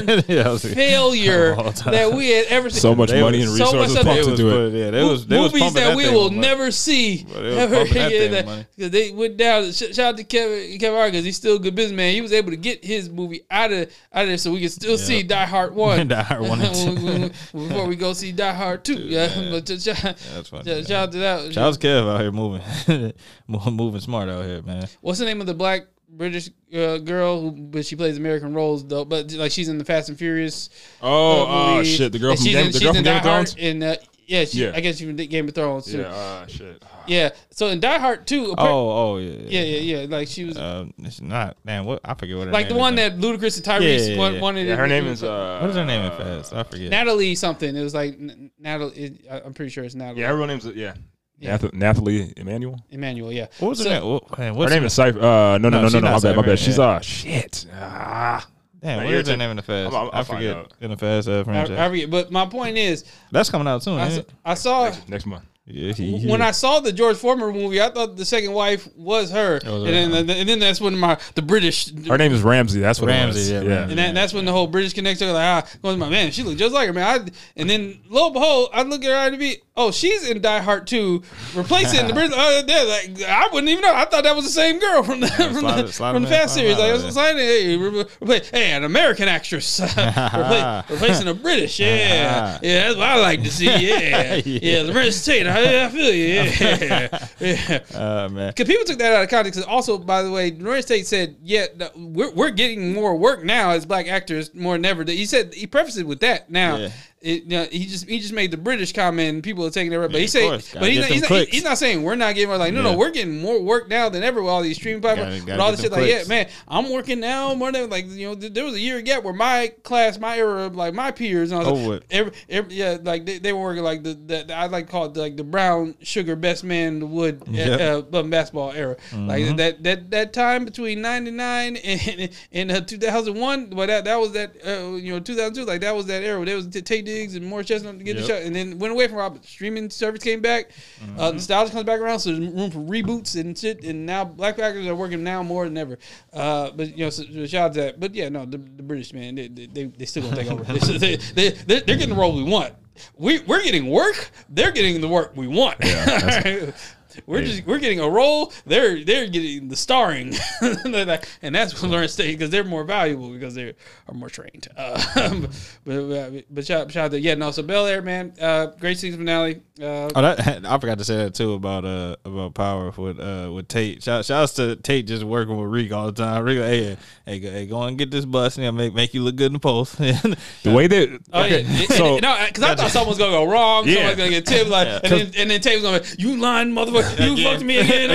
burn <laughs> yeah, I failure Of <laughs> all time. that we had ever seen. So much They money was- and so resources of pumped it They into it. put- yeah, they was they was movies pumping that we will never see But they was ever pumping that again. thing with That- money. 'cause they went down. Shout out to Kevin Kevin Hart because he's still a good businessman. He was able to get his movie out of out of there so we can still see Die Hart one. <laughs> Die Hart 1 and <laughs> 2. When- when- Before we go see Die Hart two. Yeah, man. <laughs> but just shout, That's funny. shout, shout out to that. Shout out Kev out here moving, moving smart out here, man. What's the name of the black British uh, girl who but she plays American roles though? But like she's in the Fast and Furious. Oh, uh, oh shit! The girl And from Game, in, the girl from Game of Thrones. And uh, yeah, she, Yeah. I guess she's from Game of Thrones too. Yeah. Uh, shit. Yeah. So in Die Hart too. appar- Oh, oh yeah, yeah, yeah, yeah. Like she was Uh, it's not man. What I forget what her like name the one is. that Ludacris and Tyrese Yeah, yeah, one- yeah. wanted. Yeah, to- her name is. Uh, What is her name in Fast? I forget. Natalie something. It was like Natalie. It, I- I'm pretty sure it's Natalie. Yeah, her real name's yeah. Yeah. Nath- Nathalie Emmanuel. Emmanuel. Yeah. what was So- her name? What, man, Her name is Cypher. Uh, no, no, No, no, no, she's no. not My bad, my bad. She's yeah. uh shit. Ah. Damn, Man, what you're is her name in the Fast? I'm- I'll- i forget in the Fast uh, franchise. I forget, but my point is, That's coming out soon. I, ain't it? I saw Next, next month. Yeah, he, when I saw the George Foreman movie, I thought the second wife was her, was and then her. and then that's when my the British Her name is Ramsey. That's what Ramsey, it was. yeah, Yeah. Ramsey. And that, that's when the whole British connection, like, ah, going, my man, she looked just like her, man. I, and then, lo and behold, I look at her to be, oh, she's in Die Hart 2, replacing the <laughs> British. Uh, yeah, like, I wouldn't even know. I thought that was the same girl from the, from slide the, slide from the in, Fast series. Like, I was there. excited. Hey, replace, hey, an American actress <laughs> Repla- <laughs> replacing a British. Yeah. Yeah, that's what I like to see. Yeah. Yeah. yeah, Larenz Tate. I, I feel you. Yeah. <laughs> <laughs> yeah. uh, man. Because people took that out of context. Also, by the way, Larenz Tate said, "Yeah, no, we're we're getting more work now as black actors more than ever." He said he prefaced it with that. Now, Yeah. It, you know, he just he just made the British comment, and people are taking it. But Yeah, he said, course. But he's not, he's, not, he's not saying we're not getting more. Like, no, Yeah. no, we're getting more work now than ever with all these streaming platforms. Gotta- gotta all this shit, them like, yeah, man, I'm working now more than like you know. th- There was a year gap where my class, my era, like my peers, and I was Over like, every, every, yeah, like they, they were working like the, the, the I like call it like the brown sugar best man the wood Yep. uh, uh, basketball era. Like that that that time between '99 and and uh, 2001, but that that was that uh, you know 2002. Like that was that era. There was Taye Diggs and Morris Chestnut to get Yep. the shot, and then went away from Robert. Streaming service came back. Uh, nostalgia comes back around, so there's room for reboots and shit. And now black actors are working now more than ever. Uh, but you know, so, so shout out that. But yeah, no, the, the British man, they, they, they, still gonna take over. <laughs> they, they, they, they're, they're getting the role we want. We we're getting work. They're getting the work we want. <laughs> We're just we're getting a role. They're they're getting the starring, <laughs> and that's what Larenz Tate because they're more valuable because they are more trained. <laughs> Uh, but but, but shout, shout out to yeah no so Bel Air man, uh, great season finale. Uh, Oh, that, <laughs> I forgot to say that too about uh about power with uh with Tate. Shout shouts to Tate just working with Reek all the time. Reek, hey, hey, go, hey, go and get this bus and make make you look good in the post. The way that Oh, okay, yeah. so no, because I thought someone was gonna go wrong. Yeah. Someone's gonna get tipped, like, and then and then Tate was gonna be, "You lying motherfucker! You Again. fucked me again."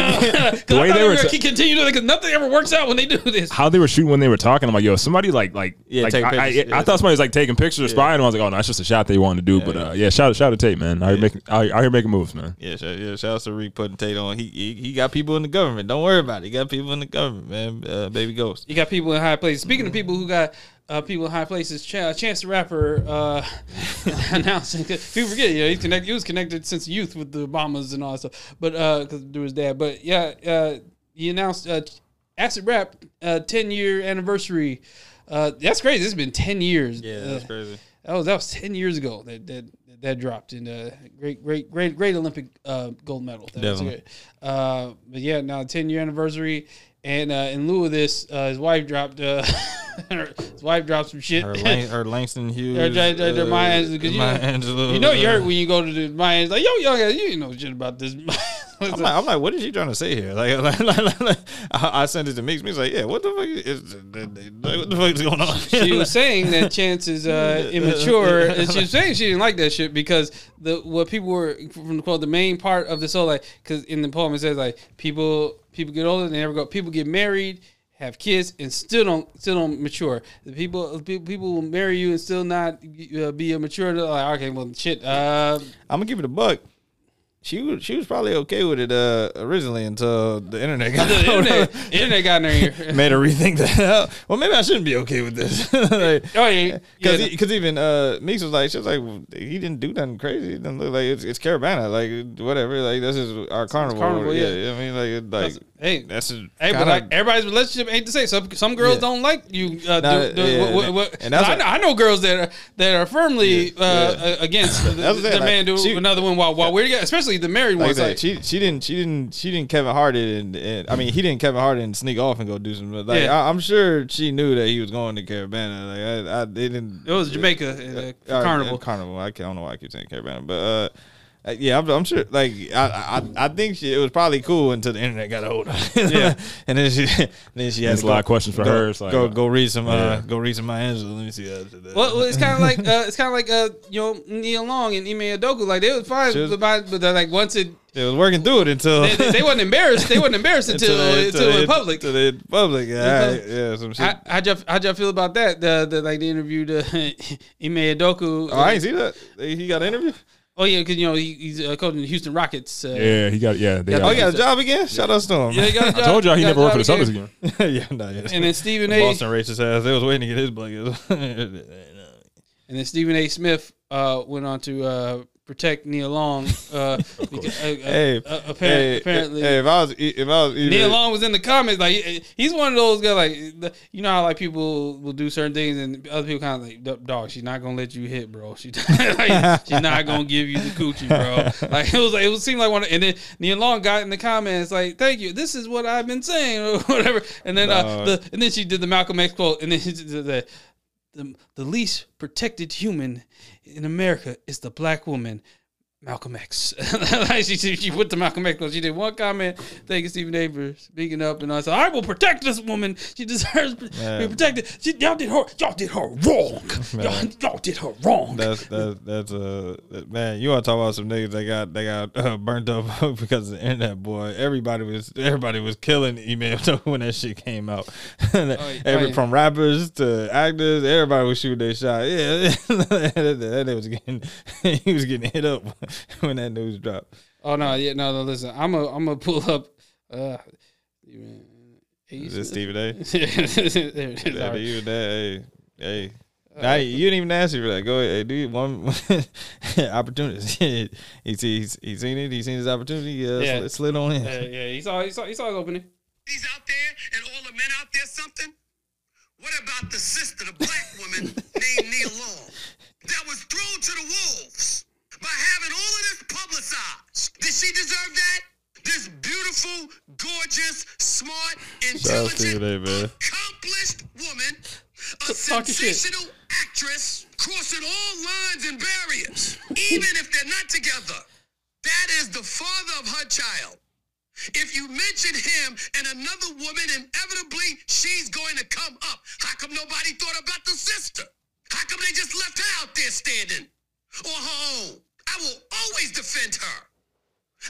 Because The <laughs> I way thought they they were were gonna t- continue doing it because nothing ever works out when they do this. how they were shooting when they were talking, I'm like, yo, somebody like like Yeah, like I, I, pictures. I thought somebody was like taking pictures or spying. And I was like, oh no, that's just a shot they wanted to do. but uh, yeah, shout shout to Tate, man. I hear making I, I hear making moves, man. yeah, shout, yeah, shouts to Reek putting Tate on. He, he he got people in the government. Don't worry about it. He got people in the government, man. Uh, baby Ghost. You got people in high places. Speaking of people who got uh, people in high places, Ch- Chance the Rapper uh, <laughs> announcing. People forget, you know, he's connected. He was connected since youth with the Obamas and all that stuff. But because through his dad. But yeah, uh, he announced uh, Acid Rap uh, 10 year anniversary. Uh, that's crazy. It's been 10 years. Yeah, Uh, that's crazy. that was that was ten years ago that that that dropped and uh, great great great great Olympic uh, gold medal. That was Definitely. great. Uh, but yeah, now ten year anniversary, and uh, in lieu of this, uh, his wife dropped uh, <laughs> his wife dropped some shit. Her, <laughs> Lang, her Langston Hughes. Her- her- her- her uh, Maya Angelou, 'cause you know- Angelou, you know you heard uh, when you go to the Maya, it's like yo yo you ain't know shit about this. <laughs> <laughs> I'm like, I'm like, what is she trying to say here? Like, <laughs> like, like, like, I, I sent it to Mix. Mix like, yeah, what the fuck is, what the fuck is going on? she was <laughs> saying that Chance is uh, immature. And she was saying she didn't like that shit because the what people were from the quote the main part of the soul like because in the poem it says like people people get older they never go people get married have kids and still don't still don't mature. The people people will marry you and still not uh, be a mature. Like okay, well shit. Uh, I'm gonna give it a buck. She was she was probably okay with it uh, originally until the internet got The <laughs> internet, internet got in her ear. <laughs> made her rethink that. <laughs> well, maybe I shouldn't be okay with this. like, Oh yeah, Because yeah. because even uh, Meeks was like, she was like, he didn't do nothing crazy. It doesn't look like it's, it's Caravana, like whatever. Like this is our carnival. carnival, yeah. yeah. I mean, like, like hey, that's just Hey, but like everybody's relationship ain't the same. Some some girls Yeah. don't like you. Uh, Nah, do, do, yeah, what- what- and that's I, know, I know girls that are that are firmly Yeah, uh, uh, against <laughs> the, That's what I'm the saying, man like, do she- another one while while we're together, especially the married like ones. said, Like, she she didn't she didn't she didn't Kevin Hart it and, and I mean he didn't Kevin Hart it and sneak off and go do some like Yeah. I, I'm sure she knew that he was going to Caravana like I, I they didn't it was Jamaica uh, uh, carnival. carnival I, don't know why I keep saying Caravana but uh uh, yeah, I'm, I'm sure. Like, I, I, I think she, it was probably cool until the internet got a hold of it. Yeah. <laughs> and then she, then she had There's to a lot of questions for go, her. It's like, go, uh, go read some, uh, yeah. go read some Maya Angelou. Let me see after that. Well, well, it's kind of like uh, it's kind of like uh, you know Nia Long and Ime Udoka. Like they was fine, was- but, but they're like once it it was working through it until they, they, they wasn't embarrassed. They wasn't embarrassed <laughs> until they- until, they- in public. Until they in public, yeah, public. yeah, some shit. How, how'd y'all how'd y'all feel about that? The, the like the interview the <laughs> Ime Udoka. oh, I ain't see that. He got an interview. Oh yeah, because you know he, he's uh, coaching the Houston Rockets. Uh, Yeah, he got yeah. They got, Oh, he got a job again. Shout out to him. Yeah, he got a <laughs> I job- told y'all he a never worked for the Celtics again. <laughs> yeah, no, yeah. And then Stephen A. Boston racist ass. They was waiting to get his blankets. <laughs> And then Stephen A. Smith uh, went on to uh, protect Nia Long. Uh, <laughs> because, uh, uh, hey, uh, apparent, hey, apparently. hey, if I was, if I was, either, Nia Long was in the comments like he's one of those guys like you know how like people will do certain things and other people kind of like "D- dog she's not gonna let you hit bro she <laughs> like, she's not gonna give you the coochie bro <laughs> like it was like it was seemed like one of, and then Nia Long got in the comments like thank you this is what I've been saying or whatever and then uh, the and then she did the Malcolm X quote and then she did the, the the least protected human in America is the black woman. Malcolm X. <laughs> she, put the Malcolm X because she did one comment. Thank you, Stephen A. for speaking up, and I said, "I will protect this woman. She deserves to be protected. She, y'all did her. Y'all did her wrong. <laughs> Y'all, y'all did her wrong. That's that's that's uh man. You want to talk about some niggas that got they got uh, burnt up <laughs> because of the internet, boy. Everybody was everybody was killing email when that shit came out. Every oh, from rappers to actors, everybody was shooting their shot. Yeah, that, that, that was getting he was getting hit up <laughs> when that news dropped. oh no, yeah, no, no. Listen, I'm a, I'm gonna pull up. Uh, Is it Stephen A? <laughs> there it is. Yeah, All right. you that hey hey. Nah, you didn't even ask me for that. Go ahead, hey, dude. One <laughs> opportunities. he sees he seen it. He's seen his opportunity. Uh, Yeah. slid, slid on in. Uh, yeah, he saw, he saw, he saw it opening. He's out there and all the men out there something? What about the sister, the black woman named Nia Long, that was thrown to the wolves by having all of this publicized? Did she deserve that? This beautiful, gorgeous, smart, Shout out intelligent, today, man. accomplished woman, a Talk sensational actress, crossing all lines and barriers, even if they're not together. That is the father of her child. If you mention him and another woman, inevitably she's going to come up. How come nobody thought about the sister? How come they just left her out there standing on her own? I will always defend her.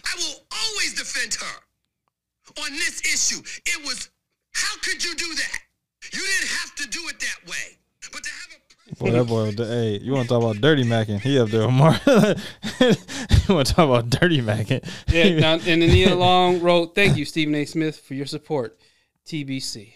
I will always defend her on this issue. It was, how could you do that? You didn't have to do it that way. But to have a Boy, that boy. Hey, you want to talk about dirty macking? He up there with Mark. <laughs> you want to talk about dirty macking? Yeah, <laughs> now, and then Nia Long wrote, "Thank you, Stephen A. Smith, for your support, TBC."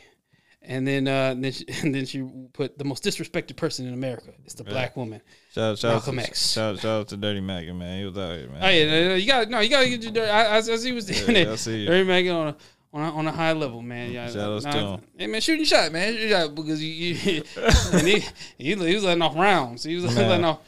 And then, uh, and then, she, and then she put the most disrespected person in America is the black woman. Shout, shout, Malcolm out, X. shout, shout out to Dirty Mackin, man. He was out here, man. Oh yeah, no, no, you got no, you got to get your dirty. I, as, as he was doing Yeah, it, I see. Dirty Mackin on a, on a on a high level, man. Yeah, Shout outs nah, to him. Hey man, shooting shot, man, shooting shot because you, you <laughs> and he, he he was letting off rounds. He was <laughs> Man. letting off.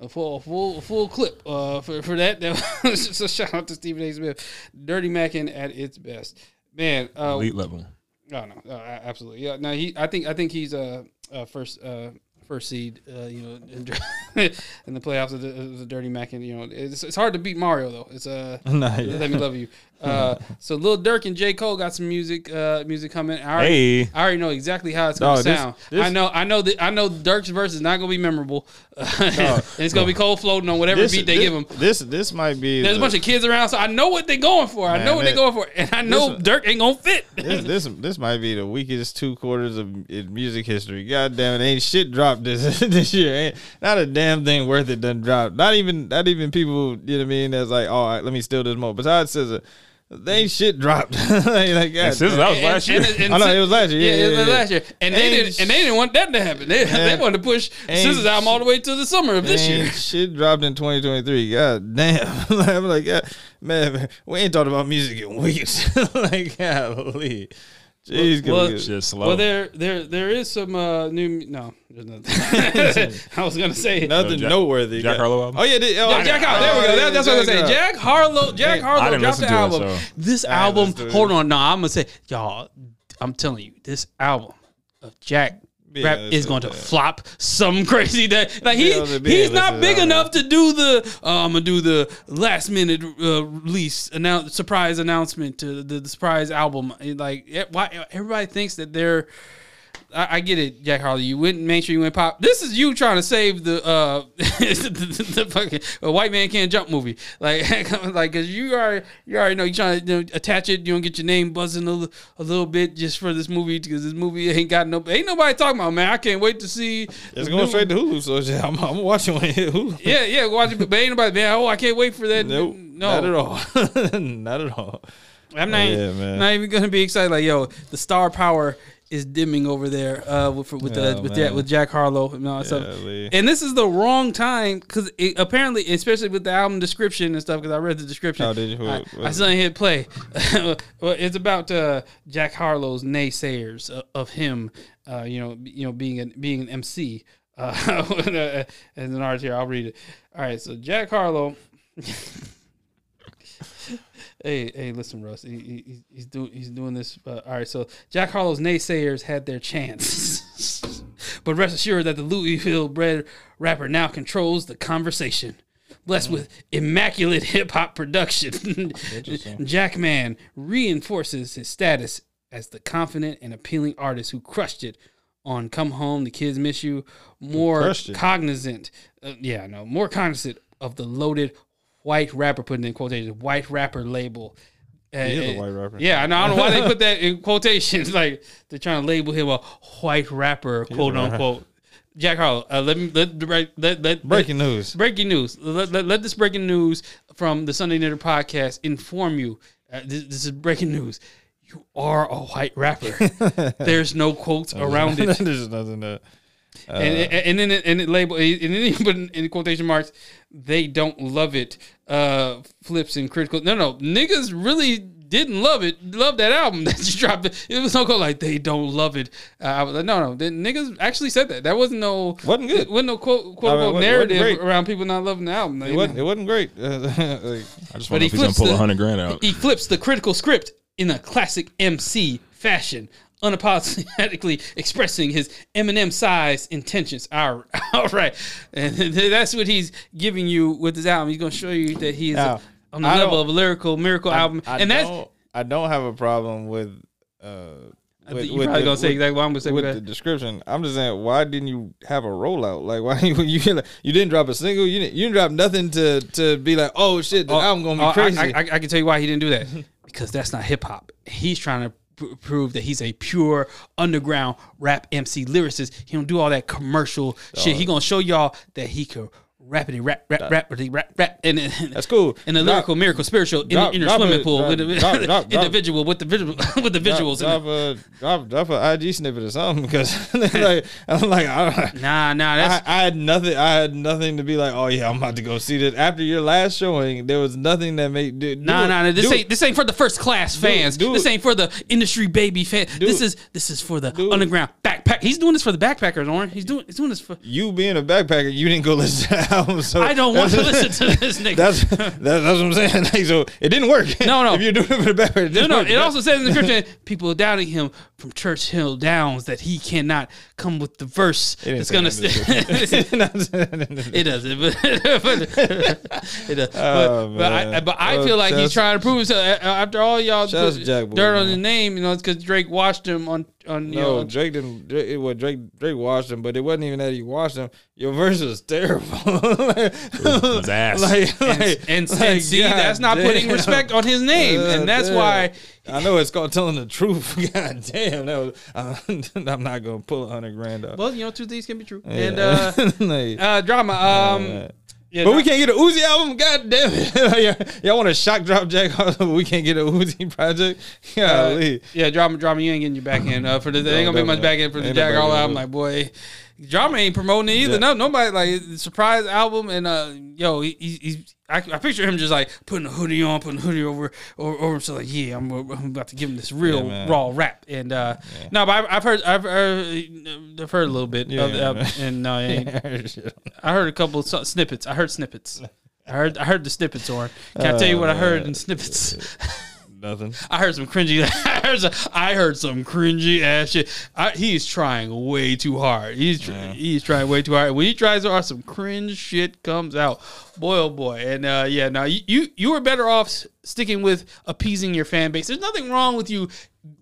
A full, a full, a full clip uh, for for that. that was, <laughs> so shout out to Stephen A. Smith, Dirty Mackin at its best, man. Uh, Elite level. no, no, no, a- absolutely. Yeah, no, he. I think. I think he's a uh, uh, first. Uh, First seed, uh, you know, in, <laughs> in the playoffs of the, of the Dirty Mac, and you know, it's, it's hard to beat Mario though. It's uh, <laughs> Nah, yeah. let me love you. Uh, so Lil Durk and J Cole got some music, uh, music coming. I already, Hey. I already know exactly how it's gonna Dog, this- sound. this- I know, I know that I know Durk's verse is not gonna be memorable. <laughs> and it's gonna be cold floating on whatever beat they give him. This this might be. There's a the- bunch of kids around, so I know what they're going for. I Man, know what that- they're going for, and I know this- Dirk ain't gonna fit. <laughs> this, this this might be the weakest two quarters of in music history. God damn it, ain't shit dropped dropped this <laughs> this year. Ain't not a damn thing worth it done dropped. Not even not even people. You know what I mean? That's like, all right, let me steal this more. Besides SZA, they ain't shit dropped. <laughs> like, like, God, SZA, that was last year. I know, it was last year. Yeah, it yeah, was last year, and they Ain't didn't. And they didn't want that to happen. They, <laughs> they wanted to push Ain't Scissors album all the way to the summer of this year. shit dropped in 2023. God damn. <laughs> I'm like, yeah, man, we ain't talked about music in weeks. like, golly. Jeez, Well, well, Just slow. Well, there, there, there is some uh, new. No, there's nothing. <laughs> I was gonna say nothing Jack- nothing Jack Harlow album? Oh yeah, they- oh, Yeah, Jack Harlow. There we go. That, that's what I was saying. Jack Harlow. Jack Harlow dropped the listen to it, album. so- This album. listen to it. Hold on. No, I'm gonna say, y'all. I'm telling you, this album of Jack. Yeah, Rap is going to flop some <laughs> crazy that like he Yeah, he's not big to enough to do the uh, I'm gonna do the last minute uh, release announce surprise announcement to the, the surprise album. Like why everybody thinks that they're I, I get it, Jack Harlow. You wouldn't make sure you went pop. This is you trying to save the uh the, <laughs> the, the fucking a white man can't jump movie. Like <laughs> like because you are you already know you trying to you know, attach it. You don't get your name buzzing a, a little bit just for this movie because this movie ain't got no ain't nobody talking about man. I can't wait to see. It's going straight to Hulu, so yeah, I'm, I'm watching when <laughs> Hulu. Yeah, yeah, watch it, but ain't nobody man. Oh, I can't wait for that. Nope, no, not at all. not at all. I'm not, Yeah, man. not even gonna be excited. Like, yo, the star power is dimming over there uh, with with uh, with. Jack, with Jack Harlow and all that Yeah, stuff. Lee. And this is the wrong time because apparently, especially with the album description and stuff, because I read the description. Oh, did you? I, What- what I suddenly hit play. <laughs> well, it's about uh, Jack Harlow's naysayers of, of him. Uh, you know, you know, being an being an MC. <laughs> Uh, as an artist here, I'll read it. All right, so Jack Harlow. <laughs> Hey, hey, listen, Russ. He, he, he's- doing he's doing this. Uh, all right, so Jack Harlow's naysayers had their chance, <laughs> but rest assured that the Louisville-bred rapper now controls the conversation. Blessed with immaculate hip hop production, <laughs> Jackman reinforces his status as the confident and appealing artist who crushed it on "Come Home." The kids miss you. More cognizant, uh, yeah, no, more cognizant of the loaded white rapper, putting in quotations, white rapper label. He is a white rapper. Yeah, I know. I don't know why they put <laughs> that in quotations. <laughs> Like they're trying to label him a white rapper, quote unquote. Jack Harlow. Uh, let me let let let, let Breaking news. breaking news. Let, let, let this breaking news from the Sunday Dinner podcast inform you. Uh, this, this is breaking news. You are a white rapper. <laughs> There's no quotes around it. There's nothing that. And, and, and then and it label and then he put in, in quotation marks. They don't love it. Uh, flips and critical. No, no, niggas really didn't love it. Love that album <laughs> that you dropped. It was no go like they don't love it. Uh, I was like, no, no. The niggas actually said that. That wasn't no Wasn't good. Wasn't no quote quote I mean, unquote narrative around people not loving the album. It wasn't, it wasn't great. <laughs> like, I just But wonder if he's gonna pull a hundred grand out. He flips the critical script in a classic MC fashion, unapologetically expressing his Eminem size intentions. All right, <laughs> all right. and <laughs> that's what he's giving you with his album. He's going to show you that he's Now, on the I level of a lyrical miracle album, I and that's. don't, I don't have a problem with. Uh, with, you're with probably the- gonna say with- exactly what I'm gonna say with with the description. I'm just saying, why didn't you have a rollout? Like, <laughs> why you you you didn't drop a single? You didn't you didn't drop nothing to to be like, oh shit, the album gonna be Oh, I- crazy. I, I, I can tell you why he didn't do that because that's not hip hop. He's trying to pr- prove that he's a pure underground rap MC lyricist. He don't do all that commercial shit. He gonna show y'all that he can rapidly rap, rap, rapidly rap, rap, and That's cool. In a Drop- lyrical, miracle, spiritual, in, drop- in your swimming pool with the <laughs> individual with the visual <laughs> with the visuals. Drop, in a drop drop a IG snippet or something because <laughs> like I'm like I, Nah, nah, I, that's I had nothing. I had nothing to be like. Oh yeah, I'm about to go see this. After your last showing, there was nothing that made. Do, Nah, nah, nah. This ain't this ain't for the first class fans. this ain't for the industry baby fan. This is this is for the underground it. Backpack. He's doing this for the backpackers, Oren. He's doing he's doing this for. You being a backpacker, you didn't go listen to the album. So I don't want to listen to <laughs> this nigga. That's that's, that's what I'm saying. <laughs> Like, so it didn't work. No, no. <laughs> if you're doing it for the backpacker, it No, no. work. It also says in the description, people doubting him from Churchill Downs that he cannot come with the verse that's gonna. that St- it doesn't, but, but it does. Oh, but, but I, but I Well, feel like he's trying to prove himself. After all y'all Shouts put to dirt on his name, you know, it's because Drake watched him on on you No, know. Drake didn't. Drake, it was Drake. Drake watched him, but it wasn't even that he watched him. Your verse was terrible. His <laughs> ass. like, And, like, and, like, and see, God that's not putting respect on his name, God and that's damn. why. I know it's called telling the truth. <laughs> God damn, that was. <laughs> I'm not gonna pull a hundred grand up. Well, you know, two things can be true. Yeah. And uh, Like, uh, drama. Um, uh, yeah, but no- we can't get a Uzi album. God damn it! <laughs> y'all, want a shock drop Jack Harlow? but We can't get a Uzi <laughs> project. Uh, yeah, drama, drama. You ain't getting your back end uh, for the. There ain't gonna be much back end for the Jack Harlow album. Like boy, drama ain't promoting it either. Yeah. No, nobody like surprise album. And uh, yo, he, he, he's. I, I picture him just like putting a hoodie on, putting a hoodie over over, over himself. Like, yeah, I'm, I'm about to give him this real Yeah, raw rap. And uh, no, but I've, I've heard, I've, heard, I've heard a little bit Yeah, of yeah, album, and <laughs> no, I heard a couple snippets. I heard snippets. I heard, I heard the snippets, Or Can I <laughs> tell you what I heard in snippets? <laughs> Nothing. I heard some cringy. <laughs> I heard some, I heard some cringy ass shit. I, he's trying way too hard. He's tr- he's trying way too hard. When he tries hard, some cringe shit comes out. Boy, oh boy. And uh, yeah, now you, you you were better off sticking with appeasing your fan base. There's nothing wrong with you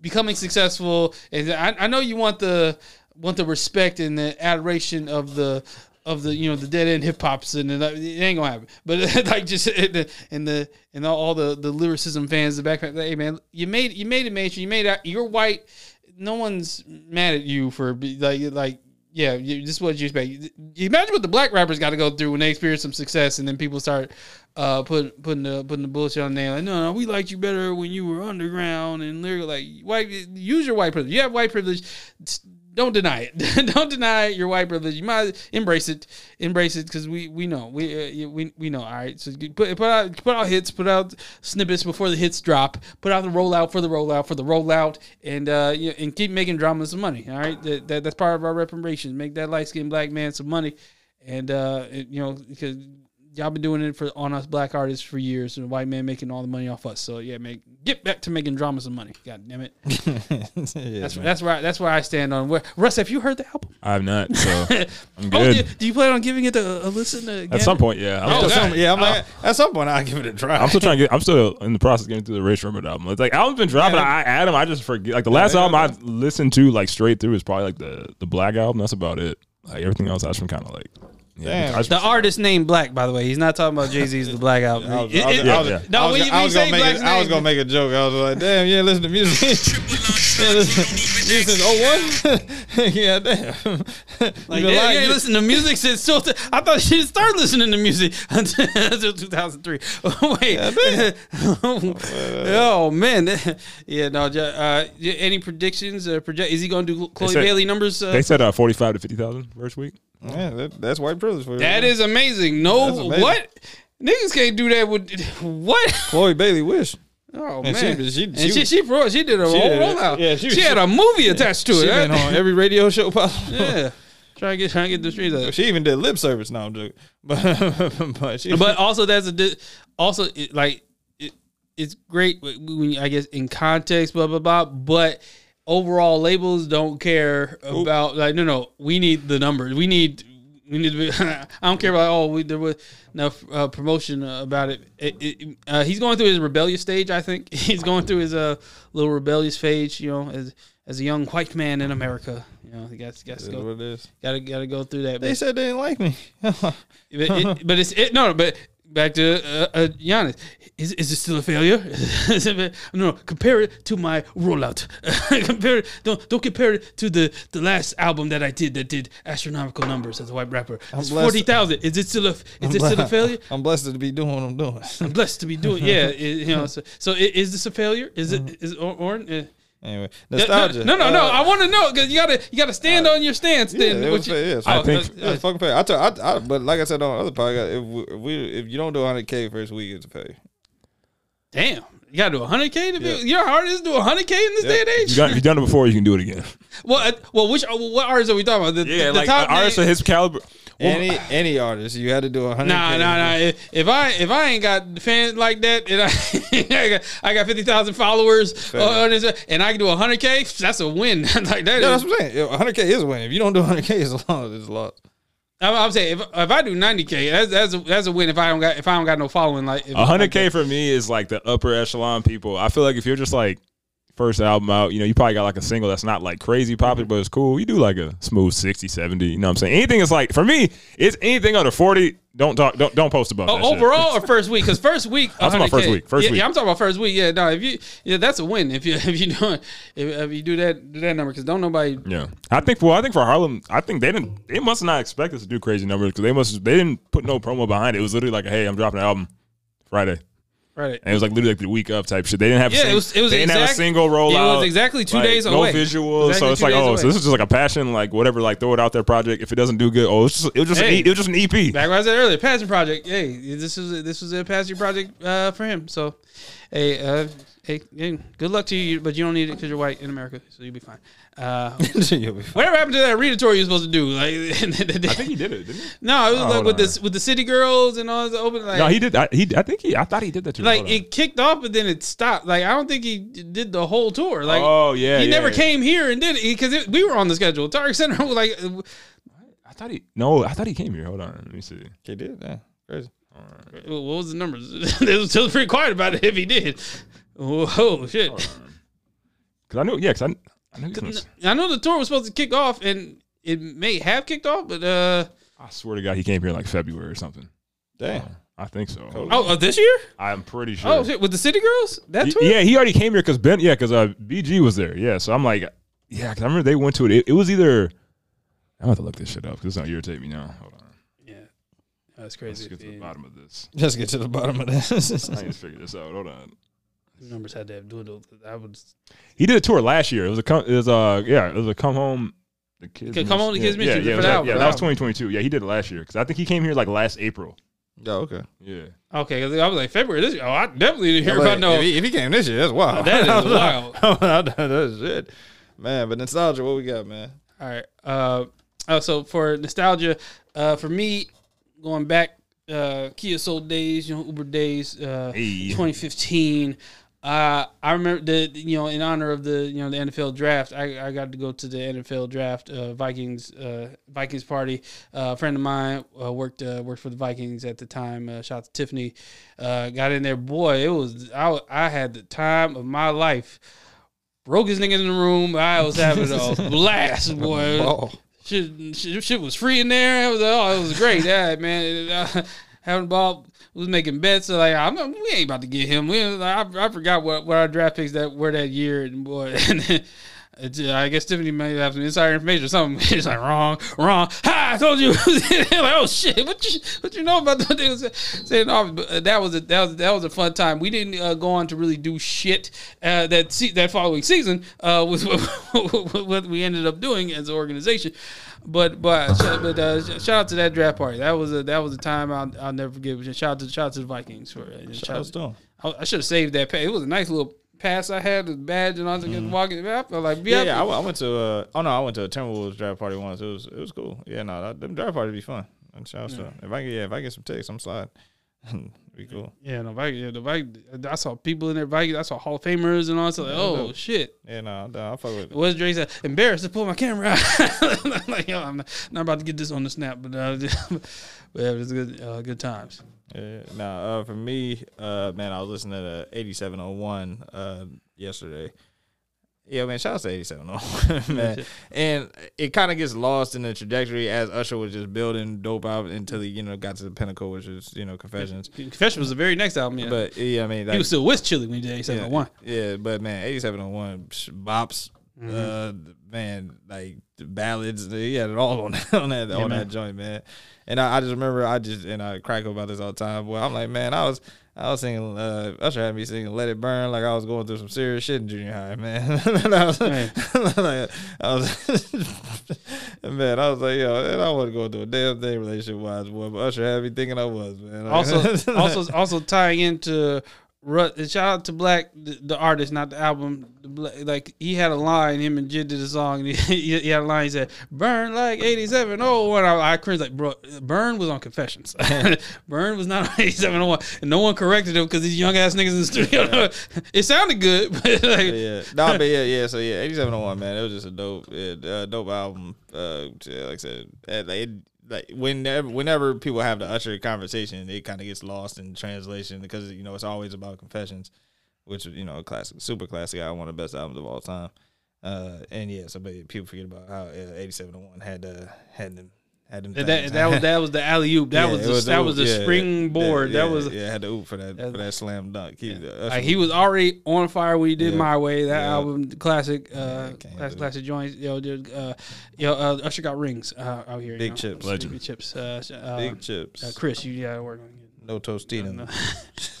becoming successful. And I, I know you want the want the respect and the adoration of the of the you know the dead end hip hops and it ain't gonna happen. But <laughs> like just in the and the and all, all the the lyricism fans, the back, hey man, you made you made it mainstream. You made it. You're white. No one's mad at you for like like. Yeah, you, this is what you expect. You imagine what the black rappers got to go through when they experience some success, and then people start uh, putting putting the putting the bullshit on them. Like, no, no, we liked you better when you were underground and lyrical. Like, white, use your white privilege. You have white privilege don't deny it. <laughs> don't deny your white privilege. You might embrace it. Embrace it because we we know we uh, we we know. All right, so put put out put out hits, put out snippets before the hits drop. Put out the rollout for the rollout for the rollout, and uh you and keep making drama some money. All right, that, that that's part of our reparations. Make that light skinned black man some money, and uh it- you know because. Y'all been doing it for on us black artists for years, and white man making all the money off us. So yeah, make get back to making drama some money. God damn it. <laughs> Yeah, That's man. that's where I, that's where I stand on. Where, Russ, have you heard the album? I have not, so <laughs> I'm Oh, do, good. do you plan on giving it a, a listen again? At some point, yeah. I'm, Oh, still, Some- yeah, I'm oh. like, at some point I'll give it a try. I'm still trying to get. I'm still in the process of getting through the Rich Rumor album. It's like album's been dropping. I add them. I just forget. Like the last yeah, album I listened to like straight through is probably like the the Black album. That's about it. Like everything else, I just been kind of like. Yeah, Damn. The artist named Black, by the way. He's not talking about Jay Z's The Black <laughs> album. I was, It- I was, it- I was, yeah. No, I was, you- I was you gonna make Black's it, was name- gonna make a joke. I was like, damn, yeah, listen to music. yeah, listen, listen, oh one, <laughs> yeah, damn. Like, You been yeah, lying. yeah, listen to music since still. I thought she didn't start listening to music <laughs> until, until 2003. Wait, oh man, yeah. No, ju- uh, y- any predictions? Uh, project? Is he going to do Chloe said- Bailey numbers? Uh, they said uh, 45 to 50,000 first week. Yeah, that, that's white privilege for you. that is amazing. No, That's amazing. what niggas can't do that with what? Chloe Bailey wish. Oh And man, she- she- and she she was- she did a whole did it. rollout. Yeah, she, she- had a movie attached to She it. been on every radio show possible. <laughs> yeah, trying to get trying to get the streets. Up. She even did lip service. No, I'm joking. <laughs> But but she, But also, that's a di- also it, like it, it's great when you- I guess in context, blah blah blah. But overall, labels don't care about like no no. We need the numbers. We need we need to be. <laughs> I don't care about oh we there was no uh, promotion uh, about it. it, it uh, he's going through his rebellious stage. I think <laughs> he's going through his uh little rebellious phase. You know, as as a young white man in America. You know, he got got to go. Got to got to go through that. They But- said they didn't like me. <laughs> but, it, but it's it, no, but back to uh, uh, Giannis. Is, is it still a failure? <laughs> No, compare it to my rollout. <laughs> compare it. Don't don't compare it to the, the last album that I did that did astronomical numbers as a white rapper. It's forty thousand. Is it still a <laughs> is it still a failure? I'm blessed to be doing what I'm doing. I'm blessed to be doing. Yeah, it- you know. So, so is this a failure? Is Mm-hmm. it is or, or uh, Anyway, no, nostalgia. no, no, no. Uh, I want to know because you gotta you gotta stand on your stance. Yeah, then it was you- fair. Yeah, I so- think- yeah, it's fucking fair. I, told, I, I, but like I said on other podcast, if we, if we if you don't do 100k first week, it's a failure. Damn, you gotta do hundred k to be. Yeah. Your hard is to do hundred k in this Yeah. day and age. You done, you done it before, you can do it again. Well, uh, well, which uh, what artists are we talking about? The, Yeah, the, like top an artist of his caliber. Well, Any any artist, you had to do a 100k. Nah, nah, nah. If, if I if I ain't got fans like that, and I, <laughs> I got I got fifty thousand followers on this, and I can do hundred k, that's a win. <laughs> like that. Yeah, is- that's what I'm saying. Yeah, 100k is a win. If you don't do 100k, it's a loss. It's a loss. I'm, I'm saying if, if I do ninety k, that's that's a, that's a win. If I don't got if I don't got no following, like A hundred K for me is like the upper echelon people. I feel like if you're just like first album out, you know, you probably got like a single that's not like crazy popular, mm-hmm. but it's cool. You do like a smooth 60, 70, you know what I'm saying? Anything is like for me, it's anything under 40, don't talk. Don't don't post about oh, that. Oh, shit. overall or first week? Because first week, <laughs> I'm talking about first week, first yeah, week. Yeah, I'm talking about first week. Yeah, no, if you, yeah, that's a win if you <laughs> if you do if, if you do that do that number because don't nobody. Yeah, I think for I think for Harlow, I think they didn't. They must not expect us to do crazy numbers because they must. They didn't put no promo behind it. It was literally like, hey, I'm dropping an album Friday, Right. and it was like literally like the week of type shit. They didn't have. a Yeah, sing- it was- it was They didn't have a single rollout. it was exactly two like, days no away. No visuals. Exactly so it's like, oh, away. so this is just like a passion, like whatever, like throw it out there project. If it doesn't do good, oh, it's just it was just an Hey. e, it was just an EP. Back when I said earlier, passion project. Hey, this was this was a passion project uh, for him. So, hey, uh, hey, hey, good luck to you, but you don't need it because you're white in America, so you'll be fine. Uh, <laughs> You'll be fine. whatever happened to that read tour you were supposed to do? Like, <laughs> I think he did it. Didn't he? no, it was Oh, like hold with on. this with the city girls and all this open. Like, No, he did. I, he, I think he. I thought he did that too. like Hold on. it kicked off, but then it stopped. Like I don't think he did the whole tour. Like, Oh, yeah, he yeah, never yeah. came here and did it because we were on the schedule. Target Center was <laughs> like, uh, I thought he. No, I thought he came here. Hold on. Let me see. He did. Yeah, crazy. what was the numbers? it was still pretty quiet about it if he did. Whoa, shit! Because I knew. Yeah, because I. I knew he was. I know the tour was supposed to kick off, and it may have kicked off, but uh, I swear to God, he came here like February or something. Damn. I think so. Cool. oh, uh, this year? I'm pretty sure. Oh shit, with the City Girls? That He- tour? yeah, he already came here because Ben. Yeah, because uh, BG was there. Yeah, so I'm like, yeah, because I remember they went to it. It, it was either. I'm gonna have to look this shit up because it's gonna irritate me now. Hold on. yeah. That's crazy. Let's crazy. get to the bottom of this. Let's get to the bottom of this. I need to figure this out. Hold on. Numbers had to have dwindled. I would. He did a tour last year. It was a come. It was uh yeah. It was a come home. The kids. Okay, Come Home, the yeah, Kids Miss Yeah, yeah, for it was the like- album, yeah. for That was 2022. Yeah, he did it last year because I think he came here like last April. oh, okay. Yeah. Okay, 'cause I was like February this year. Oh, I definitely didn't hear Like, about no. if, he, if he came this year, that's wild. That is <laughs> wild. <laughs> that's shit. Man, but nostalgia, what we got, man? All right. Uh, uh, so for nostalgia, uh, for me, going back, uh, Kia Soul days, you know, Uber days, uh, Hey. 2015. Uh, I remember the you know in honor of the you know the NFL draft, I, I got to go to the NFL draft uh, Vikings uh, Vikings party. Uh, a friend of mine uh, worked uh, worked for the Vikings at the time. Uh, shout out to Tiffany. Uh, got in there, boy. It was I, I had the time of my life. Broke his nigga in the room. I was having a <laughs> blast, boy. Oh, Shit, shit, shit was free in there. It was oh, it was great. Yeah, man. Uh, <laughs> having ball was making bets. So like, I'm not, we ain't about to get him. We, I, I forgot what, what our draft picks that were that year. And boy, <laughs> and then, I guess Tiffany may have some insider information or something. <laughs> She's like, wrong, wrong. Ha! I told you. <laughs> like, oh shit, what you what you know about what they was saying? But uh, that was a that was that was a fun time. We didn't uh, go on to really do shit uh, that se- that following season. Uh, <laughs> was what, what we ended up doing as an organization. But but shout- but uh, shout out to that draft party. That was a that was a time I'll, I'll never forget. Shout out to shout out to the Vikings for it. shout out to them. I, I should have saved that. Pay. It was a nice little pass I had, the badge, and I was just walking. I felt like Yeah, yeah. I, went- I went to. Uh, oh no, I went to a Timberwolves draft party once. It was it was cool. Yeah, no, that, them draft parties be fun. And shout out to if I get yeah, if I get some ticks, I'm sliding. <laughs> be cool. Yeah, no, Vikings. Yeah, the Vikings. I saw people in there. Vikings. I saw Hall of Famers and all. So like, oh shit. Yeah, no, down. I fuck with it. What's Dre said? Embarrassed to pull my camera out. <laughs> I'm like, yo, I'm not, not about to get this on the snap, but uh, <laughs> but yeah, it was good. Uh, good times. Yeah. Now, uh, for me, uh, man, I was listening to 8701 uh, yesterday. Yeah, man, shout out to 8701, <laughs> man. And it kind of gets lost in the trajectory as Usher was just building dope out until he, you know, got to the pinnacle, which is, you know, Confessions. Confession was the very next album. Yeah, But yeah, I mean, he was still with Chili when he did yeah, 8701. Yeah, but man, 8701 psh, bops, Mm-hmm. uh, man, like the ballads, he had it all on that <laughs> on that on man. that joint, man. And I, I just remember, I just and I crack up about this all the time. Boy, I'm like, man, I was. I was singing, uh, Usher had me singing "Let It Burn" like I was going through some serious shit in junior high, man. <laughs> And I was, Man. <laughs> like, I was, <laughs> man, I was like, yo, and I wasn't going through a damn thing relationship wise, boy. But Usher had me thinking I was, man. Like- Also, also, also tying into. Shout out to Black, the, the artist, not the album. The like he had a line, him and Jid did a song. And <laughs> he, he had a line. He said, "Burn like '87." Oh, and I, I cringed like, bro. Burn was on Confessions. <laughs> Burn was not on <laughs> '8701, and no one corrected him because these young ass niggas in the studio. it sounded good, but like, yeah, nah, but yeah, yeah. So yeah, eighty seven oh one, man. It was just a dope, yeah, uh, dope album. Uh, yeah, like I said, like, it, like whenever, whenever people have the Usher conversation, it kind of gets lost in translation because you know it's always about confessions, which you know, a classic, super classic one of the best albums of all time. Uh, and yeah, so but people forget about how uh, eighty seven oh one had uh, had them Had them That, that, that was that was the alley oop. That <laughs> Yeah, was the, was that oop, was the yeah, springboard. yeah, that was yeah. Had the oop for that that- for that slam dunk. The like he was already on fire when he did my way. That album, classic, uh, classic, classic joints. Yo, dude, uh, yo, uh, Usher got rings uh, out here. you Big know. chips. Legend. Big chips. Uh, uh, big chips. Uh, Chris, you gotta work on it. no Tostino. No. Uh, <laughs>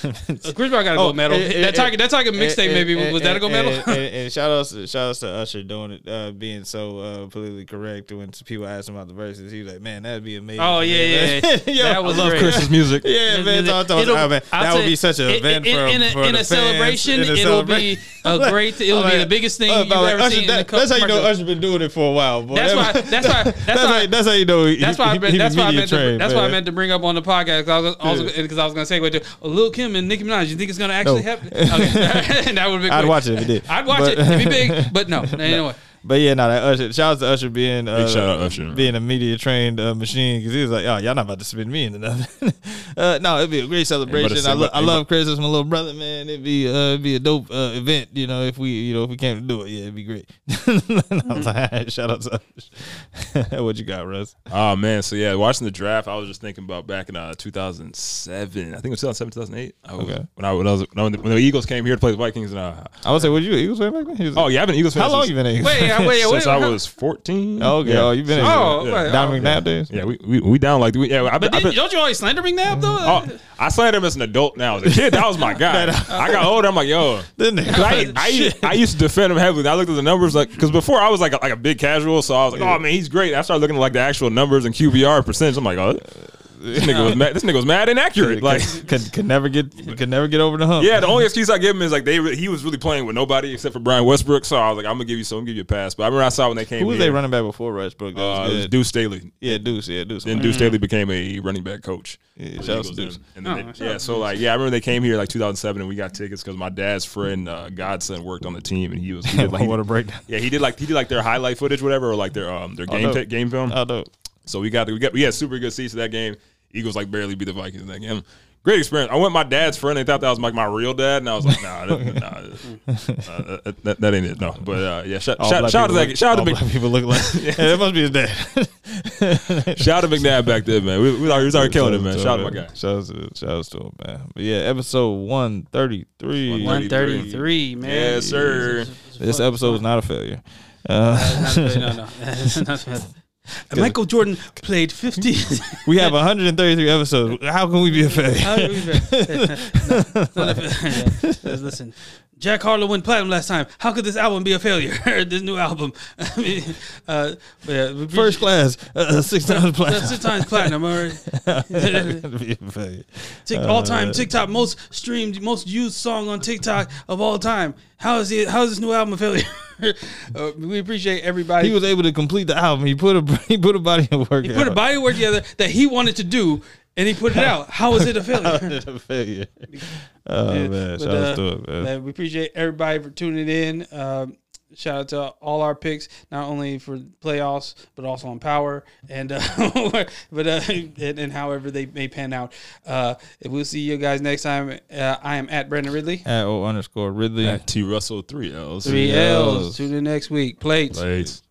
Chris Brown got a gold medal. Oh, and- and- eh, that eh, target, eh, that target mixtape, maybe was that a gold medal? And, and, shout outs, to, shout outs to Usher doing it, uh, being so uh, politically correct. When people asked him about the verses, he was like, "Man, that'd be amazing." Oh, yeah, yeah, yeah. <laughs> Yo, That was I love great. Chris's music. Yeah, man, talk to us. It'll- Oh, man, that would be such an event in, for, in a, for in a celebration. in a it'll celebration. be a <laughs> great. It'll be the biggest thing Uh, you've like, ever Usher, seen. that- that's how you know commercial. Usher been doing it for a while. Boy. That's why. That's why. <laughs> That's why. how. That's how you know. That's why. I meant, that's why I meant. To, that's why I meant to bring up on the podcast. 'cause I I was because I was going to say segue to uh, Lil Kim and Nicki Minaj. You think it's going to actually No. happen? Okay, <laughs> <laughs> that would be. I'd watch it if it did. I'd watch But- it. It'd be big, <laughs> but no. Anyway, But yeah, no, that Usher. Shout out to Usher being uh, Big shout out Usher. being a media trained uh, machine because he was like, "Oh, y'all not about to spin me into nothing." <laughs> uh, no, it'd be a great celebration. I, lo- what- I love Chris as my little brother, man. It'd be uh, it'd be a dope uh, event, you know. If we, you know, if we came to do it, yeah, it'd be great. <laughs> I was like, shout out to Usher. <laughs> what you got, Russ? Oh man, so yeah, watching the draft, I was just thinking about back in uh, 2007. I think it was 2007, 2008. I was, Okay. When I when I was when the, when the Eagles came here to play the Vikings, and uh, I would say, what you Eagles fan back then? He was- oh yeah, I've been Eagles fan. how long since, you been? Eagles wait, fan? wait, <laughs> wait. Since I was 14. Oh, okay. Yeah. Oh, you been? Oh, in wait, Don oh, McNabb days. Yeah, we, we we down like we yeah. I, But I, didn't, don't you always slander McNabb though? oh, I slander him as an adult now. As a kid, that was my <laughs> guy. I got <laughs> older. I'm like, yo, Didn't I, I, I used to defend him heavily. I looked at the numbers like because before I was like a, like a big casual, so I was like, oh man, he's great. I started looking at like the actual numbers and QBR percentage. I'm like, oh, this nigga was mad. This nigga was mad inaccurate. Like, could, could never get could never get over the hump. yeah, the only excuse I give him is like they he was really playing with nobody except for Brian Westbrook. So I was like, I'm gonna give you some, I'm gonna give you a pass. But I remember I saw when they came. Who was here, they running back before Rushbrook? That was Uh, it was good. Deuce Staley. Yeah, Deuce. Yeah, Deuce. Then Deuce Staley became a running back coach. Yeah, shout out to Deuce. And then Oh, they- yeah, so like yeah, I remember they came here like 2007 and we got tickets because my dad's friend uh, Godson worked on the team and he was he did, <laughs> like, he- what a breakdown. yeah he did like he did like their highlight footage whatever or like their um their game dope. ta- game film. Oh, dope. So we got we got we had super good seats to that game. Eagles like barely beat the Vikings in that game. Great experience. I went with my dad's friend. They thought that was like my real dad, and I was like, Nah, that, nah, uh, that, that, that ain't it. No, but uh, yeah, shout, All shout, shout out to that, look- shout out to black Mc, people look like. <laughs> yeah, that must be his dad. <laughs> shout out to McNabb back then, man. We, we, already, we was already killing it, man. Shout out to my guy. Shout out to, shout out to him, man. But yeah, episode one thirty three. 133, man. Yes, sir. This episode was not a failure. Uh, no, no, no. <laughs> Michael Jordan played 50. <laughs> we have 133 episodes. How can we be a failure? How do we- <laughs> <laughs> No, no, Listen, Jack Harlow went platinum last time. How could this album be a failure? <laughs> this new album. <laughs> I mean, uh, yeah, First class, uh, six times platinum. six times platinum. All right. be a failure. Tick, all time TikTok most streamed, most used song on TikTok of all time. How is it? How is this new album a failure? <laughs> uh, we appreciate everybody. He was able to complete the album. He put a he put a body of work. He put a body of work together that he wanted to do, and he put it out. How is it a failure? <laughs> a failure. <laughs> Oh Yeah, man, shout out uh, to it, man. man, we appreciate everybody for tuning in. Um, shout out to all our picks, not only for playoffs but also on power and uh, <laughs> but uh, and, and however they may pan out. Uh, we'll see you guys next time. Uh, I am at Brandon Ridley. At O underscore Ridley. At T Russell three L's. Three L's. L's. Tune in next week. Plates. Plates.